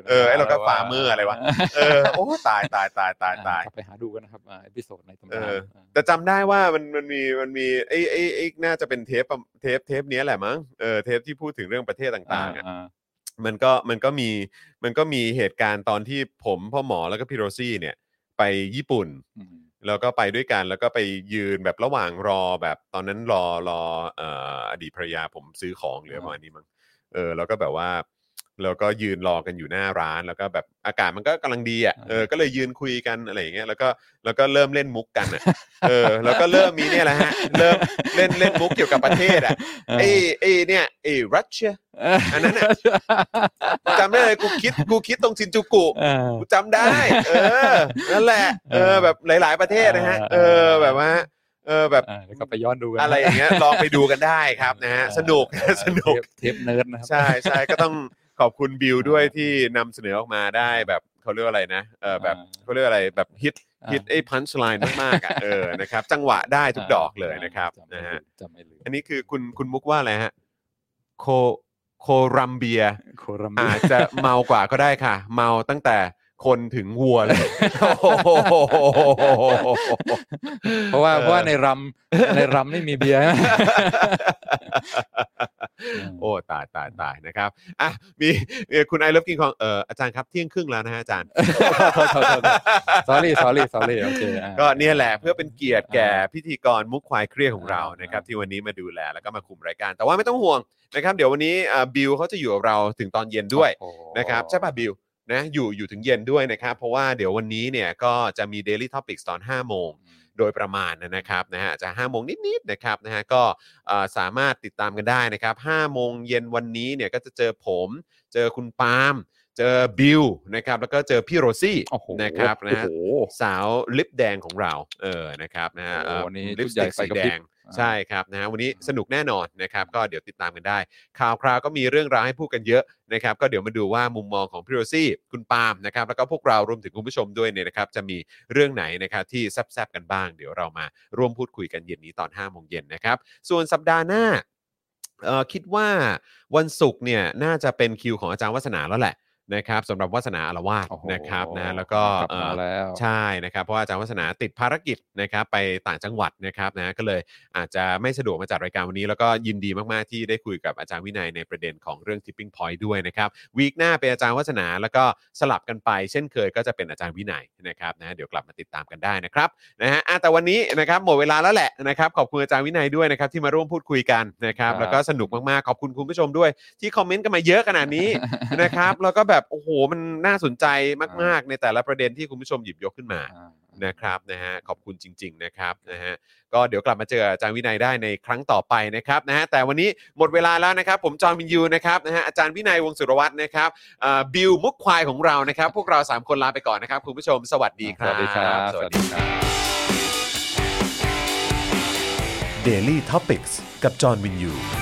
เออไอ้เราก็ farmer อะไรวะ เออโอ้ตายตายตายตายตายกลับไปหาดูกันนะครับ episode ในตำเอนานอแต่จำได้ว่ามันมันมีมันมีไอ้ไอ้ไอ้น่าจะเป็นเทปประเทปเทปเนี้ยแหละมั้งเออเทปที่พูดถึงเรื่องประเทศต่างๆอะอ่า มันก็มันก็มีมันก็มีเหตุการณ์ตอนที่ผมพ่อหมอแล้วก็พี่โรซี่เนี่ยไปญี่ปุ่นอืมแล้วก็ไปด้วยกันแล้วก็ไปยืนแบบระหว่างรอแบบตอนนั้นรอรอเอ่ออดีตภรรยาผมซื้อของหรือประมาณนี้มั้งเออแล้วก็แบบว่า แล้วก็ยืนรอกันอยู่หน้าร้าน แล้วก็แบบอากาศมันก็กำลังดีอะเออก็เลยยืนคุยกันอะไรอย่างเงี้ยแล้วก็แล้วก็เริ่มเล่นมุกกันอะเออแล้วก็เริ่มมีเนี่ยแหละฮะเริ่มเล่นเล่นมุกเกี่ยวกับประเทศอะไอ้ไอ้เนี่ยไอ้รัสเซียอันนั้นน่ะจำได้เลยกูคิดกูคิดตรงชินจูกุเออกูจำได้ เออนั่นแหละเออแบบหลาย ๆประเทศนะฮะเออแบบว่าเออแบบอ่าเดี๋ยวก็ไปย้อนดูกันอะไรอย่างเงี้ยลองไปดูกันได้ครับนะฮะอ่าสนุกอ่าสนุกเทปเทปเนิร์ดนะครับใช่ใช่ก็ต้อง ขอบคุณบิวด้วยที่นำเสนอออกมาได้แบบเขาเรียกว่าอะไรนะเออแบบอ่าเขาเรียกว่าอะไรแบบฮิตอ่าฮิตไอ้พันช์ไลน์มากๆอะเออนะครับจังหวะได้ทุกดอกเลยนะครับจำไม่นะฮะลืมจำไม่ลืมอันนี้คือคุณคุณมุกว่าอะไรฮะโคโครัมเบียโครัมอาจจะเมากว่าก็ได้ค่ะ เมาตั้งแต่ คนถึงวัวเลย เพราะว่าเพราะว่าในรำในรำนี่มีเบียร์ โอ้ตายตายตายนะครับอะมีมีคุณไอเลิฟกิงคองเอออาจารย์ครับเที่ยงครึ่งแล้วนะฮะอาจารย์ sorry sorry sorry โอเคอ่าก็เนี่ยแหละเพื่อเป็นเกียรติแก่อ่าพิธีกรมุกควายเครียดของเราอ่านนะครับอ่าที่วันนี้มาดูแลแล้วก็มาคุมรายการ แต่ว่าไม่ต้องห่วงนะครับ เดี๋ยววันนี้อ่าบิวเขาจะอยู่กับเราถึงตอนเย็นด้วยโอ้โหนะครับใช่ป่ะบิว นะอยู่อยู่ถึงเย็นด้วยนะครับ เพราะว่าเดี๋ยววันนี้เนี่ยก็จะมี Daily Topics ตอน 5 โมงโดยประมาณนะครับนะฮะอาจจะ5โมงนิดๆนะครับนะฮะก็เอ่อสามารถติดตามกันได้นะครับ5โมงเย็นวันนี้เนี่ยก็จะเจอผม เจอคุณปาล์มเจอบิวนะครับแล้วก็เจอพี่โรซี่โอ้โหนะครับนะฮะโอ้โหสาวลิปแดงของเราเออนะครับนะฮะโอ้โหเอ่อวันนี้ลิปชุสดใหญ่ติกไฟสีกระแดพริบงอ่า ใช่ครับนะฮะวันนี้สนุกแน่นอนนะครับก็เดี๋ยวติดตามกันได้ ข่าวคราวก็มีเรื่องราวให้พูดกันเยอะนะครับก็เดี๋ยวมาดูว่ามุมมองของพี่โรซี่คุณปาล์มนะครับแล้วก็พวกเรารวมถึงคุณผู้ชมด้วยเนี่ยนะครับจะมีเรื่องไหนนะครับที่แซบๆกันบ้าง เดี๋ยวเรามาร่วมพูดคุยกันเย็นนี้ตอน5โมงเย็นนะครับส่วนสัปดาห์หน้าเอ่อคิดว่าวันศุกร์เนี่ยน่าจะเป็นคิวของอาจารย์วัฒนาแล้วแหละ นะครับสำหรับวัฒนาอารวาสโอ้โหนะครับนะแล้วก็กลับมาเอ่อแล้ว ใช่นะครับเพราะว่าอาจารย์วัฒนาติดภารกิจนะครับไปต่างจังหวัดนะครับนะก็เลยอาจจะไม่สะดวกมาจัดรายการวันนี้ แล้วก็ยินดีมากๆที่ได้คุยกับอาจารย์วินัยในประเด็นของเรื่อง tipping point ด้วยนะครับวีคหน้าเป็นอาจารย์วัฒนาแล้วก็สลับกันไป เช่นเคยก็จะเป็นอาจารย์วินัยนะครับนะเดี๋ยวกลับมาติดตามกันได้นะครับนะฮะอะแต่วันนี้นะครับหมดเวลาแล้วแหละนะครับขอบคุณอาจารย์วินัยด้วยนะครับที่มาร่วมพูดคุยกันนะครับครับแล้วก็สนุกมากๆขอบคุณคุณผู้ชมด้วย ที่คอมเมนต์กันมาเยอะขนาดนี้นะครับแล้วก็แบบโอ้โหมันน่าสนใจมาก ๆ ในแต่ละประเด็นที่คุณผู้ชมหยิบยกขึ้นมาอ่านะครับนะฮะขอบคุณจริง ๆ นะครับนะฮะก็เดี๋ยวกลับมาเจออาจารย์วินัยได้ในครั้งต่อไปนะครับนะฮะแต่วันนี้หมดเวลาแล้วนะครับ ผมจอห์นวินยูนะครับนะฮะอาจารย์วินัยวงศ์สุรวัตรนะครับอ่าบิวมุกควายของเรานะครับ พวกเรา 3 คนลาไปก่อนนะครับ คุณผู้ชมสวัสดีคสรับวัสดีครับ สวัสดีครับ Daily t o p i c กกับจอห์นวินยู